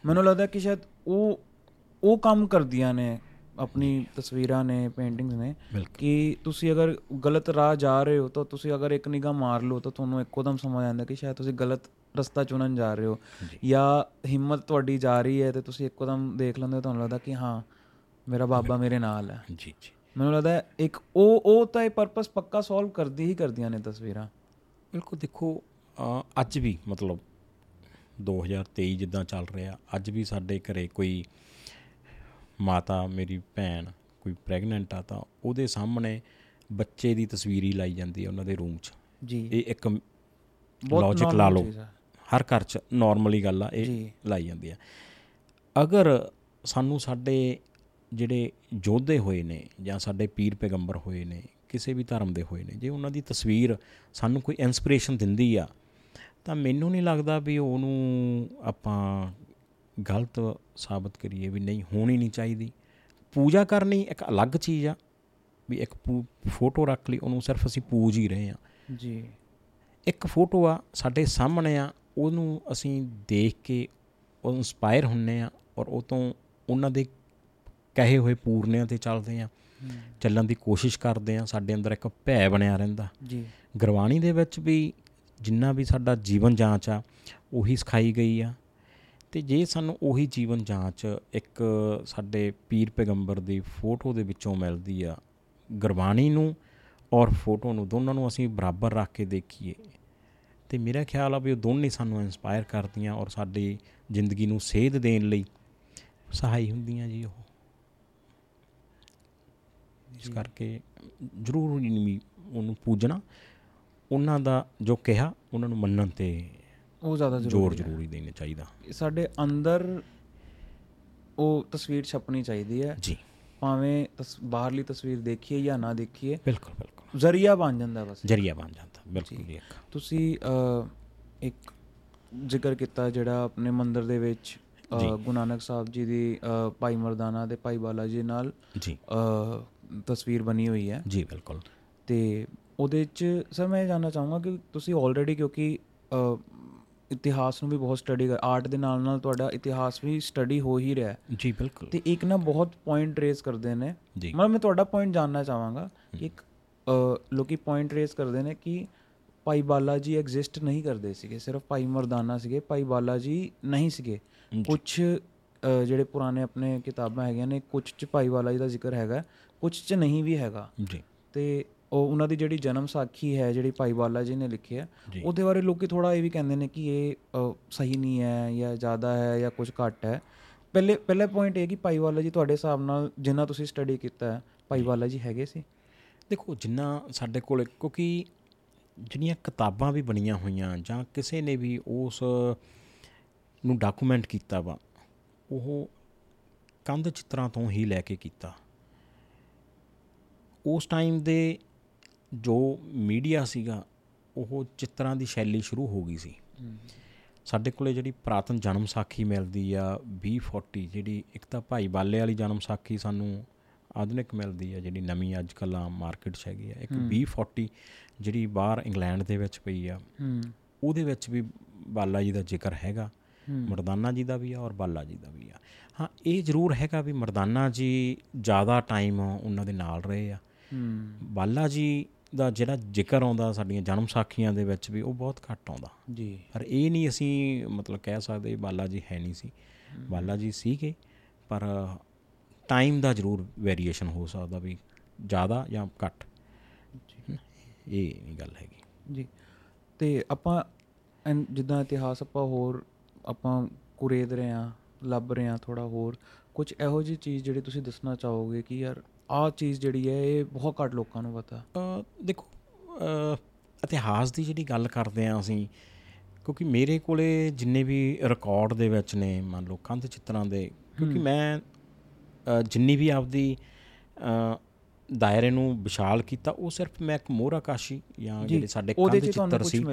ਮੈਨੂੰ ਲੱਗਦਾ ਕਿ ਸ਼ਾਇਦ ਉਹ ਉਹ ਕੰਮ ਕਰਦੀਆਂ ਨੇ ਆਪਣੀ ਤਸਵੀਰਾਂ ਨੇ ਪੇਂਟਿੰਗਸ ਨੇ ਕਿ ਤੁਸੀਂ ਅਗਰ ਗਲਤ ਰਾਹ ਜਾ ਰਹੇ ਹੋ ਤਾਂ ਤੁਸੀਂ ਅਗਰ ਇੱਕ ਨਿਗਾਹ ਮਾਰ ਲਓ ਤਾਂ ਤੁਹਾਨੂੰ ਇੱਕੋਦਮ ਸਮਝ ਆਉਂਦਾ ਕਿ ਸ਼ਾਇਦ ਤੁਸੀਂ ਗਲਤ ਰਸਤਾ ਚੁਣਨ ਜਾ ਰਹੇ ਹੋ ਜਾਂ। ਹਿੰਮਤ ਤੁਹਾਡੀ ਜਾ ਰਹੀ ਹੈ ਤੇ ਤੁਸੀਂ ਇੱਕੋਦਮ ਦੇਖ ਲੈਂਦੇ ਹੋ ਤੁਹਾਨੂੰ ਲੱਗਦਾ ਕਿ ਹਾਂ ਮੇਰਾ ਬਾਬਾ ਮੇਰੇ ਨਾਲ ਹੈ। ਜੀ ਜੀ। ਮੈਨੂੰ ਲੱਗਦਾ ਇੱਕ ਉਹ ਉਹ ਤਾਂ ਇਹ ਪਰਪਸ ਪੱਕਾ ਸੋਲਵ ਕਰਦੀ ਹੀ ਕਰਦੀਆਂ ਨੇ ਤਸਵੀਰਾਂ। ਬਿਲਕੁਲ ਦੇਖੋ ਅੱਜ ਵੀ ਮਤਲਬ 2023 ਜਿੱਦਾਂ ਚੱਲ ਰਿਹਾ ਅੱਜ ਵੀ ਸਾਡੇ ਘਰੇ ਕੋਈ ਮਾਤਾ ਮੇਰੀ ਭੈਣ ਕੋਈ ਪ੍ਰੈਗਨੈਂਟ ਆ ਤਾਂ ਉਹਦੇ ਸਾਹਮਣੇ ਬੱਚੇ ਦੀ ਤਸਵੀਰ ਹੀ ਲਾਈ ਜਾਂਦੀ ਹੈ ਉਹਨਾਂ ਦੇ ਰੂਮ 'ਚ। ਜੀ। ਇਹ ਇੱਕ ਬਹੁਤ ਲੌਜੀਕ ਲਾ ਲਓ। ਹਰ ਘਰ 'ਚ ਨਾਰਮਲੀ ਗੱਲ ਆ ਇਹ। ਲਾਈ ਜਾਂਦੀ ਆ। ਅਗਰ ਸਾਨੂੰ ਸਾਡੇ ਜਿਹੜੇ ਯੋਧੇ ਹੋਏ ਨੇ ਜਾਂ ਸਾਡੇ ਪੀਰ ਪੈਗੰਬਰ ਹੋਏ ਨੇ ਕਿਸੇ ਵੀ ਧਰਮ ਦੇ ਹੋਏ ਨੇ ਜੇ ਉਹਨਾਂ ਦੀ ਤਸਵੀਰ ਸਾਨੂੰ ਕੋਈ ਇਨਸਪੀਰੇਸ਼ਨ ਦਿੰਦੀ ਆ ਤਾਂ ਮੈਨੂੰ ਨਹੀਂ ਲੱਗਦਾ ਵੀ ਉਹਨੂੰ ਆਪਾਂ ਗਲਤ ਸਾਬਤ ਕਰੀਏ ਵੀ ਨਹੀਂ ਹੋਣੀ ਨਹੀਂ ਚਾਹੀਦੀ। ਪੂਜਾ ਕਰਨੀ ਇੱਕ ਅਲੱਗ ਚੀਜ਼ ਆ ਵੀ ਇੱਕ ਫੋਟੋ ਰੱਖ ਲਈ ਉਹਨੂੰ ਸਿਰਫ ਅਸੀਂ ਪੂਜ ਹੀ ਰਹੇ ਆ। ਜੀ। ਇੱਕ ਫੋਟੋ ਆ ਸਾਡੇ ਸਾਹਮਣੇ ਆ ਉਹਨੂੰ ਅਸੀਂ ਦੇਖ ਕੇ ਉਹ ਇਨਸਪਾਇਰ ਹੁੰਨੇ ਆ ਔਰ ਉਹ ਤੋਂ ਉਹਨਾਂ ਦੇ ਕਹੇ ਹੋਏ ਪੂਰਨਿਆਂ ਤੇ ਚੱਲਦੇ ਆ ਚੱਲਣ ਦੀ ਕੋਸ਼ਿਸ਼ ਕਰਦੇ ਆ ਸਾਡੇ ਅੰਦਰ ਇੱਕ ਭੈ ਬਣਿਆ ਰਹਿੰਦਾ। ਜੀ। ਗੁਰਬਾਣੀ ਦੇ ਵਿੱਚ ਵੀ ਜਿੰਨਾ ਵੀ ਸਾਡਾ ਜੀਵਨ ਜਾਂਚ ਆ ਉਹੀ ਸਿਖਾਈ ਗਈ ਆ। ਤੇ ਜੇ ਸਾਨੂੰ ਉਹੀ ਜੀਵਨ ਜਾਂਚ ਇੱਕ ਸਾਡੇ ਪੀਰ ਪੈਗੰਬਰ ਦੀ ਫੋਟੋ ਦੇ ਵਿੱਚੋਂ ਮਿਲਦੀ ਆ ਗੁਰਬਾਣੀ ਨੂੰ ਔਰ ਫੋਟੋ ਨੂੰ ਦੋਨਾਂ ਨੂੰ ਅਸੀਂ ਬਰਾਬਰ ਰੱਖ ਕੇ ਦੇਖੀਏ ਤੇ ਮੇਰਾ ਖਿਆਲ ਆ ਵੀ ਉਹ ਦੋਨੇ ਸਾਨੂੰ ਇਨਸਪਾਇਰ ਕਰਦੀਆਂ ਔਰ ਸਾਡੀ ਜ਼ਿੰਦਗੀ ਨੂੰ ਸੇਧ ਦੇਣ ਲਈ ਸਹਾਈ ਹੁੰਦੀਆਂ ਜੀ ਉਹ। ਇਸ ਕਰਕੇ ਜ਼ਰੂਰ ਨਹੀਂ ਉਹਨੂੰ ਪੂਜਣਾ। ਉਹਨਾਂ ਦਾ ਜੋ ਕਿਹਾ ਉਹਨਾਂ ਨੂੰ ਮੰਨਣ ਤੇ ਉਹ ਜ਼ਿਆਦਾ ਜ਼ੋਰ ਜ਼ਰੂਰੀ ਦੇਣਾ ਚਾਹੀਦਾ। ਸਾਡੇ ਅੰਦਰ ਉਹ ਤਸਵੀਰ ਛਪਣੀ ਚਾਹੀਦੀ ਹੈ। ਜੀ। ਭਾਵੇਂ ਬਾਹਰਲੀ ਤਸਵੀਰ ਦੇਖੀਏ ਜਾਂ ਨਾ ਦੇਖੀਏ। ਬਿਲਕੁਲ ਬਿਲਕੁਲ। ਜ਼ਰੀਆ ਬਣ ਜਾਂਦਾ ਬਸ। ਜਰੀਆ ਬਣ ਜਾਂਦਾ ਬਿਲਕੁਲ ਜੀ। ਤੁਸੀਂ ਇੱਕ ਜ਼ਿਕਰ ਕੀਤਾ ਜਿਹੜਾ ਆਪਣੇ ਮੰਦਿਰ ਦੇ ਵਿੱਚ। ਗੁਰੂ ਨਾਨਕ ਸਾਹਿਬ ਜੀ ਦੀ ਭਾਈ ਮਰਦਾਨਾ ਤੇ ਭਾਈ ਬਾਲਾ ਜੀ ਨਾਲ ਜੀ। ਤਸਵੀਰ ਬਣੀ ਹੋਈ ਹੈ। ਜੀ ਬਿਲਕੁਲ। ਤੇ ਉਹਦੇ ਚ ਸਰ ਮੈਂ ਜਾਨਣਾ ਚਾਹੂੰਗਾ ਕਿ ਤੁਸੀਂ ਆਲਰੇਡੀ ਕਿਉਂਕਿ ਇਤਿਹਾਸ ਨੂੰ ਵੀ ਬਹੁਤ ਸਟੱਡੀ ਕਰ ਆਰਟ ਦੇ ਨਾਲ ਨਾਲ ਤੁਹਾਡਾ ਇਤਿਹਾਸ ਵੀ ਸਟੱਡੀ ਹੋ ਹੀ ਰਿਹਾ ਜੀ ਬਿਲਕੁਲ। ਤੇ ਇੱਕ ਨਾ ਬਹੁਤ ਪੁਆਇੰਟ ਰੇਜ਼ ਕਰਦੇ ਨੇ। ਮਤਲਬ ਮੈਂ ਤੁਹਾਡਾ ਪੁਆਇੰਟ ਜਾਨਣਾ ਚਾਹਾਂਗਾ ਕਿ ਇੱਕ ਲੋਕੀ ਪੁਆਇੰਟ ਰੇਜ਼ ਕਰਦੇ ਨੇ ਕਿ ਭਾਈ ਬਾਲਾ ਜੀ ਐਗਜ਼ਿਸਟ ਨਹੀਂ ਕਰਦੇ ਸੀਗੇ ਸਿਰਫ ਭਾਈ ਮਰਦਾਨਾ ਸੀਗੇ ਭਾਈ ਬਾਲਾ ਜੀ ਨਹੀਂ ਸੀਗੇ। ਕੁਝ ਜਿਹੜੇ ਪੁਰਾਣੇ ਆਪਣੇ ਕਿਤਾਬਾਂ ਹੈਗੀਆਂ ਨੇ ਕੁਝ ਚ ਭਾਈ ਬਾਲਾ ਜੀ ਦਾ ਜ਼ਿਕਰ ਹੈਗਾ। ਕੁਝ ਚ ਨਹੀਂ ਵੀ ਹੈਗਾ। ਜੀ। ਤੇ ਉਹ ਉਹਨਾਂ ਦੀ ਜਿਹੜੀ ਜਨਮ ਸਾਖੀ ਹੈ ਜਿਹੜੀ ਭਾਈ ਬਾਲਾ ਜੀ ਨੇ ਲਿਖੀ ਹੈ ਉਹਦੇ ਬਾਰੇ ਲੋਕੀ ਥੋੜਾ ਇਹ ਵੀ ਕਹਿੰਦੇ ਨੇ ਕਿ ਇਹ ਸਹੀ ਨਹੀਂ ਹੈ ਜਾਂ ਜ਼ਿਆਦਾ ਹੈ ਜਾਂ ਕੁਝ ਘੱਟ ਹੈ। ਪਹਿਲੇ ਪਹਿਲਾ ਪੁਆਇੰਟ ਇਹ ਕਿ ਭਾਈ ਬਾਲਾ ਜੀ ਤੁਹਾਡੇ ਹਿਸਾਬ ਨਾਲ ਜਿੰਨਾ ਤੁਸੀਂ ਸਟੱਡੀ ਕੀਤਾ ਹੈ ਭਾਈ ਬਾਲਾ ਜੀ ਹੈਗੇ ਸੀ? ਦੇਖੋ ਜਿੰਨਾ ਸਾਡੇ ਕੋਲ ਕਿਉਂਕਿ ਜਿਹੜੀਆਂ ਕਿਤਾਬਾਂ ਵੀ ਬਣੀਆਂ ਹੋਈਆਂ ਜਾਂ ਕਿਸੇ ਨੇ ਵੀ ਉਸ ਨੂੰ ਡਾਕੂਮੈਂਟ ਕੀਤਾ ਵਾ ਉਹ ਕੰਧ ਚਿੱਤਰਾਂ ਤੋਂ ਹੀ ਲੈ ਕੇ ਕੀਤਾ। ਉਸ ਟਾਈਮ ਦੇ ਜੋ ਮੀਡੀਆ ਸੀਗਾ ਉਹ ਚਿੱਤਰਾਂ ਦੀ ਸ਼ੈਲੀ ਸ਼ੁਰੂ ਹੋ ਗਈ ਸੀ। ਸਾਡੇ ਕੋਲੇ ਜਿਹੜੀ ਪ੍ਰਾਤਨ ਜਨਮ ਸਾਖੀ ਮਿਲਦੀ ਆ 2040 ਜਿਹੜੀ ਇੱਕ ਤਾਂ ਭਾਈ ਬਾਲੇ ਵਾਲੀ ਜਨਮ ਸਾਖੀ ਸਾਨੂੰ ਆਧੁਨਿਕ ਮਿਲਦੀ ਆ ਜਿਹੜੀ ਨਵੀਂ ਅੱਜ ਕੱਲ੍ਹ ਆਮ ਮਾਰਕੀਟ 'ਚ ਹੈਗੀ ਆ। ਇੱਕ 2040 ਜਿਹੜੀ ਬਾਹਰ ਇੰਗਲੈਂਡ ਦੇ ਵਿੱਚ ਪਈ ਆ ਉਹਦੇ ਵਿੱਚ ਵੀ ਬਾਲਾ ਜੀ ਦਾ ਜ਼ਿਕਰ ਹੈਗਾ ਮਰਦਾਨਾ ਜੀ ਦਾ ਵੀ ਆ ਔਰ ਬਾਲਾ ਜੀ ਦਾ ਵੀ ਆ। ਹਾਂ ਇਹ ਜ਼ਰੂਰ ਹੈਗਾ ਵੀ ਮਰਦਾਨਾ ਜੀ ਜ਼ਿਆਦਾ ਟਾਈਮ ਉਹਨਾਂ ਦੇ ਨਾਲ ਰਹੇ ਆ। ਬਾਲਾ ਜੀ ਦਾ ਜਿਹੜਾ ਜ਼ਿਕਰ ਆਉਂਦਾ ਸਾਡੀਆਂ ਜਨਮ ਸਾਖੀਆਂ ਦੇ ਵਿੱਚ ਵੀ ਉਹ ਬਹੁਤ ਘੱਟ ਆਉਂਦਾ। ਜੀ। ਪਰ ਇਹ ਨਹੀਂ ਅਸੀਂ ਮਤਲਬ ਕਹਿ ਸਕਦੇ ਬਾਲਾ ਜੀ ਹੈ ਨਹੀਂ ਸੀ। ਬਾਲਾ ਜੀ ਸੀਗੇ ਪਰ ਟਾਈਮ ਦਾ ਜ਼ਰੂਰ ਵੇਰੀਏਸ਼ਨ ਹੋ ਸਕਦਾ ਵੀ ਜ਼ਿਆਦਾ ਜਾਂ ਘੱਟ। ਇਹ ਨਹੀਂ ਗੱਲ ਹੈਗੀ। ਜੀ। ਤੇ ਆਪਾਂ ਜਿੱਦਾਂ ਇਤਿਹਾਸ ਆਪਾਂ ਹੋਰ ਆਪਾਂ ਕੁਰੇਦ ਰਹੇ ਹਾਂ ਲੱਭ ਰਹੇ ਹਾਂ ਥੋੜਾ ਹੋਰ ਕੁਝ ਇਹੋ ਜਿਹੀ ਚੀਜ਼ ਜਿਹੜੀ ਤੁਸੀਂ ਦੱਸਣਾ ਚਾਹੋਗੇ ਕਿ ਯਾਰ ਆਹ ਚੀਜ਼ ਜਿਹੜੀ ਹੈ ਇਹ ਬਹੁਤ ਘੱਟ ਲੋਕਾਂ ਨੂੰ ਪਤਾ। ਦੇਖੋ ਇਤਿਹਾਸ ਦੀ ਜਿਹੜੀ ਗੱਲ ਕਰਦੇ ਆ ਅਸੀਂ ਕਿਉਂਕਿ ਮੇਰੇ ਕੋਲੇ ਜਿੰਨੇ ਵੀ ਰਿਕਾਰਡ ਦੇ ਵਿੱਚ ਨੇ ਮੰਨ ਲਓ ਕੰਧ ਚਿੱਤਰਾਂ ਦੇ ਕਿਉਂਕਿ ਮੈਂ ਜਿੰਨੀ ਵੀ ਆਪਦੀ ਦਾਇਰੇ ਨੂੰ ਵਿਸ਼ਾਲ ਕੀਤਾ ਉਹ ਸਿਰਫ ਮੈਂ ਇੱਕ ਮੋਹਰਾ ਕਾਸ਼ੀ ਜਾਂ ਜਿਹੜੇ ਸਾਡੇ ਕੰਧ ਚਿੱਤਰ ਸੀ।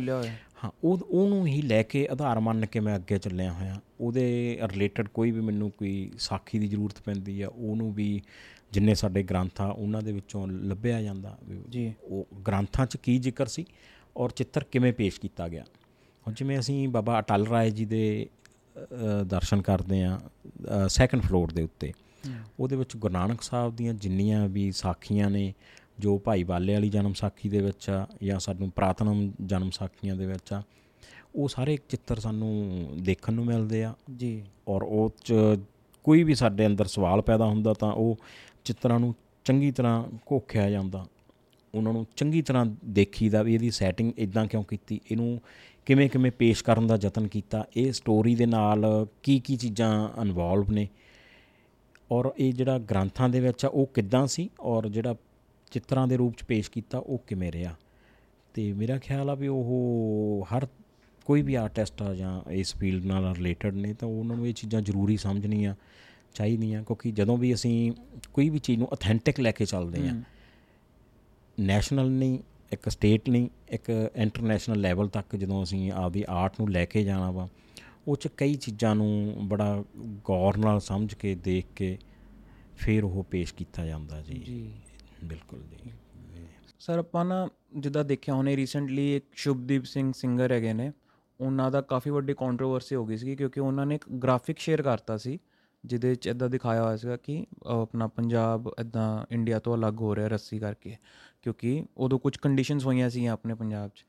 ਹਾਂ ਉਹ ਉਹਨੂੰ ਹੀ ਲੈ ਕੇ ਆਧਾਰ ਮੰਨ ਕੇ ਮੈਂ ਅੱਗੇ ਚੱਲਿਆ ਹੋਇਆ। ਉਹਦੇ ਰਿਲੇਟਡ ਕੋਈ ਵੀ ਮੈਨੂੰ ਕੋਈ ਸਾਖੀ ਦੀ ਜ਼ਰੂਰਤ ਪੈਂਦੀ ਆ ਉਹਨੂੰ ਵੀ ਜਿੰਨੇ ਸਾਡੇ ਗ੍ਰੰਥ ਆ ਉਹਨਾਂ ਦੇ ਵਿੱਚੋਂ ਲੱਭਿਆ ਜਾਂਦਾ ਜੀ। ਉਹ ਗ੍ਰੰਥਾਂ 'ਚ ਕੀ ਜ਼ਿਕਰ ਸੀ ਔਰ ਚਿੱਤਰ ਕਿਵੇਂ ਪੇਸ਼ ਕੀਤਾ ਗਿਆ। ਹੁਣ ਜਿਵੇਂ ਅਸੀਂ ਬਾਬਾ ਅਟਲ ਰਾਏ ਜੀ ਦੇ ਦਰਸ਼ਨ ਕਰਦੇ ਆ ਸੈਕੰਡ ਫਲੋਰ ਦੇ ਉੱਤੇ। ਉਹਦੇ ਵਿੱਚ ਗੁਰੂ ਨਾਨਕ ਸਾਹਿਬ ਦੀਆਂ ਜਿੰਨੀਆਂ ਵੀ ਸਾਖੀਆਂ ਨੇ ਜੋ ਭਾਈ ਬਾਲੇ ਵਾਲੀ ਜਨਮ ਸਾਖੀ ਦੇ ਵਿੱਚ ਆ ਜਾਂ ਸਾਨੂੰ ਪ੍ਰਾਤਨਮ ਜਨਮ ਸਾਖੀਆਂ ਦੇ ਵਿੱਚ ਆ ਉਹ ਸਾਰੇ ਚਿੱਤਰ ਸਾਨੂੰ ਦੇਖਣ ਨੂੰ ਮਿਲਦੇ ਆ। ਜੀ। ਔਰ ਉਹ ਚ ਕੋਈ ਵੀ ਸਾਡੇ ਅੰਦਰ ਸਵਾਲ ਪੈਦਾ ਹੁੰਦਾ ਤਾਂ ਉਹ ਚਿੱਤਰਾਂ ਨੂੰ ਚੰਗੀ ਤਰ੍ਹਾਂ ਘੋਖਿਆ ਜਾਂਦਾ। ਉਹਨਾਂ ਨੂੰ ਚੰਗੀ ਤਰ੍ਹਾਂ ਦੇਖੀਦਾ ਵੀ ਇਹਦੀ ਸੈਟਿੰਗ ਇਦਾਂ ਕਿਉਂ ਕੀਤੀ, ਇਹਨੂੰ ਕਿਵੇਂ ਕਿਵੇਂ ਪੇਸ਼ ਕਰਨ ਦਾ ਯਤਨ ਕੀਤਾ, ਇਹ ਸਟੋਰੀ ਦੇ ਨਾਲ ਕੀ ਕੀ ਚੀਜ਼ਾਂ ਇਨਵੋਲਵ ਨੇ। ਔਰ ਇਹ ਜਿਹੜਾ ਗ੍ਰੰਥਾਂ ਦੇ ਵਿੱਚ ਆ, ਉਹ ਕਿੱਦਾਂ ਸੀ ਔਰ ਜਿਹੜਾ ਚਿੱਤਰਾਂ ਦੇ ਰੂਪ ਚ ਪੇਸ਼ ਕੀਤਾ, ਉਹ ਕਿਵੇਂ ਰਿਹਾ? ਤੇ ਮੇਰਾ ਖਿਆਲ ਆ ਵੀ ਉਹ ਹਰ ਕੋਈ ਵੀ ਆਰਟਿਸਟ ਆ ਜਾਂ ਇਸ ਫੀਲਡ ਨਾਲ ਰਿਲੇਟਡ ਨੇ, ਤਾਂ ਉਹਨਾਂ ਨੂੰ ਇਹ ਚੀਜ਼ਾਂ ਜ਼ਰੂਰੀ ਸਮਝਣੀਆਂ। ਚਾਹੀਦੀਆਂ ਕਿਉਂਕਿ ਜਦੋਂ ਵੀ ਅਸੀਂ ਕੋਈ ਵੀ ਚੀਜ਼ ਨੂੰ ਅਥੈਂਟਿਕ ਲੈ ਕੇ ਚੱਲਦੇ ਆ ਨੈਸ਼ਨਲ ਨਹੀਂ ਇੱਕ ਸਟੇਟ ਨਹੀਂ ਇੱਕ ਇੰਟਰਨੈਸ਼ਨਲ ਲੈਵਲ ਤੱਕ ਜਦੋਂ ਅਸੀਂ ਆਪਦੀ ਆਰਟ ਨੂੰ ਲੈ ਕੇ ਜਾਣਾ ਵਾ ਉਹ ਚ ਕਈ ਚੀਜ਼ਾਂ ਨੂੰ ਬੜਾ ਗੌਰ ਨਾਲ ਸਮਝ ਕੇ ਦੇਖ ਕੇ ਫਿਰ ਉਹ ਪੇਸ਼ ਕੀਤਾ ਜਾਂਦਾ ਜੀ। ਜੀ। ਬਿਲਕੁਲ ਜੀ। ਸਰ ਆਪਾਂ ਨਾ ਜਿੱਦਾਂ ਦੇਖਿਆ ਹੁਣੇ ਰੀਸੈਂਟਲੀ ਇੱਕ ਸ਼ੁਭਦੀਪ ਸਿੰਘ ਸਿੰਗਰ ਹੈਗੇ ਨੇ ਉਹਨਾਂ ਦਾ ਕਾਫੀ ਵੱਡੀ ਕੰਟਰੋਵਰਸੀ ਹੋ ਗਈ ਸੀ ਕਿਉਂਕਿ ਉਹਨਾਂ ਨੇ ਇੱਕ ਗ੍ਰਾਫਿਕ ਸ਼ੇਅਰ ਕਰਤਾ ਸੀ। ਜਿਹਦੇ ਵਿੱਚ ਇਦਾਂ ਦਿਖਾਇਆ ਹੋਇਆ ਸੀਗਾ ਕਿ ਆਪਣਾ ਪੰਜਾਬ ਇਦਾਂ ਇੰਡੀਆ ਤੋਂ ਅਲੱਗ ਹੋ ਰਿਹਾ ਰੱਸੀ ਕਰਕੇ, ਕਿਉਂਕਿ ਉਦੋਂ ਕੁਝ ਕੰਡੀਸ਼ਨਸ ਹੋਈਆਂ ਸੀ ਆਪਣੇ ਪੰਜਾਬ 'ਚ।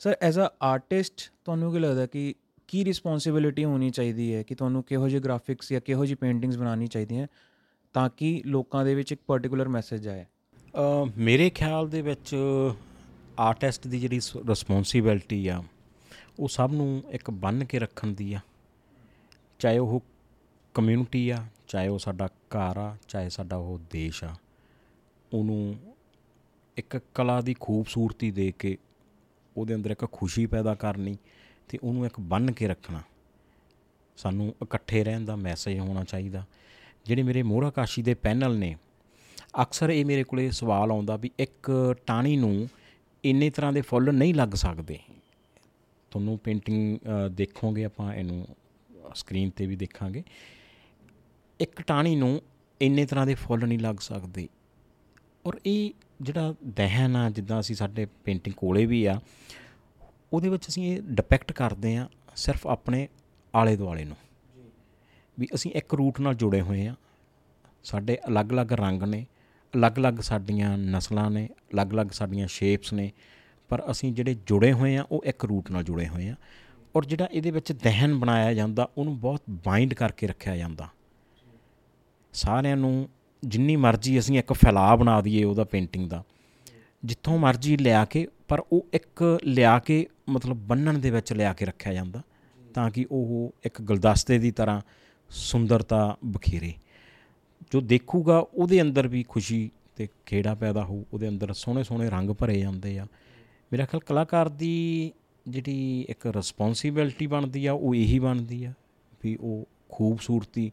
ਸਰ ਐਜ਼ ਅ ਆਰਟਿਸਟ ਤੁਹਾਨੂੰ ਕੀ ਲੱਗਦਾ ਕਿ ਕੀ ਰਿਸਪੌਂਸਿਬਿਲਿਟੀ ਹੋਣੀ ਚਾਹੀਦੀ ਹੈ? ਕਿ ਤੁਹਾਨੂੰ ਕਿਹੋ ਜਿਹੇ ਗ੍ਰਾਫਿਕਸ ਜਾਂ ਕਿਹੋ ਜਿਹੀ ਪੇਂਟਿੰਗਸ ਬਣਾਉਣੀ ਚਾਹੀਦੀਆਂ ਤਾਂ ਕਿ ਲੋਕਾਂ ਦੇ ਵਿੱਚ ਇੱਕ ਪਾਰਟਿਕੂਲਰ ਮੈਸੇਜ ਆਏ? ਮੇਰੇ ਖਿਆਲ ਦੇ ਵਿੱਚ ਆਰਟਿਸਟ ਦੀ ਜਿਹੜੀ ਰਿਸਪੌਂਸਿਬਿਲਟੀ ਆ, ਉਹ ਸਭ ਨੂੰ ਇੱਕ ਬੰਨ ਕੇ ਰੱਖਣ ਦੀ ਆ। ਚਾਹੇ ਉਹ ਕਮਿਊਨਿਟੀ ਆ, ਚਾਹੇ ਉਹ ਸਾਡਾ ਘਰ ਆ, ਚਾਹੇ ਸਾਡਾ ਉਹ ਦੇਸ਼ ਆ, ਉਹਨੂੰ ਇੱਕ ਕਲਾ ਦੀ ਖੂਬਸੂਰਤੀ ਦੇ ਕੇ ਉਹਦੇ ਅੰਦਰ ਇੱਕ ਖੁਸ਼ੀ ਪੈਦਾ ਕਰਨੀ ਤੇ ਉਹਨੂੰ ਇੱਕ ਬੰਨ ਕੇ ਰੱਖਣਾ। ਸਾਨੂੰ ਇਕੱਠੇ ਰਹਿਣ ਦਾ ਮੈਸੇਜ ਹੋਣਾ ਚਾਹੀਦਾ। ਜਿਹੜੇ ਮੇਰੇ ਮੋਹਰਾ ਕਾਸ਼ੀ ਦੇ ਪੈਨਲ ਨੇ, ਅਕਸਰ ਇਹ ਮੇਰੇ ਕੋਲੇ ਸਵਾਲ ਆਉਂਦਾ ਵੀ ਇੱਕ ਟਾਣੀ ਨੂੰ ਇੰਨੇ ਤਰ੍ਹਾਂ ਦੇ ਫੁੱਲ ਨਹੀਂ ਲੱਗ ਸਕਦੇ। ਤੁਹਾਨੂੰ ਪੇਂਟਿੰਗ ਦੇਖੋਗੇ ਆਪਾਂ, ਇਹਨੂੰ ਸਕਰੀਨ ਤੇ ਵੀ ਦੇਖਾਂਗੇ। ਇੱਕ ਟਾਣੀ ਨੂੰ ਇੰਨੇ ਤਰ੍ਹਾਂ ਦੇ ਫੁੱਲ ਨਹੀਂ ਲੱਗ ਸਕਦੇ। ਔਰ ਇਹ ਜਿਹੜਾ ਦਹਨ ਆ, ਜਿੱਦਾਂ ਅਸੀਂ ਸਾਡੇ ਪੇਂਟਿੰਗ ਕੋਲੇ ਵੀ ਆ, ਉਹਦੇ ਵਿੱਚ ਅਸੀਂ ਇਹ ਡਿਪੈਕਟ ਕਰਦੇ ਆ ਸਿਰਫ ਆਪਣੇ ਆਲੇ ਦੁਆਲੇ ਨੂੰ। ਵੀ ਅਸੀਂ ਇੱਕ ਰੂਟ ਨਾਲ ਜੁੜੇ ਹੋਏ ਆ। ਸਾਡੇ ਅਲੱਗ-ਅਲੱਗ ਰੰਗ ਨੇ, ਅਲੱਗ-ਅਲੱਗ ਸਾਡੀਆਂ ਨਸਲਾਂ ਨੇ, ਅਲੱਗ-ਅਲੱਗ ਸਾਡੀਆਂ ਸ਼ੇਪਸ ਨੇ, ਪਰ ਅਸੀਂ ਜਿਹੜੇ ਜੁੜੇ ਹੋਏ ਆ, ਉਹ ਇੱਕ ਰੂਟ ਨਾਲ ਜੁੜੇ ਹੋਏ ਆ। ਔਰ ਜਿਹੜਾ ਇਹਦੇ ਵਿੱਚ ਦਹਨ ਬਣਾਇਆ ਜਾਂਦਾ, ਉਹਨੂੰ ਬਹੁਤ ਬਾਈਂਡ ਕਰਕੇ ਰੱਖਿਆ ਜਾਂਦਾ। ਸਾਰਿਆਂ ਨੂੰ ਜਿੰਨੀ ਮਰਜ਼ੀ ਅਸੀਂ ਇੱਕ ਫੈਲਾਅ ਬਣਾ ਦਈਏ ਉਹਦਾ ਪੇਂਟਿੰਗ ਦਾ, ਜਿੱਥੋਂ ਮਰਜ਼ੀ ਲਿਆ ਕੇ, ਪਰ ਉਹ ਇੱਕ ਲਿਆ ਕੇ ਮਤਲਬ ਬੰਨਣ ਦੇ ਵਿੱਚ ਲਿਆ ਕੇ ਰੱਖਿਆ ਜਾਂਦਾ ਤਾਂ ਕਿ ਉਹ ਇੱਕ ਗੁਲਦਸਤੇ ਦੀ ਤਰ੍ਹਾਂ ਸੁੰਦਰਤਾ ਬਖੇਰੇ। ਜੋ ਦੇਖੂਗਾ ਉਹਦੇ ਅੰਦਰ ਵੀ ਖੁਸ਼ੀ ਤੇ ਖੇੜਾ ਪੈਦਾ ਹੋਊ, ਉਹਦੇ ਅੰਦਰ ਸੋਹਣੇ ਸੋਹਣੇ ਰੰਗ ਭਰੇ ਜਾਂਦੇ ਆ। ਮੇਰਾ ਖਿਆਲ ਕਲਾਕਾਰ ਦੀ ਜਿਹੜੀ ਇੱਕ ਰਿਸਪੌਂਸਿਬਿਲਟੀ ਬਣਦੀ ਆ, ਉਹ ਇਹੀ ਬਣਦੀ ਆ ਵੀ ਉਹ ਖੂਬਸੂਰਤੀ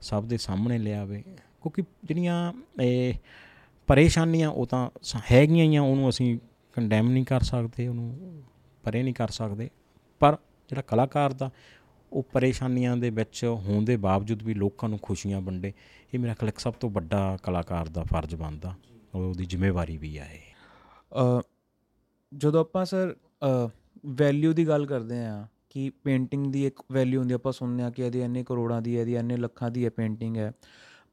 ਸਭ ਦੇ ਸਾਹਮਣੇ ਲਿਆਵੇ ਕਿਉਂਕਿ ਜਿਹੜੀਆਂ, ਇਹ ਪਰੇਸ਼ਾਨੀਆਂ ਉਹ ਤਾਂ ਹੈਗੀਆਂ ਹੀ ਆ, ਉਹਨੂੰ ਅਸੀਂ ਕੰਡੈਮ ਨਹੀਂ ਕਰ ਸਕਦੇ, ਉਹਨੂੰ ਪਰੇ ਨਹੀਂ ਕਰ ਸਕਦੇ। ਪਰ ਜਿਹੜਾ ਕਲਾਕਾਰ ਦਾ, ਉਹ ਪਰੇਸ਼ਾਨੀਆਂ ਦੇ ਵਿੱਚ ਹੋਣ ਦੇ ਬਾਵਜੂਦ ਵੀ ਲੋਕਾਂ ਨੂੰ ਖੁਸ਼ੀਆਂ ਵੰਡੇ, ਇਹ ਮੇਰਾ ਖਿਆਲ ਸਭ ਤੋਂ ਵੱਡਾ ਕਲਾਕਾਰ ਦਾ ਫਰਜ਼ ਬਣਦਾ। ਉਹਦੀ ਜ਼ਿੰਮੇਵਾਰੀ ਵੀ ਆ ਇਹ। ਜਦੋਂ ਆਪਾਂ ਸਰ ਵੈਲਿਊ ਦੀ ਗੱਲ ਕਰਦੇ ਆ ਕਿ ਪੇਂਟਿੰਗ ਦੀ ਇੱਕ ਵੈਲਿਊ ਹੁੰਦੀ ਆਪਾਂ ਸੁਣਦੇ ਆ ਕਿ ਇਹਦੀ ਇੰਨੇ ਕਰੋੜਾਂ ਦੀ ਹੈ, ਇਹਦੀ ਇੰਨੇ ਲੱਖਾਂ ਦੀ ਹੈ ਪੇਂਟਿੰਗ ਹੈ।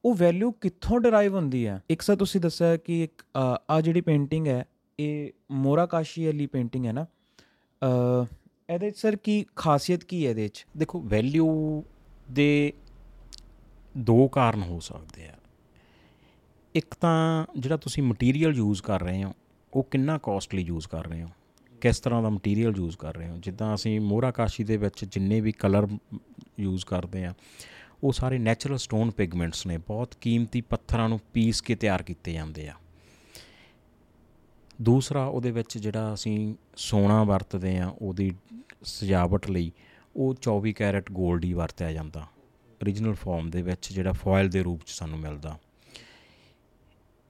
ਉਹ ਵੈਲਿਊ ਕਿੱਥੋਂ ਡਰਾਈਵ ਹੁੰਦੀ ਹੈ? ਇੱਕ ਸਰ ਤੁਸੀਂ ਦੱਸਿਆ ਕਿ ਇੱਕ ਆ ਜਿਹੜੀ ਪੇਂਟਿੰਗ ਹੈ, ਇਹ ਮੋਰਾ ਕਾਸ਼ੀ ਵਾਲੀ ਪੇਂਟਿੰਗ ਹੈ ਨਾ। ਇਹਦੇ ਸਰ ਕੀ ਖਾਸੀਅਤ ਕੀ ਹੈ ਇਹਦੇ ਵਿੱਚ ਦੇਖੋ ਵੈਲਿਊ ਦੇ ਦੋ ਕਾਰਨ ਹੋ ਸਕਦੇ ਆ। ਇੱਕ ਤਾਂ ਜਿਹੜਾ ਤੁਸੀਂ ਮਟੀਰੀਅਲ ਯੂਜ਼ ਕਰ ਰਹੇ ਹੋ, ਉਹ ਕਿੰਨਾ ਕਾਸਟਲੀ ਯੂਜ਼ ਕਰ ਰਹੇ ਹੋ? ਕਿਸ ਤਰ੍ਹਾਂ ਦਾ ਮਟੀਰੀਅਲ ਯੂਜ਼ ਕਰ ਰਹੇ ਹੋ? ਜਿੱਦਾਂ ਅਸੀਂ ਮੋਹਰਾ ਕਾਸ਼ੀ ਦੇ ਵਿੱਚ ਜਿੰਨੇ ਵੀ ਕਲਰ ਯੂਜ਼ ਕਰਦੇ ਆ ਉਹ ਸਾਰੇ ਨੈਚੁਰਲ ਸਟੋਨ ਪਿਗਮੈਂਟਸ ਨੇ, ਬਹੁਤ ਕੀਮਤੀ ਪੱਥਰਾਂ ਨੂੰ ਪੀਸ ਕੇ ਤਿਆਰ ਕੀਤੇ ਜਾਂਦੇ ਆ। ਦੂਸਰਾ ਉਹਦੇ ਵਿੱਚ ਜਿਹੜਾ ਅਸੀਂ ਸੋਨਾ ਵਰਤਦੇ ਆ ਉਹਦੀ ਸਜਾਵਟ ਲਈ ਉਹ 24 ਕੈਰਟ 골ਡ ਹੀ ਵਰਤਿਆ ਜਾਂਦਾ। Origignal ਫਾਰਮ ਦੇ ਵਿੱਚ ਜਿਹੜਾ ਫੋਇਲ ਦੇ ਰੂਪ ਚ ਸਾਨੂੰ ਮਿਲਦਾ।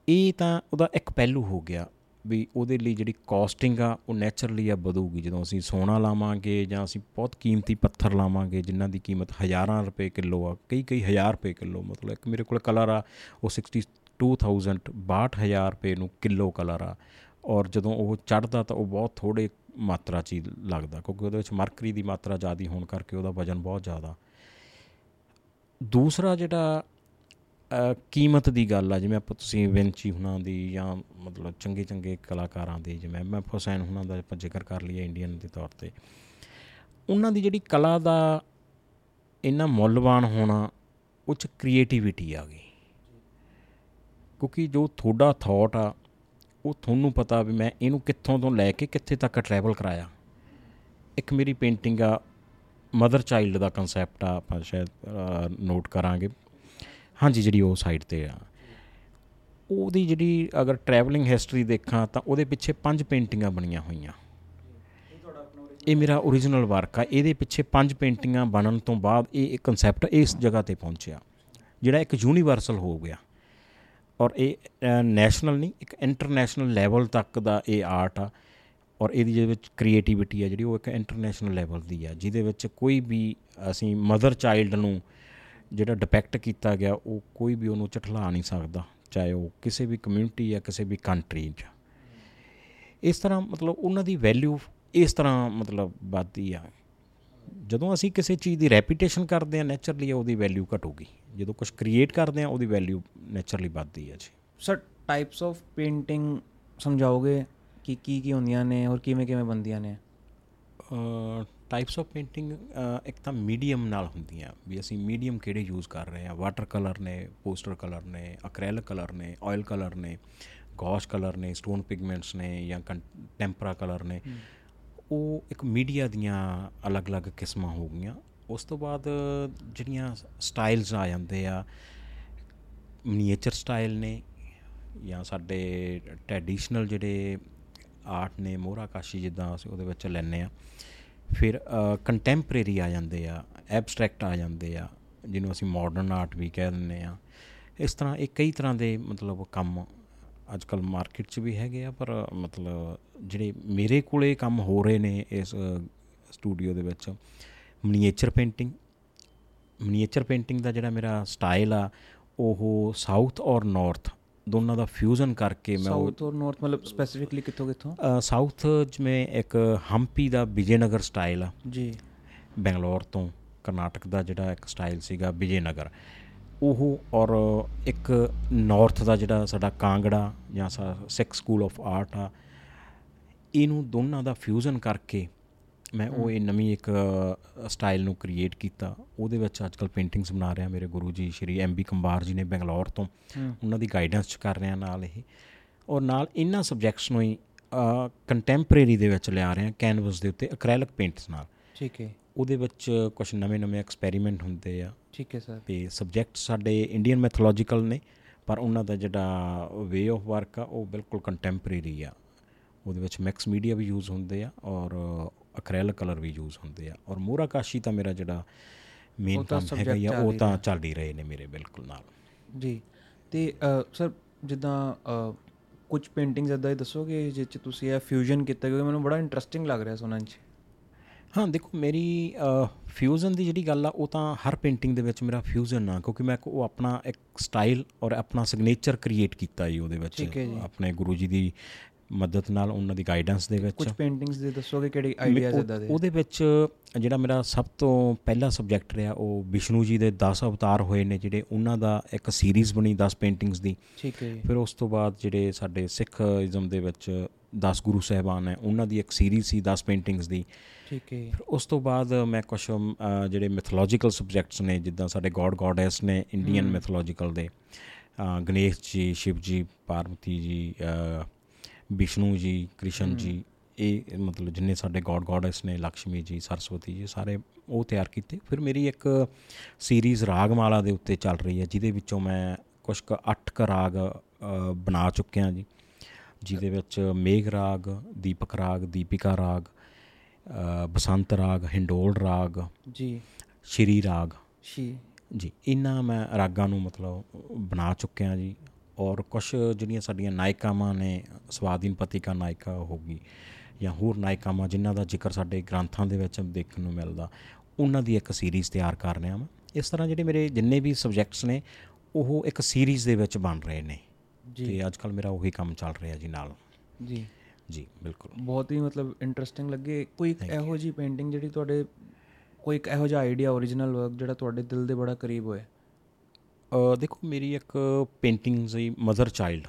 ਇਹ ਤਾਂ ਉਹਦਾ ਇੱਕ ਪਹਿਲੂ ਹੋ ਗਿਆ। ਵੀ ਉਹਦੇ ਲਈ ਜਿਹੜੀ ਕਾਸਟਿੰਗ ਆ, ਉਹ ਨੇਚਰਲੀ ਆ ਵਧੂਗੀ। ਜਦੋਂ ਅਸੀਂ ਸੋਨਾ ਲਾਵਾਂਗੇ ਜਾਂ ਅਸੀਂ ਬਹੁਤ ਕੀਮਤੀ ਪੱਥਰ ਲਾਵਾਂਗੇ, ਜਿਨ੍ਹਾਂ ਦੀ ਕੀਮਤ ਹਜ਼ਾਰਾਂ ਰੁਪਏ ਕਿਲੋ ਆ, ਕਈ ਕਈ ਹਜ਼ਾਰ ਰੁਪਏ ਕਿਲੋ, ਮਤਲਬ ਇੱਕ ਮੇਰੇ ਕੋਲ ਕਲਰ ਆ, ਉਹ 62000 62000 ਰੁਪਏ ਨੂੰ ਕਿਲੋ ਕਲਰ ਆ। ਔਰ ਜਦੋਂ ਉਹ ਚੜਦਾ ਤਾਂ ਉਹ ਬਹੁਤ ਥੋੜੇ ਮਾਤਰਾ 'ਚ ਹੀ ਲੱਗਦਾ, ਕਿਉਂਕਿ ਉਹਦੇ ਵਿੱਚ ਮਰਕਰੀ ਦੀ ਮਾਤਰਾ ਜ਼ਿਆਦਾ ਹੋਣ ਕਰਕੇ ਉਹਦਾ ਵਜ਼ਨ ਬਹੁਤ ਜ਼ਿਆਦਾ। ਦੂਸਰਾ ਜਿਹੜਾ ਕੀਮਤ ਦੀ ਗੱਲ ਆ, ਜਿਵੇਂ ਆਪਾਂ ਤੁਸੀਂ ਵਿੰਚੀ ਹੁਣਾਂ ਦੀ ਜਾਂ ਮਤਲਬ ਚੰਗੇ ਚੰਗੇ ਕਲਾਕਾਰਾਂ ਦੇ, ਜਿਵੇਂ ਮੈਂ ਹੁਸੈਨ ਹੁਣਾਂ ਦਾ ਆਪਾਂ ਜ਼ਿਕਰ ਕਰ ਲਈਏ ਇੰਡੀਅਨ ਦੇ ਤੌਰ ਤੇ। ਉਹਨਾਂ ਦੀ ਜਿਹੜੀ ਕਲਾ ਦਾ ਇੰਨਾ ਮੁੱਲਵਾਨ ਹੋਣਾ, ਉਹ ਚ ਕ੍ਰੀਏਟੀਵਿਟੀ ਆ ਗਈ। ਕਿਉਂਕਿ ਜੋ ਤੁਹਾਡਾ ਥਾਟ ਆ, ਉਹ ਤੁਹਾਨੂੰ ਪਤਾ ਵੀ ਮੈਂ ਇਹਨੂੰ ਕਿੱਥੋਂ ਤੋਂ ਲੈ ਕੇ ਕਿੱਥੇ ਤੱਕ ਟਰੈਵਲ ਕਰਾਇਆ। ਇੱਕ ਮੇਰੀ ਪੇਂਟਿੰਗ ਆ ਮਦਰ ਚਾਈਲਡ ਦਾ ਕਨਸੈਪਟ ਆ, ਆਪਾਂ ਸ਼ਾਇਦ ਨੋਟ ਕਰਾਂਗੇ। ਹਾਂਜੀ, ਜਿਹੜੀ ਉਹ ਸਾਈਡ ਤੇ ਆ। ਉਹਦੀ ਜਿਹੜੀ ਅਗਰ ਟਰੈਵਲਿੰਗ ਹਿਸਟਰੀ ਦੇਖਾਂ ਤਾਂ ਉਹਦੇ ਪਿੱਛੇ ਪੰਜ ਪੇਂਟਿੰਗਾਂ ਬਣੀਆਂ ਹੋਈਆਂ। ਇਹ ਮੇਰਾ origignal ਵਰਕ ਆ। ਇਹਦੇ ਪਿੱਛੇ ਪੰਜ ਪੇਂਟਿੰਗਾਂ ਬਣਨ ਤੋਂ ਬਾਅਦ ਇਹ ਇੱਕ ਕਨਸੈਪਟ ਇਸ ਜਗ੍ਹਾ ਤੇ ਪਹੁੰਚਿਆ। ਜਿਹੜਾ ਇੱਕ ਯੂਨੀਵਰਸਲ ਹੋ ਗਿਆ। ਔਰ ਇਹ ਨੈਸ਼ਨਲ ਨਹੀਂ, ਇੱਕ ਇੰਟਰਨੈਸ਼ਨਲ ਲੈਵਲ ਤੱਕ ਦਾ ਇਹ ਆਰਟ ਆ। ਔਰ ਇਹਦੀ ਜਿਹਦੇ ਵਿੱਚ ਕ੍ਰੀਏਟੀਵਿਟੀ ਆ ਜਿਹੜੀ, ਉਹ ਇੱਕ ਇੰਟਰਨੈਸ਼ਨਲ ਲੈਵਲ ਦੀ ਆ। ਜਿਹਦੇ ਵਿੱਚ ਕੋਈ ਵੀ ਅਸੀਂ ਮਦਰ ਚਾਈਲਡ ਨੂੰ ਜਿਹੜਾ ਡਿਪੈਕਟ ਕੀਤਾ ਗਿਆ ਉਹ ਕੋਈ ਵੀ ਉਹਨੂੰ ਝਟਲਾ ਨਹੀਂ ਸਕਦਾ ਚਾਹੇ ਉਹ ਕਿਸੇ ਵੀ ਕਮਿਊਨਿਟੀ ਜਾਂ ਕਿਸੇ ਵੀ ਕੰਟਰੀ 'ਚ। ਇਸ ਤਰ੍ਹਾਂ ਮਤਲਬ ਉਹਨਾਂ ਦੀ ਵੈਲਿਊ ਇਸ ਤਰ੍ਹਾਂ ਮਤਲਬ ਵੱਧਦੀ ਆ। ਜਦੋਂ ਅਸੀਂ ਕਿਸੇ ਚੀਜ਼ ਦੀ ਰੈਪਿਊਟੇਸ਼ਨ ਕਰਦੇ ਆ ਨੇਚਰਲੀ ਉਹਦੀ ਵੈਲਿਊ ਘਟੂਗੀ। ਜਦੋਂ ਕੁਝ ਕ੍ਰੀਏਟ ਕਰਦੇ ਆ ਉਹਦੀ ਵੈਲਿਊ ਨੇਚਰਲੀ ਵੱਧਦੀ ਹੈ ਜੀ। ਸਰ ਟਾਈਪਸ ਆਫ ਪੇਂਟਿੰਗ ਸਮਝਾਓਗੇ ਕਿ ਕੀ ਕੀ ਹੁੰਦੀਆਂ ਨੇ ਔਰ ਕਿਵੇਂ ਕਿਵੇਂ ਬਣਦੀਆਂ ਨੇ? ਟਾਈਪਸ ਆਫ ਪੇਂਟਿੰਗ ਇੱਕ ਤਾਂ ਮੀਡੀਅਮ ਨਾਲ ਹੁੰਦੀਆਂ। ਵੀ ਅਸੀਂ ਮੀਡੀਅਮ ਕਿਹੜੇ ਯੂਜ਼ ਕਰ ਰਹੇ ਆ ਵਾਟਰ ਕਲਰ ਨੇ ਪੋਸਟਰ ਕਲਰ ਨੇ ਅਕ੍ਰੈਲਿਕ ਕਲਰ ਨੇ ਆਇਲ ਕਲਰ ਨੇ ਗੌਸ਼ ਕਲਰ ਨੇ ਸਟੋਨ ਪਿਗਮੈਂਟਸ ਨੇ ਜਾਂ ਟੈਂਪਰਾ ਕਲਰ ਨੇ। ਉਹ ਇੱਕ ਮੀਡੀਆ ਦੀਆਂ ਅਲੱਗ-ਅਲੱਗ ਕਿਸਮਾਂ ਹੋ ਗਈਆਂ। ਉਸ ਤੋਂ ਬਾਅਦ ਜਿਹੜੀਆਂ ਸਟਾਈਲਸ ਆ ਜਾਂਦੇ ਆ ਮਨੀਏਚਰ ਸਟਾਈਲ ਨੇ ਜਾਂ ਸਾਡੇ ਟ੍ਰੈਡੀਸ਼ਨਲ ਜਿਹੜੇ ਆਰਟ ਨੇ ਮੋਹਰਾ ਕਾਸ਼ੀ ਜਿੱਦਾਂ ਅਸੀਂ ਉਹਦੇ ਵਿੱਚ ਲੈਨੇ ਆ ਫਿਰ ਕੰਟੈਂਪਰੇਰੀ ਆ ਜਾਂਦੇ ਆ ਐਬਸਟ੍ਰੈਕਟ ਆ ਜਾਂਦੇ ਆ, ਜਿਹਨੂੰ ਅਸੀਂ ਮਾਡਰਨ ਆਰਟ ਵੀ ਕਹਿ ਦਿੰਦੇ ਆ। ਇਸ ਤਰ੍ਹਾਂ ਇਹ ਕਈ ਤਰ੍ਹਾਂ ਦੇ ਮਤਲਬ ਕੰਮ ਅੱਜ ਕੱਲ ਮਾਰਕੀਟ 'ਚ ਵੀ ਹੈਗੇ ਆ, ਪਰ ਮਤਲਬ ਜਿਹੜੇ ਮੇਰੇ ਕੋਲੇ ਕੰਮ ਹੋ ਰਹੇ ਨੇ ਇਸ ਸਟੂਡੀਓ ਦੇ ਵਿੱਚ ਮਨੀਏਚਰ ਪੇਂਟਿੰਗ ਮਨੀਏਚਰ ਪੇਂਟਿੰਗ ਦਾ ਜਿਹੜਾ ਮੇਰਾ ਸਟਾਈਲ ਆ, ਉਹ ਸਾਊਥ ਔਰ ਨਾਰਥ ਦੋਨਾਂ ਦਾ ਫਿਊਜ਼ਨ ਕਰਕੇ ਮੈਂ ਸਾਊਥ ਔਰ ਨਾਰਥ ਮਤਲਬ ਸਪੈਸੀਫਿਕਲੀ ਕਿੱਥੋਂ ਕਿੱਥੋਂ? ਸਾਊਥ ਜਿਵੇਂ ਇੱਕ ਹੰਪੀ ਦਾ ਵਿਜੇਨਗਰ ਸਟਾਈਲ ਆ। ਜੀ। ਬੈਂਗਲੌਰ ਤੋਂ ਕਰਨਾਟਕ ਦਾ ਜਿਹੜਾ ਇੱਕ ਸਟਾਈਲ ਸੀਗਾ ਵਿਜੇਨਗਰ। ਉਹ ਔਰ ਇੱਕ ਨਾਰਥ ਦਾ ਜਿਹੜਾ ਸਾਡਾ ਕਾਂਗੜਾ ਜਾਂ ਸਿੱਖ ਸਕੂਲ ਆਫ ਆਰਟ ਆ। ਇਹਨੂੰ ਦੋਨਾਂ ਦਾ ਫਿਊਜ਼ਨ ਕਰਕੇ ਮੈਂ ਉਹ ਇਹ ਨਵੀਂ ਇੱਕ ਸਟਾਈਲ ਨੂੰ ਕ੍ਰੀਏਟ ਕੀਤਾ। ਉਹਦੇ ਵਿੱਚ ਅੱਜਕੱਲ ਪੇਂਟਿੰਗਸ ਬਣਾ ਰਿਹਾ ਮੇਰੇ ਗੁਰੂ ਜੀ ਸ਼੍ਰੀ ਐਮ ਬੀ ਕੰਬਾਰ ਜੀ ਨੇ ਬੰਗਲੌਰ ਤੋਂ। ਉਹਨਾਂ ਦੀ ਗਾਈਡੈਂਸ ਚ ਕਰ ਰਿਹਾ ਨਾਲ ਇਹ। ਔਰ ਨਾਲ ਇਹਨਾਂ ਸਬਜੈਕਟਸ ਨੂੰ ਹੀ ਕੰਟੈਂਪਰੇਰੀ ਦੇ ਵਿੱਚ ਲਿਆ ਰਿਹਾ ਕੈਨਵਸ ਦੇ ਉੱਤੇ ਐਕ੍ਰੈਲਿਕ ਪੇਂਟਸ ਨਾਲ। ਠੀਕ ਹੈ। ਉਹਦੇ ਵਿੱਚ ਕੁਝ ਨਵੇਂ-ਨਵੇਂ ਐਕਸਪੈਰੀਮੈਂਟ ਹੁੰਦੇ ਆ। ਠੀਕ ਹੈ ਸਰ। ਤੇ ਸਬਜੈਕਟ ਸਾਡੇ ਇੰਡੀਅਨ ਮੈਥੋਲੋਜੀਕਲ ਨੇ ਪਰ ਉਹਨਾਂ ਦਾ ਜਿਹੜਾ ਵੇ ਆਫ ਵਰਕ ਆ ਉਹ ਬਿਲਕੁਲ ਕੰਟੈਂਪਰੇਰੀ ਆ। ਉਹਦੇ ਵਿੱਚ ਮਿਕਸ ਮੀਡੀਆ ਵੀ ਯੂਜ਼ ਹੁੰਦੇ ਆ ਔਰ ਅਕ੍ਰੈਲਿਕ ਕਲਰ ਵੀ ਯੂਜ਼ ਹੁੰਦੇ ਆ। ਔਰ ਮੋਰਾ ਕਾਸ਼ੀ ਤਾਂ ਮੇਰਾ ਜਿਹੜਾ ਮੇਨ ਕੰਮ ਹੈਗਾ ਆ ਉਹ ਤਾਂ ਚੱਲ ਹੀ ਰਹੇ ਨੇ ਮੇਰੇ ਬਿਲਕੁਲ ਨਾਲ। ਜੀ। ਤੇ ਸਰ ਜਿੱਦਾਂ ਕੁਝ ਪੇਂਟਿੰਗਸ ਇਦਾਂ ਹੀ ਦੱਸੋਗੇ ਜਿਸ ਚ ਤੁਸੀਂ ਇਹ ਫਿਊਜ਼ਨ ਕੀਤਾ? ਕਿਉਂਕਿ ਮੈਨੂੰ ਬੜਾ ਇੰਟਰਸਟਿੰਗ ਲੱਗ ਰਿਹਾ ਸੁਣਨ ਚ। ਹਾਂ ਦੇਖੋ ਮੇਰੀ ਫਿਊਜ਼ਨ ਦੀ ਜਿਹੜੀ ਗੱਲ ਆ ਉਹ ਤਾਂ ਹਰ ਪੇਂਟਿੰਗ ਦੇ ਵਿੱਚ ਮੇਰਾ ਫਿਊਜ਼ਨ ਆ। ਕਿਉਂਕਿ ਮੈਂ ਉਹ ਆਪਣਾ ਇੱਕ ਸਟਾਈਲ ਔਰ ਆਪਣਾ ਸਿਗਨੇਚਰ ਕ੍ਰੀਏਟ ਕੀਤਾ ਜੀ ਉਹਦੇ ਵਿੱਚ। ਆਪਣੇ ਗੁਰੂ ਜੀ ਦੀ ਮਦਦ ਨਾਲ ਉਹਨਾਂ ਦੀ ਗਾਈਡੈਂਸ ਦੇ ਵਿੱਚ ਕੁਝ ਪੇਂਟਿੰਗਸ ਦੇ ਦੱਸੋਗੇ ਕਿਹੜੇ ਆਈਡੀਆਜ਼ ਇਦਾਂ ਦੇ? ਉਹਦੇ ਵਿੱਚ ਜਿਹੜਾ ਮੇਰਾ ਸਭ ਤੋਂ ਪਹਿਲਾ ਸਬਜੈਕਟ ਰਿਹਾ ਉਹ ਵਿਸ਼ਨੂੰ ਜੀ ਦੇ 10 ਅਵਤਾਰ ਹੋਏ ਨੇ ਜਿਹੜੇ ਉਹਨਾਂ ਦਾ ਇੱਕ ਸੀਰੀਜ਼ ਬਣੀ 10 ਪੇਂਟਿੰਗਸ ਦੀ। ਠੀਕ ਹੈ ਫਿਰ ਉਸ ਤੋਂ ਬਾਅਦ ਜਿਹੜੇ ਸਾਡੇ ਸਿੱਖ ਇਜ਼ਮ ਦੇ ਵਿੱਚ 10 ਗੁਰੂ ਸਹਿਬਾਨ ਨੇ ਉਹਨਾਂ ਦੀ ਇੱਕ ਸੀਰੀਜ਼ ਸੀ 10 ਪੇਂਟਿੰਗਸ ਦੀ। ਠੀਕ ਹੈ ਫਿਰ ਉਸ ਤੋਂ ਬਾਅਦ ਮੈਂ ਕੁਝ ਜਿਹੜੇ ਮਿਥੋਲੋਜੀਕਲ ਸਬਜੈਕਟਸ ਨੇ ਜਿੱਦਾਂ ਸਾਡੇ ਗੋਡ ਗੋਡੈਸ ਨੇ ਇੰਡੀਅਨ ਮਿਥੋਲੋਜੀਕਲ ਦੇ। ਗਣੇਸ਼ ਜੀ ਸ਼ਿਵ ਜੀ ਪਾਰਵਤੀ ਜੀ ਵਿਸ਼ਨੂੰ ਜੀ ਕ੍ਰਿਸ਼ਨ ਜੀ ਇਹ ਮਤਲਬ ਜਿੰਨੇ ਸਾਡੇ ਗੋਡ ਗੋਡੈਸ ਨੇ ਲక్ష్ਮੀ ਜੀ ਸਰਸਵਤੀ ਜੀ ਸਾਰੇ ਉਹ ਤਿਆਰ ਕੀਤੇ। ਫਿਰ ਮੇਰੀ ਇੱਕ ਸੀਰੀਜ਼ ਰਾਗਮਾਲਾ ਦੇ ਉੱਤੇ ਚੱਲ ਰਹੀ ਹੈ ਜਿਹਦੇ ਵਿੱਚੋਂ ਮੈਂ ਕੁਝ ਕੁ 8 ਕ ਰਾਗ ਬਣਾ ਚੁੱਕਿਆ ਜੀ। ਜਿਹਦੇ ਵਿੱਚ ਮੇਘ ਰਾਗ ਦੀਪਕ ਰਾਗ ਦੀਪਿਕਾ ਰਾਗ ਬਸੰਤ ਰਾਗ ਹਿੰਡੋਲ ਰਾਗ ਜੀ। ਸ਼੍ਰੀ ਰਾਗ। ਸ਼ੀ ਜੀ ਇਹਨਾਂ ਮੈਂ ਰਾਗਾਂ ਨੂੰ ਮਤਲਬ ਬਣਾ ਚੁੱਕਿਆ ਜੀ। ਔਰ ਕੁਝ ਜਿਹੜੀਆਂ ਸਾਡੀਆਂ ਨਾਇਕਾਵਾਂ ਨੇ ਸਵਾਦੀਨ ਪਤਿਕਾ ਨਾਇਕਾ ਹੋਗੀ ਜਾਂ ਹੋਰ ਨਾਇਕਾਵਾਂ ਜਿਨ੍ਹਾਂ ਦਾ ਜ਼ਿਕਰ ਸਾਡੇ ਗ੍ਰੰਥਾਂ ਦੇ ਵਿੱਚ ਦੇਖਣ ਨੂੰ ਮਿਲਦਾ ਉਹਨਾਂ ਦੀ ਇੱਕ ਸੀਰੀਜ਼ ਤਿਆਰ ਕਰ ਰਿਹਾ ਹਾਂ ਇਸ ਤਰ੍ਹਾਂ ਜਿਹੜੇ ਮੇਰੇ ਜਿੰਨੇ ਵੀ ਸਬਜੈਕਟਸ ਨੇ ਉਹ ਇੱਕ ਸੀਰੀਜ਼ ਦੇ ਵਿੱਚ ਬਣ ਰਹੇ ਨੇ। ਤੇ ਅੱਜ ਕੱਲ ਮੇਰਾ ਉਹੀ ਕੰਮ ਚੱਲ ਰਿਹਾ ਜੀ ਨਾਲ। ਜੀ। ਜੀ ਬਿਲਕੁਲ। ਬਹੁਤ ਹੀ ਮਤਲਬ ਇੰਟਰਸਟਿੰਗ ਲੱਗੇ। ਕੋਈ ਇਹੋ ਜੀ ਪੇਂਟਿੰਗ ਜਿਹੜੀ ਤੁਹਾਡੇ ਕੋਈ ਇੱਕ ਇਹੋ ਜਿਹਾ ਆਈਡੀਆ ਓਰੀਜਨਲ ਵਰਕ ਜਿਹੜਾ ਤੁਹਾਡੇ ਦਿਲ ਦੇ ਬੜਾ ਕਰੀਬ ਹੋਏ ਦੇਖੋ ਮੇਰੀ ਇੱਕ ਪੇਂਟਿੰਗ ਸੀ ਮਦਰ ਚਾਈਲਡ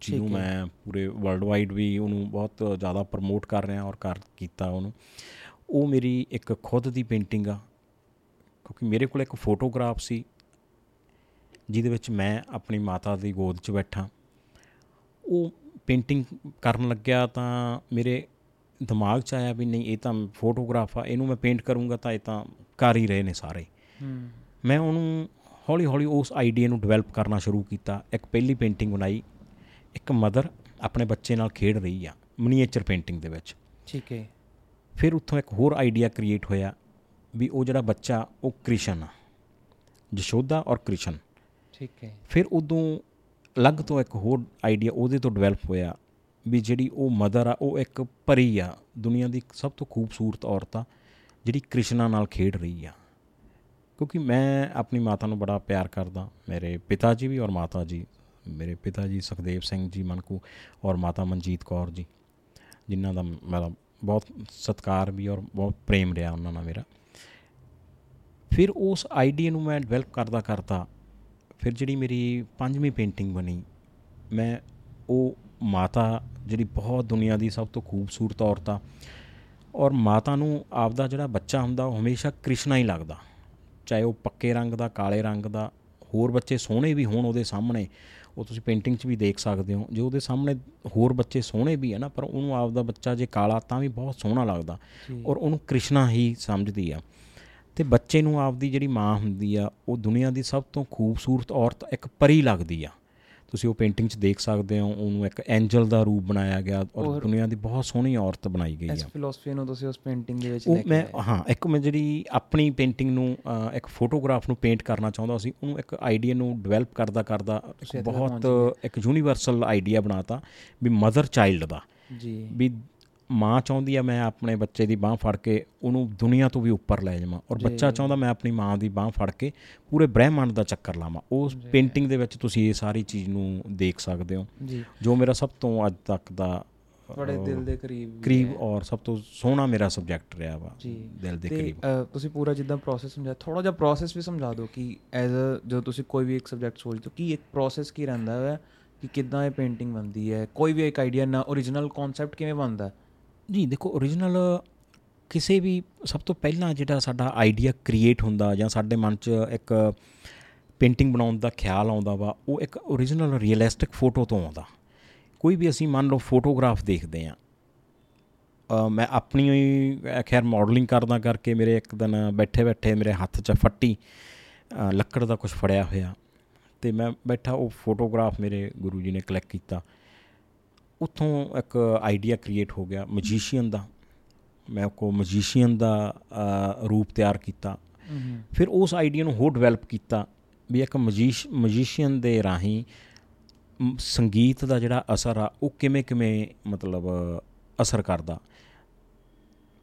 ਜਿਹਨੂੰ ਮੈਂ ਪੂਰੇ ਵਰਲਡ ਵਾਈਡ ਵੀ ਉਹਨੂੰ ਬਹੁਤ ਜ਼ਿਆਦਾ ਪ੍ਰਮੋਟ ਕਰ ਰਿਹਾ ਔਰ ਕਰ ਕੀਤਾ ਉਹਨੂੰ। ਉਹ ਮੇਰੀ ਇੱਕ ਖੁਦ ਦੀ ਪੇਂਟਿੰਗ ਆ ਕਿਉਂਕਿ ਮੇਰੇ ਕੋਲ ਇੱਕ ਫੋਟੋਗ੍ਰਾਫ ਸੀ ਜਿਹਦੇ ਵਿੱਚ ਮੈਂ ਆਪਣੀ ਮਾਤਾ ਦੀ ਗੋਦ 'ਚ ਬੈਠਾ। ਉਹ ਪੇਂਟਿੰਗ ਕਰਨ ਲੱਗਿਆ ਤਾਂ ਮੇਰੇ ਦਿਮਾਗ 'ਚ ਆਇਆ ਵੀ ਨਹੀਂ ਇਹ ਤਾਂ ਫੋਟੋਗ੍ਰਾਫ ਆ ਇਹਨੂੰ ਮੈਂ ਪੇਂਟ ਕਰੂੰਗਾ ਤਾਂ ਇਹ ਤਾਂ ਕਰ ਹੀ ਰਹੇ ਨੇ ਸਾਰੇ। ਮੈਂ ਉਹਨੂੰ ਹੌਲੀ ਹੌਲੀ ਉਸ ਆਈਡੀਆ ਨੂੰ ਡਿਵੈਲਪ ਕਰਨਾ ਸ਼ੁਰੂ ਕੀਤਾ। ਇੱਕ ਪਹਿਲੀ ਪੇਂਟਿੰਗ ਬਣਾਈ। ਇੱਕ ਮਦਰ ਆਪਣੇ ਬੱਚੇ ਨਾਲ ਖੇਡ ਰਹੀ ਆ ਮਨੀਏਚਰ ਪੇਂਟਿੰਗ ਦੇ ਵਿੱਚ। ਠੀਕ ਹੈ। ਫਿਰ ਉੱਥੋਂ ਇੱਕ ਹੋਰ ਆਈਡੀਆ ਕ੍ਰੀਏਟ ਹੋਇਆ ਵੀ ਉਹ ਜਿਹੜਾ ਬੱਚਾ ਉਹ ਕ੍ਰਿਸ਼ਨ ਆ। ਜਸ਼ੋਦਾ ਔਰ ਕ੍ਰਿਸ਼ਨ। ਠੀਕ ਹੈ। ਫਿਰ ਉਦੋਂ ਅਲੱਗ ਤੋਂ ਇੱਕ ਹੋਰ ਆਈਡੀਆ ਉਹਦੇ ਤੋਂ ਡਿਵੈਲਪ ਹੋਇਆ ਵੀ ਜਿਹੜੀ ਉਹ ਮਦਰ ਆ ਉਹ ਇੱਕ ਪਰੀ ਆ। ਦੁਨੀਆ ਦੀ ਸਭ ਤੋਂ ਖੂਬਸੂਰਤ ਔਰਤ ਆ ਜਿਹੜੀ ਕ੍ਰਿਸ਼ਨਾ ਨਾਲ ਖੇਡ ਰਹੀ ਆ। ਕਿਉਂਕਿ ਮੈਂ ਆਪਣੀ ਮਾਤਾ ਨੂੰ ਬੜਾ ਪਿਆਰ ਕਰਦਾ, ਮੇਰੇ ਪਿਤਾ ਜੀ ਵੀ ਔਰ ਮਾਤਾ ਜੀ ਮੇਰੇ ਪਿਤਾ ਜੀ ਸੁਖਦੇਵ ਸਿੰਘ ਜੀ ਮਨਕੂ ਔਰ ਮਾਤਾ ਮਨਜੀਤ ਕੌਰ ਜੀ, ਜਿਨ੍ਹਾਂ ਦਾ ਮੇਰਾ ਬਹੁਤ ਸਤਿਕਾਰ ਵੀ ਔਰ ਬਹੁਤ ਪ੍ਰੇਮ ਰਿਹਾ ਉਹਨਾਂ ਨਾਲ ਮੇਰਾ। ਫਿਰ ਉਸ ਆਈਡੀਆ ਨੂੰ ਮੈਂ ਡਿਵੈਲਪ ਕਰਦਾ ਕਰਦਾ ਫਿਰ ਜਿਹੜੀ ਮੇਰੀ ਪੰਜਵੀਂ ਪੇਂਟਿੰਗ ਬਣੀ, ਮੈਂ ਉਹ ਮਾਤਾ ਜਿਹੜੀ ਬਹੁਤ ਦੁਨੀਆ ਦੀ ਸਭ ਤੋਂ ਖੂਬਸੂਰਤ ਔਰਤ ਆ ਔਰ ਮਾਤਾ ਨੂੰ ਆਪਦਾ ਜਿਹੜਾ ਬੱਚਾ ਹੁੰਦਾ ਉਹ ਹਮੇਸ਼ਾ ਕ੍ਰਿਸ਼ਨਾ ਹੀ ਲੱਗਦਾ। ਚਾਹੇ ਉਹ ਪੱਕੇ ਰੰਗ ਦਾ ਕਾਲੇ ਰੰਗ ਦਾ ਹੋਰ ਬੱਚੇ ਸੋਹਣੇ ਵੀ ਹੋਣ ਉਹਦੇ ਸਾਹਮਣੇ ਉਹ ਤੁਸੀਂ ਪੇਂਟਿੰਗ 'ਚ ਵੀ ਦੇਖ ਸਕਦੇ ਹੋ। ਜੇ ਉਹਦੇ ਸਾਹਮਣੇ ਹੋਰ ਬੱਚੇ ਸੋਹਣੇ ਵੀ ਆ ਨਾ ਪਰ ਉਹਨੂੰ ਆਪਦਾ ਬੱਚਾ ਜੇ ਕਾਲਾ ਤਾਂ ਵੀ ਬਹੁਤ ਸੋਹਣਾ ਲੱਗਦਾ ਔਰ ਉਹਨੂੰ ਕ੍ਰਿਸ਼ਨਾ ਹੀ ਸਮਝਦੀ ਆ। ਤੇ ਬੱਚੇ ਨੂੰ ਆਪਦੀ ਜਿਹੜੀ ਮਾਂ ਹੁੰਦੀ ਆ ਉਹ ਦੁਨੀਆ ਦੀ ਸਭ ਤੋਂ ਖੂਬਸੂਰਤ ਔਰਤ ਇੱਕ ਪਰੀ ਲੱਗਦੀ ਆ। ਤੁਸੀਂ ਉਹ ਪੇਂਟਿੰਗ 'ਚ ਦੇਖ ਸਕਦੇ ਹੋ ਉਹਨੂੰ ਇੱਕ ਐਂਜਲ ਦਾ ਰੂਪ ਬਣਾਇਆ ਗਿਆ ਔਰ ਦੁਨੀਆ ਦੀ ਬਹੁਤ ਸੋਹਣੀ ਔਰਤ ਬਣਾਈ ਗਈ ਇਸ ਆ। ਫਿਲਾਸਫੀ ਨੂੰ ਤੁਸੀਂ ਉਸ ਪੇਂਟਿੰਗ ਦੇ ਵਿੱਚ ਲੈ ਕੇ ਮੈਂ। ਹਾਂ। ਇੱਕ ਮੈਂ ਜਿਹੜੀ ਆਪਣੀ ਪੇਂਟਿੰਗ ਨੂੰ ਇੱਕ ਫੋਟੋਗ੍ਰਾਫ ਨੂੰ ਪੇਂਟ ਕਰਨਾ ਚਾਹੁੰਦਾ ਸੀ ਉਹਨੂੰ ਇੱਕ ਆਈਡੀਆ ਨੂੰ ਡਿਵੈਲਪ ਕਰਦਾ ਕਰਦਾ ਬਹੁਤ ਇੱਕ ਯੂਨੀਵਰਸਲ ਆਈਡੀਆ ਬਣਾਤਾ ਵੀ ਮਦਰ ਚਾਈਲਡ ਦਾ। ਜੀ। ਵੀ ਮਾਂ ਚਾਹੁੰਦੀ ਆ ਮੈਂ ਆਪਣੇ ਬੱਚੇ ਦੀ ਬਾਹ ਫੜ ਕੇ ਉਹਨੂੰ ਦੁਨੀਆ ਤੋਂ ਵੀ ਉੱਪਰ ਲੈ ਜਾਵਾਂ ਔਰ ਬੱਚਾ ਚਾਹੁੰਦਾ ਮੈਂ ਆਪਣੀ ਮਾਂ ਦੀ ਬਾਹ ਫੜ ਕੇ ਪੂਰੇ ਬ੍ਰਹਿਮੰਡ ਦਾ ਚੱਕਰ ਲਾਵਾਂ। ਉਸ ਪੇਂਟਿੰਗ ਦੇ ਵਿੱਚ ਤੁਸੀਂ ਇਹ ਸਾਰੀ ਚੀਜ਼ ਨੂੰ ਦੇਖ ਸਕਦੇ ਹੋ। ਜੀ। ਮੇਰਾ ਸਭ ਤੋਂ ਅੱਜ ਤੱਕ ਦਾ ਤੁਹਾਡੇ ਦਿਲ ਦੇ ਕਰੀਬ ਕਰੀਬ। ਔਰ ਸਭ ਤੋਂ ਸੋਹਣਾ ਮੇਰਾ ਸਬਜੈਕਟ ਰਿਹਾ ਵਾ ਦਿਲ ਦੇ ਕਰੀਬ। ਤੁਸੀਂ ਪੂਰਾ ਜਿੱਦਾਂ ਪ੍ਰੋਸੈਸ ਸਮਝਾਇਆ ਥੋੜਾ ਜਿਹਾ ਪ੍ਰੋਸੈਸ ਵੀ ਸਮਝਾ ਦਿਓ ਕਿ ਐਜ਼ ਅ ਜਦੋਂ ਤੁਸੀਂ ਕੋਈ ਵੀ ਇੱਕ ਸਬਜੈਕਟ ਸੋਚਦੇ ਹੋ ਕਿ ਇੱਕ ਪ੍ਰੋਸੈਸ ਕੀ ਰਹਿੰਦਾ ਹੈ ਕਿ ਕਿੱਦਾਂ ਇਹ ਪੇਂਟਿੰਗ ਬਣਦੀ ਹੈ ਕੋਈ ਵੀ ਇੱਕ ਆਈਡੀਆ ਨਾ origignal ਕਨਸੈਪਟ ਕਿਵੇਂ ਬਣਦਾ? ਹੈ? ਜੀ ਦੇਖੋ origignal ਕਿਸੇ ਵੀ ਸਭ ਤੋਂ ਪਹਿਲਾਂ ਜਿਹੜਾ ਸਾਡਾ ਆਈਡੀਆ ਕ੍ਰੀਏਟ ਹੁੰਦਾ ਜਾਂ ਸਾਡੇ ਮਨ 'ਚ ਇੱਕ ਪੇਂਟਿੰਗ ਬਣਾਉਣ ਦਾ ਖਿਆਲ ਆਉਂਦਾ ਵਾ ਉਹ ਇੱਕ origignal ਰੀਅਲਿਸਟਿਕ ਫੋਟੋ ਤੋਂ ਆਉਂਦਾ। ਕੋਈ ਵੀ ਅਸੀਂ ਮੰਨ ਲਓ ਫੋਟੋਗ੍ਰਾਫ ਦੇਖਦੇ ਆ ਮੈਂ ਆਪਣੀ ਹੀ, ਅ, ਖੈਰ ਮਾਡਲਿੰਗ ਕਰਦਾ ਕਰਕੇ ਮੇਰੇ ਇੱਕ ਦਿਨ ਬੈਠੇ ਬੈਠੇ ਮੇਰੇ ਹੱਥ 'ਚ ਫੱਟੀ ਅ, ਲੱਕੜ ਦਾ ਕੁਝ ਫੜਿਆ ਹੋਇਆ ਤੇ ਮੈਂ ਬੈਠਾ ਉਹ ਫੋਟੋਗ੍ਰਾਫ ਮੇਰੇ ਗੁਰੂ ਜੀ ਨੇ ਕਲਿੱਕ ਕੀਤਾ। ਉੱਥੋਂ ਇੱਕ ਆਈਡੀਆ ਕ੍ਰੀਏਟ ਹੋ ਗਿਆ ਮਜੀਸ਼ੀਅਨ ਦਾ। ਮੈਂ ਕੋ ਮਜੀਸ਼ੀਅਨ ਦਾ ਰੂਪ ਤਿਆਰ ਕੀਤਾ। ਫਿਰ ਉਸ ਆਈਡੀਆ ਨੂੰ ਹੋਰ ਡਿਵੈਲਪ ਕੀਤਾ ਵੀ ਇੱਕ ਮਜੀਸ਼ ਮਜੀਸ਼ੀਅਨ ਦੇ ਰਾਹੀਂ ਸੰਗੀਤ ਦਾ ਜਿਹੜਾ ਅਸਰ ਆ ਉਹ ਕਿਵੇਂ ਕਿਵੇਂ ਮਤਲਬ ਅਸਰ ਕਰਦਾ।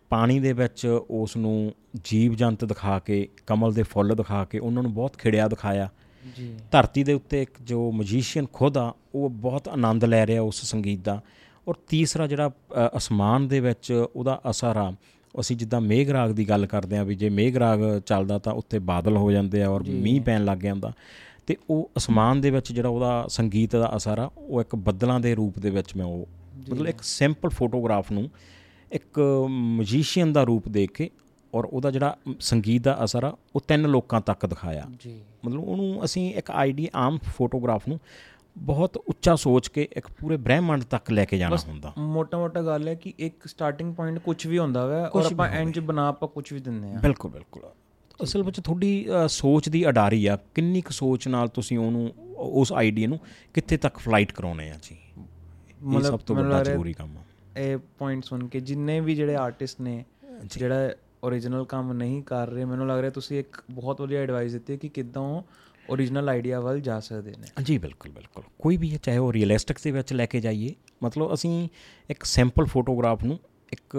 ਪਾਣੀ ਦੇ ਵਿੱਚ ਉਸ ਨੂੰ ਜੀਵ ਜੰਤ ਦਿਖਾ ਕੇ ਕਮਲ ਦੇ ਫੁੱਲ ਦਿਖਾ ਕੇ ਉਹਨਾਂ ਨੂੰ ਬਹੁਤ ਖਿੜਿਆ ਦਿਖਾਇਆ। ਜੀ। ਧਰਤੀ ਦੇ ਉੱਤੇ ਇੱਕ ਜੋ ਮਜੀਸ਼ੀਅਨ ਖੁਦ ਆ ਉਹ ਬਹੁਤ ਆਨੰਦ ਲੈ ਰਿਹਾ ਉਸ ਸੰਗੀਤ ਦਾ। ਔਰ ਤੀਸਰਾ ਜਿਹੜਾ ਅਸਮਾਨ ਦੇ ਵਿੱਚ ਉਹਦਾ ਅਸਰ ਆ ਅਸੀਂ ਜਿੱਦਾਂ ਮੇਘ ਰਾਗ ਦੀ ਗੱਲ ਕਰਦੇ ਆ ਵੀ ਜੇ ਮੇਘ ਰਾਗ ਚੱਲਦਾ ਤਾਂ ਉੱਤੇ ਬਾਦਲ ਹੋ ਜਾਂਦੇ ਆ ਔਰ ਮੀਂਹ ਪੈਣ ਲੱਗ ਜਾਂਦਾ। ਤੇ ਉਹ ਅਸਮਾਨ ਦੇ ਵਿੱਚ ਜਿਹੜਾ ਉਹਦਾ ਸੰਗੀਤ ਦਾ ਅਸਰ ਆ ਉਹ ਇੱਕ ਬੱਦਲਾਂ ਦੇ ਰੂਪ ਦੇ ਵਿੱਚ ਮੈਂ ਉਹ ਮਤਲਬ ਇੱਕ ਸਿੰਪਲ ਫੋਟੋਗ੍ਰਾਫ ਨੂੰ ਇੱਕ ਮਜੀਸ਼ੀਅਨ ਦਾ ਰੂਪ ਦੇ ਕੇ ਔਰ ਉਹਦਾ ਜਿਹੜਾ ਸੰਗੀਤ ਦਾ ਅਸਰ ਆ ਉਹ ਤਿੰਨ ਲੋਕਾਂ ਤੱਕ ਦਿਖਾਇਆ। ਜੀ। ਮਤਲਬ ਉਹਨੂੰ ਅਸੀਂ ਇੱਕ ਆਈਡੀ ਆਮ ਫੋਟੋਗ੍ਰਾਫ ਨੂੰ ਬਹੁਤ ਉੱਚਾ ਸੋਚ ਕੇ ਇੱਕ ਪੂਰੇ ਬ੍ਰਹਿਮੰਡ ਤੱਕ ਲੈ ਕੇ ਜਾਣਾ ਹੁੰਦਾ। ਮੋਟਾ ਮੋਟਾ ਗੱਲ ਹੈ ਕਿ ਇੱਕ ਸਟਾਰਟਿੰਗ ਪੁਆਇੰਟ ਕੁਝ ਵੀ ਹੁੰਦਾ ਵਾ ਔਰ ਆਪਾਂ ਐਂਡ 'ਚ ਬਣਾ ਆਪਾਂ ਕੁਝ ਵੀ ਦਿੰਦੇ ਆ ਬਿਲਕੁਲ ਬਿਲਕੁਲ। ਅਸਲ ਵਿੱਚ ਤੁਹਾਡੀ ਸੋਚ ਦੀ ਅਡਾਰੀ ਆ ਕਿੰਨੀ ਕੁ ਸੋਚ ਨਾਲ ਤੁਸੀਂ ਉਹਨੂੰ ਉਸ ਆਈਡੀਆ ਨੂੰ ਕਿੱਥੇ ਤੱਕ ਫਲਾਈਟ ਕਰਾਉਣੇ ਆ ਜੀ? ਮਤਲਬ ਸਭ ਤੋਂ ਵੱਡਾ ਜ਼ਰੂਰੀ ਕੰਮ ਇਹ ਪੁਆਇੰਟ ਸੁਣ ਕੇ ਜਿੰਨੇ ਵੀ ਜਿਹੜੇ ਆਰਟਿਸਟ ਨੇ ਜਿਹੜਾ origignal ਕੰਮ ਨਹੀਂ ਕਰ ਰਹੇ। ਮੈਨੂੰ ਲੱਗ ਰਿਹਾ ਤੁਸੀਂ ਇੱਕ ਬਹੁਤ ਵਧੀਆ ਐਡਵਾਈਸ ਦਿੱਤੀ ਕਿ ਕਿੱਦਾਂ origignal ਆਈਡੀਆ ਵੱਲ ਜਾ ਸਕਦੇ ਨੇ। ਜੀ ਬਿਲਕੁਲ ਬਿਲਕੁਲ। ਕੋਈ ਵੀ ਹੈ ਚਾਹੇ ਉਹ ਰੀਅਲਿਸਟਿਕ ਦੇ ਵਿੱਚ ਲੈ ਕੇ ਜਾਈਏ। ਮਤਲਬ ਅਸੀਂ ਇੱਕ ਸਿੰਪਲ ਫੋਟੋਗ੍ਰਾਫ ਨੂੰ ਇੱਕ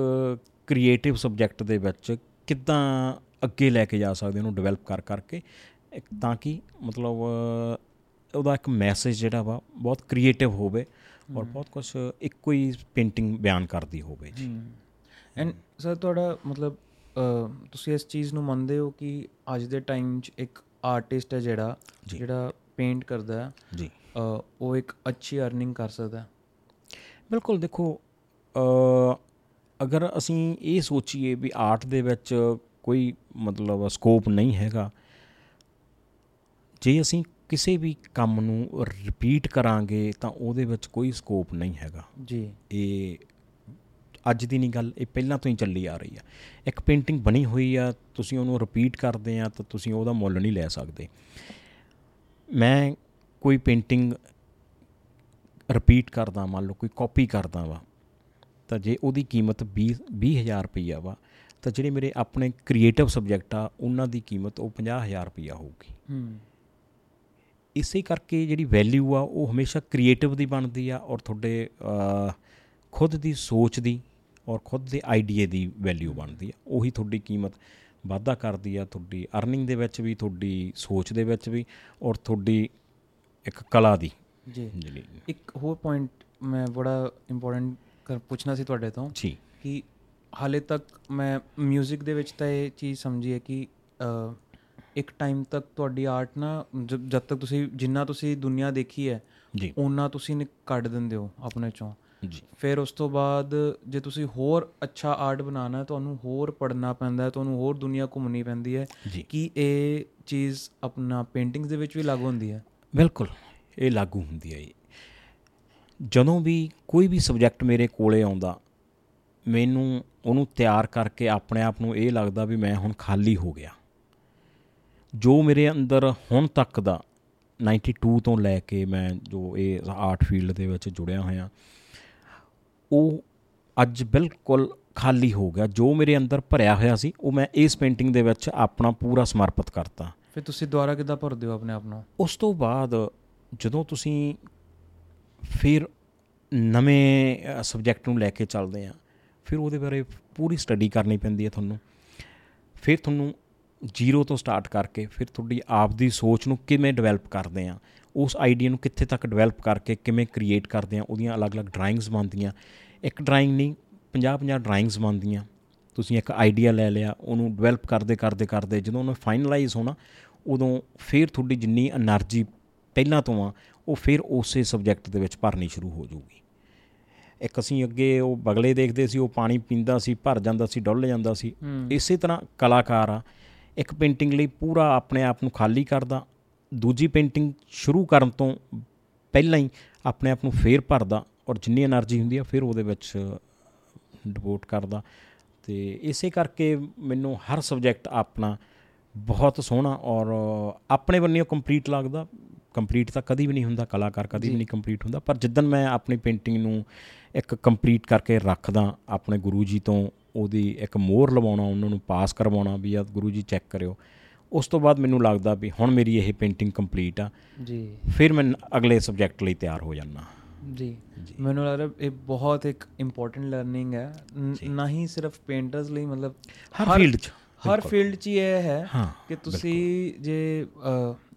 ਕ੍ਰੀਏਟਿਵ ਸਬਜੈਕਟ ਦੇ ਵਿੱਚ ਕਿੱਦਾਂ ਅੱਗੇ ਲੈ ਕੇ ਜਾ ਸਕਦੇ ਉਹਨੂੰ ਡਿਵੈਲਪ ਕਰ ਕਰਕੇ ਇੱਕ ਤਾਂ ਕਿ ਮਤਲਬ ਉਹਦਾ ਇੱਕ ਮੈਸੇਜ ਜਿਹੜਾ ਵਾ ਬਹੁਤ ਕ੍ਰੀਏਟਿਵ ਹੋਵੇ ਔਰ ਬਹੁਤ ਕੁਝ ਇੱਕੋ ਹੀ ਪੇਂਟਿੰਗ ਬਿਆਨ ਕਰਦੀ ਹੋਵੇ। ਜੀ। ਐਂਡ ਸਰ ਤੁਹਾਡਾ ਮਤਲਬ ਤੁਸੀਂ ਇਸ ਚੀਜ਼ ਨੂੰ ਮੰਨਦੇ ਹੋ ਕਿ ਅੱਜ ਦੇ ਟਾਈਮ 'ਚ ਇੱਕ ਆਰਟਿਸਟ ਹੈ ਜਿਹੜਾ। ਜਿਹੜਾ ਪੇਂਟ ਕਰਦਾ ਹੈ। ਜੀ। ਉਹ ਇੱਕ ਅੱਛੀ ਅਰਨਿੰਗ ਕਰ ਸਕਦਾ ਹੈ। ਬਿਲਕੁਲ ਦੇਖੋ ਅ, ਅਗਰ ਅਸੀਂ ਇਹ ਸੋਚੀਏ ਵੀ ਆਰਟ ਦੇ ਵਿੱਚ ਕੋਈ ਮਤਲਬ ਸਕੋਪ ਨਹੀਂ ਹੈਗਾ ਜੇ ਅਸੀਂ ਕਿਸੇ ਵੀ ਕੰਮ ਨੂੰ ਰਿਪੀਟ ਕਰਾਂਗੇ ਤਾਂ ਉਹਦੇ ਵਿੱਚ ਕੋਈ ਸਕੋਪ ਨਹੀਂ ਹੈਗਾ। ਜੀ। ਇਹ ਅੱਜ ਦੀ ਨਹੀਂ ਗੱਲ ਇਹ ਪਹਿਲਾਂ ਤੋਂ ਹੀ ਚੱਲੀ ਆ ਰਹੀ ਆ। ਇੱਕ ਪੇਂਟਿੰਗ ਬਣੀ ਹੋਈ ਆ ਤੁਸੀਂ ਉਹਨੂੰ ਰਿਪੀਟ ਕਰਦੇ ਆ ਤਾਂ ਤੁਸੀਂ ਉਹਦਾ ਮੁੱਲ ਨਹੀਂ ਲੈ ਸਕਦੇ। ਮੈਂ ਕੋਈ ਪੇਂਟਿੰਗ ਰਿਪੀਟ ਕਰਦਾ ਮੰਨ ਲਓ ਕੋਈ ਕਾਪੀ ਕਰਦਾ ਵਾ ਤਾਂ ਜੇ ਉਹਦੀ ਕੀਮਤ 20 20000 ਰੁਪਈਆ ਵਾ ਤਾਂ ਜਿਹੜੇ ਮੇਰੇ ਆਪਣੇ ਕ੍ਰੀਏਟਿਵ ਸਬਜੈਕਟ ਆ ਉਹਨਾਂ ਦੀ ਕੀਮਤ ਉਹ 50000 ਰੁਪਈਆ ਹੋਊਗੀ। ਹੂੰ। ਇਸੇ ਕਰਕੇ ਜਿਹੜੀ ਵੈਲਿਊ ਆ ਉਹ ਹਮੇਸ਼ਾ ਕ੍ਰੀਏਟਿਵ ਦੀ ਬਣਦੀ ਆ ਔਰ ਤੁਹਾਡੇ ਖੁਦ ਦੀ ਸੋਚ ਦੀ ਔਰ ਖੁਦ ਦੇ ਆਈਡੀਆ ਦੀ ਵੈਲਿਊ ਬਣਦੀ ਆ ਉਹੀ ਤੁਹਾਡੀ ਕੀਮਤ ਵਾਧਾ ਕਰਦੀ ਆ ਤੁਹਾਡੀ ਅਰਨਿੰਗ ਦੇ ਵਿੱਚ ਵੀ ਤੁਹਾਡੀ ਸੋਚ ਦੇ ਵਿੱਚ ਵੀ ਔਰ ਤੁਹਾਡੀ ਇੱਕ ਕਲਾ ਦੀ ਜੀ। ਇੱਕ ਹੋਰ ਪੁਆਇੰਟ ਮੈਂ ਬੜਾ ਇੰਪੋਰਟੈਂਟ ਪੁੱਛਣਾ ਸੀ ਤੁਹਾਡੇ ਤੋਂ ਜੀ। ਕਿ ਹਾਲੇ ਤੱਕ ਮੈਂ 뮤직 ਦੇ ਵਿੱਚ ਤਾਂ ਇਹ ਚੀਜ਼ ਸਮਝੀ ਹੈ ਕਿ ਇੱਕ ਟਾਈਮ ਤੱਕ ਤੁਹਾਡੀ ਆਰਟ ਨਾ ਜਦ ਤੱਕ ਤੁਸੀਂ ਜਿੰਨਾ ਤੁਸੀਂ ਦੁਨੀਆ ਦੇਖੀ ਹੈ ਜੀ। ਉਹਨਾਂ ਤੁਸੀਂ ਕੱਢ ਦਿੰਦੇ ਹੋ ਆਪਣੇ ਚੋਂ। ਜੀ। ਫਿਰ ਉਸ ਤੋਂ ਬਾਅਦ ਜੇ ਤੁਸੀਂ ਹੋਰ ਅੱਛਾ ਆਰਟ ਬਣਾਉਣਾ ਹੈ ਤੁਹਾਨੂੰ ਹੋਰ ਪੜ੍ਹਨਾ ਪੈਂਦਾ ਹੈ ਤੁਹਾਨੂੰ ਹੋਰ ਦੁਨੀਆ ਘੁੰਮਣੀ ਪੈਂਦੀ ਹੈ ਕਿ ਇਹ ਚੀਜ਼ ਆਪਣਾ ਪੇਂਟਿੰਗਸ ਦੇ ਵਿੱਚ ਵੀ ਲਾਗੂ ਹੁੰਦੀ ਹੈ? ਬਿਲਕੁਲ ਇਹ ਲਾਗੂ ਹੁੰਦੀ ਹੈ ਜਦੋਂ ਵੀ ਕੋਈ ਵੀ ਸਬਜੈਕਟ ਮੇਰੇ ਕੋਲੇ ਆਉਂਦਾ ਮੈਨੂੰ ਉਹਨੂੰ ਤਿਆਰ ਕਰਕੇ ਆਪਣੇ ਆਪ ਨੂੰ ਇਹ ਲੱਗਦਾ ਵੀ ਮੈਂ ਹੁਣ ਖਾਲੀ ਹੋ ਗਿਆ। ਜੋ ਮੇਰੇ ਅੰਦਰ ਹੁਣ ਤੱਕ ਦਾ 92 ਤੋਂ ਲੈ ਕੇ ਮੈਂ ਜੋ ਇਹ ਆਰਟ ਫੀਲਡ ਦੇ ਵਿੱਚ ਜੁੜਿਆ ਹੋਇਆ ਉਹ ਅੱਜ ਬਿਲਕੁਲ ਖਾਲੀ ਹੋ ਗਿਆ। ਜੋ ਮੇਰੇ ਅੰਦਰ ਭਰਿਆ ਹੋਇਆ ਸੀ ਉਹ ਮੈਂ ਇਸ ਪੇਂਟਿੰਗ ਦੇ ਵਿੱਚ ਆਪਣਾ ਪੂਰਾ ਸਮਰਪਿਤ ਕਰਤਾ। ਫਿਰ ਤੁਸੀਂ ਦੁਬਾਰਾ ਕਿੱਦਾਂ ਭਰਦੇ ਹੋ ਆਪਣੇ ਆਪ ਨੂੰ? ਉਸ ਤੋਂ ਬਾਅਦ ਜਦੋਂ ਤੁਸੀਂ ਫਿਰ ਨਵੇਂ ਸਬਜੈਕਟ ਨੂੰ ਲੈ ਕੇ ਚੱਲਦੇ ਆ ਫਿਰ ਉਹਦੇ ਬਾਰੇ ਪੂਰੀ ਸਟੱਡੀ ਕਰਨੀ ਪੈਂਦੀ ਹੈ ਤੁਹਾਨੂੰ। ਫਿਰ ਤੁਹਾਨੂੰ ਜ਼ੀਰੋ ਤੋਂ ਸਟਾਰਟ ਕਰਕੇ ਫਿਰ ਤੁਹਾਡੀ ਆਪ ਦੀ ਸੋਚ ਨੂੰ ਕਿਵੇਂ ਡਿਵੈਲਪ ਕਰਦੇ ਆ। ਉਸ ਆਈਡੀਆ ਨੂੰ ਕਿੱਥੇ ਤੱਕ ਡਿਵੈਲਪ ਕਰਕੇ ਕਿਵੇਂ ਕ੍ਰੀਏਟ ਕਰਦੇ ਆ ਉਹਦੀਆਂ ਅਲੱਗ-ਅਲੱਗ ਡਰਾਇੰਗਸ ਬਣਦੀਆਂ। ਇੱਕ ਡਰਾਇੰਗ ਨਹੀਂ 50-50 ਡਰਾਇੰਗਸ ਬਣਦੀਆਂ। ਤੁਸੀਂ ਇੱਕ ਆਈਡੀਆ ਲੈ ਲਿਆ ਉਹਨੂੰ ਡਿਵੈਲਪ ਕਰਦੇ ਕਰਦੇ ਕਰਦੇ ਜਦੋਂ ਉਹਨੂੰ ਫਾਈਨਲਾਈਜ਼ ਹੋਣਾ ਉਦੋਂ ਫੇਰ ਤੁਹਾਡੀ ਜਿੰਨੀ એનર્ਜੀ ਪਹਿਲਾਂ ਤੋਂ ਆ ਉਹ ਫੇਰ ਉਸੇ ਸਬਜੈਕਟ ਦੇ ਵਿੱਚ ਭਰਨੀ ਸ਼ੁਰੂ ਹੋ ਜਾਊਗੀ। ਇੱਕ ਅਸੀਂ ਅੱਗੇ ਉਹ ਬਗਲੇ ਦੇਖਦੇ ਸੀ ਉਹ ਪਾਣੀ ਪੀਂਦਾ ਸੀ ਭਰ ਜਾਂਦਾ ਸੀ ਡੁੱਲ ਜਾਂਦਾ ਸੀ। ਇਸੇ ਤਰ੍ਹਾਂ ਕਲਾਕਾਰ ਆ ਇੱਕ ਪੇਂਟਿੰਗ ਲਈ ਪੂਰਾ ਆਪਣੇ ਆਪ ਨੂੰ ਖਾਲੀ ਕਰਦਾ ਦੂਜੀ ਪੇਂਟਿੰਗ ਸ਼ੁਰੂ ਕਰਨ ਤੋਂ ਪਹਿਲਾਂ ਹੀ ਆਪਣੇ ਆਪ ਨੂੰ ਫੇਰ ਭਰਦਾ ਔਰ ਜਿੰਨੀ એનર્ਜੀ ਹੁੰਦੀ ਆ ਫਿਰ ਉਹਦੇ ਵਿੱਚ ਡਿਵੋਟ ਕਰਦਾ। ਤੇ ਇਸੇ ਕਰਕੇ ਮੈਨੂੰ ਹਰ ਸਬਜੈਕਟ ਆਪਣਾ ਬਹੁਤ ਸੋਹਣਾ ਔਰ ਆਪਣੇ ਬੰਨਿਓ ਕੰਪਲੀਟ ਲੱਗਦਾ। ਕੰਪਲੀਟ ਤਾਂ ਕਦੀ ਵੀ ਨਹੀਂ ਹੁੰਦਾ ਕਲਾਕਾਰ ਕਦੀ ਵੀ ਨਹੀਂ ਕੰਪਲੀਟ ਹੁੰਦਾ ਪਰ ਜਿੱਦਨ ਮੈਂ ਆਪਣੀ ਪੇਂਟਿੰਗ ਨੂੰ ਇੱਕ ਕੰਪਲੀਟ ਕਰਕੇ ਰੱਖਦਾ ਆਪਣੇ ਗੁਰੂ ਜੀ ਤੋਂ ਉਹਦੀ ਇੱਕ ਮੋਹਰ ਲਵਾਉਣਾ ਉਹਨਾਂ ਨੂੰ ਪਾਸ ਕਰਵਾਉਣਾ ਵੀ ਆ ਗੁਰੂ ਜੀ ਚੈੱਕ ਕਰਿਓ। ਉਸ ਤੋਂ ਬਾਅਦ ਮੈਨੂੰ ਲੱਗਦਾ ਵੀ ਹੁਣ ਮੇਰੀ ਇਹ ਪੇਂਟਿੰਗ ਕੰਪਲੀਟ ਆ। ਜੀ। ਫਿਰ ਮੈਂ ਅਗਲੇ ਸਬਜੈਕਟ ਲਈ ਤਿਆਰ ਹੋ ਜਾਣਾ ਜੀ। ਮੈਨੂੰ ਲੱਗਦਾ ਇਹ ਬਹੁਤ ਇੱਕ ਇੰਪੋਰਟੈਂਟ ਲਰਨਿੰਗ ਹੈ। ਨ- ਹੀ ਸਿਰਫ ਪੇਂਟਰਸ ਲਈ ਮਤਲਬ ਹਰ ਫੀਲਡ 'ਚ। ਹਰ ਫੀਲਡ 'ਚ ਇਹ ਹੈ ਕਿ ਤੁਸੀਂ ਜੇ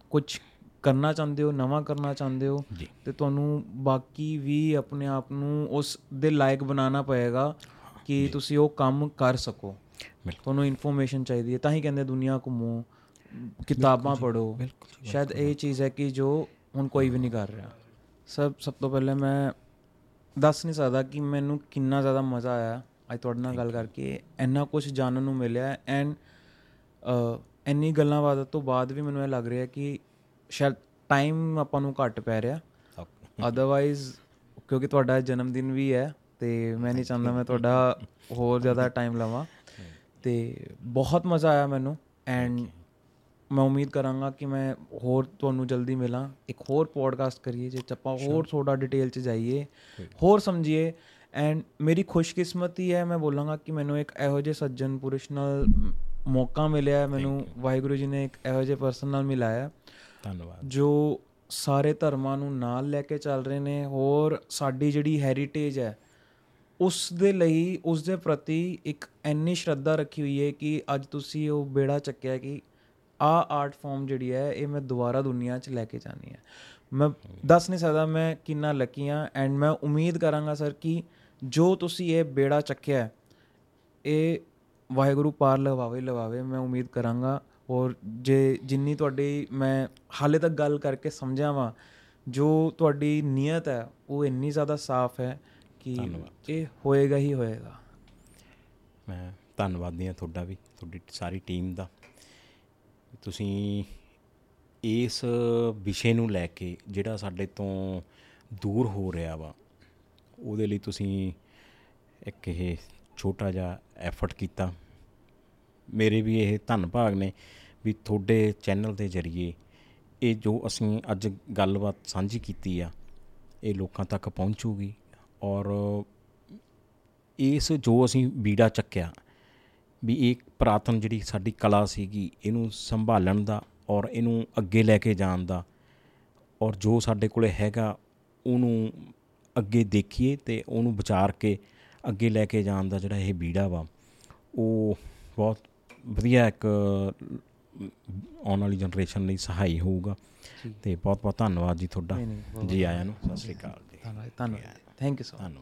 ਕੁਝ ਕਰਨਾ ਚਾਹੁੰਦੇ ਹੋ ਨਵਾਂ ਕਰਨਾ ਚਾਹੁੰਦੇ ਹੋ ਤੇ ਤੁਹਾਨੂੰ ਬਾਕੀ ਵੀ ਆਪਣੇ ਆਪ ਨੂੰ ਉਸ ਦੇ ਲਾਇਕ ਬਣਾਉਣਾ ਪਏਗਾ ਕਿ ਤੁਸੀਂ ਉਹ ਕੰਮ ਕਰ ਸਕੋ। ਤੁਹਾਨੂੰ ਇਨਫੋਰਮੇਸ਼ਨ ਚਾਹੀਦੀ ਹੈ। ਤਾਂ ਹੀ ਕਹਿੰਦੇ ਦੁਨੀਆ ਘੁੰਮੋ। ਕਿਤਾਬਾਂ ਬਿਲਕੁਲ ਸ਼ਾਇਦ ਇਹ ਚੀਜ਼ ਹੈ ਕਿ ਜੋ ਹੁਣ ਕੋਈ ਵੀ ਨਹੀਂ ਕਰ ਰਿਹਾ। ਸਭ ਸਭ ਤੋਂ ਪਹਿਲੇ ਮੈਂ ਦੱਸ ਨਹੀਂ ਸਕਦਾ ਕਿ ਮੈਨੂੰ ਕਿੰਨਾ ਜ਼ਿਆਦਾ ਮਜ਼ਾ ਆਇਆ ਅੱਜ ਤੁਹਾਡੇ ਨਾਲ ਗੱਲ ਕਰਕੇ। ਇੰਨਾ ਕੁਝ ਜਾਣਨ ਨੂੰ ਮਿਲਿਆ ਐਂਡ ਇੰਨੀ ਗੱਲਾਂ ਬਾਤਾਂ ਤੋਂ ਬਾਅਦ ਵੀ ਮੈਨੂੰ ਇਹ ਲੱਗ ਰਿਹਾ ਕਿ ਸ਼ਾਇਦ ਟਾਈਮ ਆਪਾਂ ਨੂੰ ਘੱਟ ਪੈ ਰਿਹਾ। ਅਦਰਵਾਈਜ਼ ਕਿਉਂਕਿ ਤੁਹਾਡਾ ਜਨਮ ਦਿਨ ਵੀ ਹੈ ਤੇ ਮੈਂ ਨਹੀਂ ਚਾਹੁੰਦਾ ਮੈਂ ਤੁਹਾਡਾ ਹੋਰ ਜ਼ਿਆਦਾ ਟਾਈਮ ਲਵਾਂ। ਤੇ ਬਹੁਤ ਮਜ਼ਾ ਆਇਆ ਮੈਨੂੰ ਐਂਡ ਮੈਂ ਉਮੀਦ ਕਰਾਂਗਾ ਕਿ ਮੈਂ ਹੋਰ ਤੁਹਾਨੂੰ ਜਲਦੀ ਮਿਲਾਂ। ਇੱਕ ਹੋਰ ਪੋਡਕਾਸਟ ਕਰੀਏ ਜੇ ਆਪਾਂ ਹੋਰ ਥੋੜਾ ਡਿਟੇਲ ਚ ਜਾਈਏ। ਹੋਰ ਸਮਝੀਏ। ਐਂਡ ਮੇਰੀ ਖੁਸ਼ਕਿਸਮਤੀ ਹੈ ਮੈਂ ਬੋਲਾਂਗਾ ਕਿ ਮੈਨੂੰ ਇੱਕ ਇਹੋ ਜਿਹੇ ਸੱਜਣ ਪੁਰਸ਼ ਨਾਲ ਮੌਕਾ ਮਿਲਿਆ। ਮੈਨੂੰ ਵਾਹਿਗੁਰੂ ਜੀ ਨੇ ਇੱਕ ਇਹੋ ਜਿਹੇ ਪਰਸਨ ਨਾਲ ਮਿਲਾਇਆ। ਧੰਨਵਾਦ। ਜੋ ਸਾਰੇ ਧਰਮਾਂ ਨੂੰ ਨਾਲ ਲੈ ਕੇ ਚੱਲ ਰਹੇ ਨੇ। ਹੋਰ ਸਾਡੀ ਜਿਹੜੀ ਹੈਰੀਟੇਜ ਹੈ ਉਸ ਦੇ ਲਈ ਉਸ ਦੇ ਪ੍ਰਤੀ ਇੱਕ ਇੰਨੀ ਸ਼ਰਧਾ ਰੱਖੀ ਹੋਈ ਹੈ ਕਿ ਅੱਜ ਤੁਸੀਂ ਉਹ ਬੇੜਾ ਚੱਕਿਆ ਕਿ ਆ ਆਰਟ ਫਾਰਮ ਜਿਹੜੀ ਹੈ ਇਹ ਮੈਂ ਦੁਬਾਰਾ ਦੁਨੀਆ 'ਚ ਲੈ ਕੇ ਜਾਣੀ ਹੈ। ਮੈਂ ਦੱਸ ਨਹੀਂ ਸਕਦਾ ਮੈਂ ਕਿੰਨਾ ਲੱਕੀ ਹਾਂ ਐਂਡ ਮੈਂ ਉਮੀਦ ਕਰਾਂਗਾ ਸਰ ਕਿ ਜੋ ਤੁਸੀਂ ਇਹ ਬੇੜਾ ਚੱਕਿਆ ਇਹ ਵਾਹਿਗੁਰੂ ਪਾਰ ਲਵਾਵੇ ਲਵਾਵੇ ਮੈਂ ਉਮੀਦ ਕਰਾਂਗਾ। ਔਰ ਜੇ ਜਿੰਨੀ ਤੁਹਾਡੀ ਮੈਂ ਹਾਲੇ ਤੱਕ ਗੱਲ ਕਰਕੇ ਸਮਝਿਆ ਵਾਂ ਜੋ ਤੁਹਾਡੀ ਨੀਅਤ ਹੈ ਉਹ ਇੰਨੀ ਜ਼ਿਆਦਾ ਸਾਫ਼ ਹੈ ਕਿ ਇਹ ਹੋਏਗਾ ਹੀ ਹੋਏਗਾ। ਮੈਂ ਧੰਨਵਾਦੀ ਹਾਂ ਤੁਹਾਡਾ ਵੀ ਤੁਹਾਡੀ ਸਾਰੀ ਟੀਮ ਦਾ। ਤੁਸੀਂ ਇਸ ਵਿਸ਼ੇ ਨੂੰ ਲੈ ਕੇ ਜਿਹੜਾ ਸਾਡੇ ਤੋਂ ਦੂਰ ਹੋ ਰਿਹਾ ਵਾ, ਉਹਦੇ ਲਈ ਤੁਸੀਂ ਇੱਕ ਇਹ ਛੋਟਾ ਜਿਹਾ ਐਫਰਟ ਕੀਤਾ। ਮੇਰੇ ਵੀ ਇਹ ਧੰਨ ਭਾਗ ਨੇ ਵੀ ਤੁਹਾਡੇ ਚੈਨਲ ਦੇ ਜ਼ਰੀਏ ਇਹ ਜੋ ਅਸੀਂ ਅੱਜ ਗੱਲਬਾਤ ਸਾਂਝੀ ਕੀਤੀ ਆ, ਇਹ ਲੋਕਾਂ ਤੱਕ ਪਹੁੰਚੂਗੀ ਔਰ ਇਸ ਜੋ ਅਸੀਂ ਬੀੜਾ ਚੱਕਿਆ ਵੀ ਇਹ ਪ੍ਰਾਤਨ ਜਿਹੜੀ ਸਾਡੀ ਕਲਾ ਸੀਗੀ ਇਹਨੂੰ ਸੰਭਾਲਣ ਦਾ ਔਰ ਇਹਨੂੰ ਅੱਗੇ ਲੈ ਕੇ ਜਾਣ ਦਾ ਔਰ ਜੋ ਸਾਡੇ ਕੋਲੇ ਹੈਗਾ ਉਹਨੂੰ ਅੱਗੇ ਦੇਖੀਏ ਤੇ ਉਹਨੂੰ ਵਿਚਾਰ ਕੇ ਅੱਗੇ ਲੈ ਕੇ ਜਾਣ ਦਾ ਜਿਹੜਾ ਇਹ ਬੀੜਾ ਵਾ ਉਹ ਬਹੁਤ ਵਧੀਆ ਇੱਕ ਆਉਣ ਵਾਲੀ ਜਨਰੇਸ਼ਨ ਲਈ ਸਹਾਈ ਹੋਊਗਾ। ਤੇ ਬਹੁਤ ਬਹੁਤ ਧੰਨਵਾਦ ਜੀ ਤੁਹਾਡਾ। ਜੀ ਆਇਆਂ ਨੂੰ। ਸਤਿ ਸ੍ਰੀ ਅਕਾਲ ਜੀ। ਧੰਨਵਾਦ ਥੈਂਕ ਯੂ ਸੋ ਧੰਨਵਾਦ।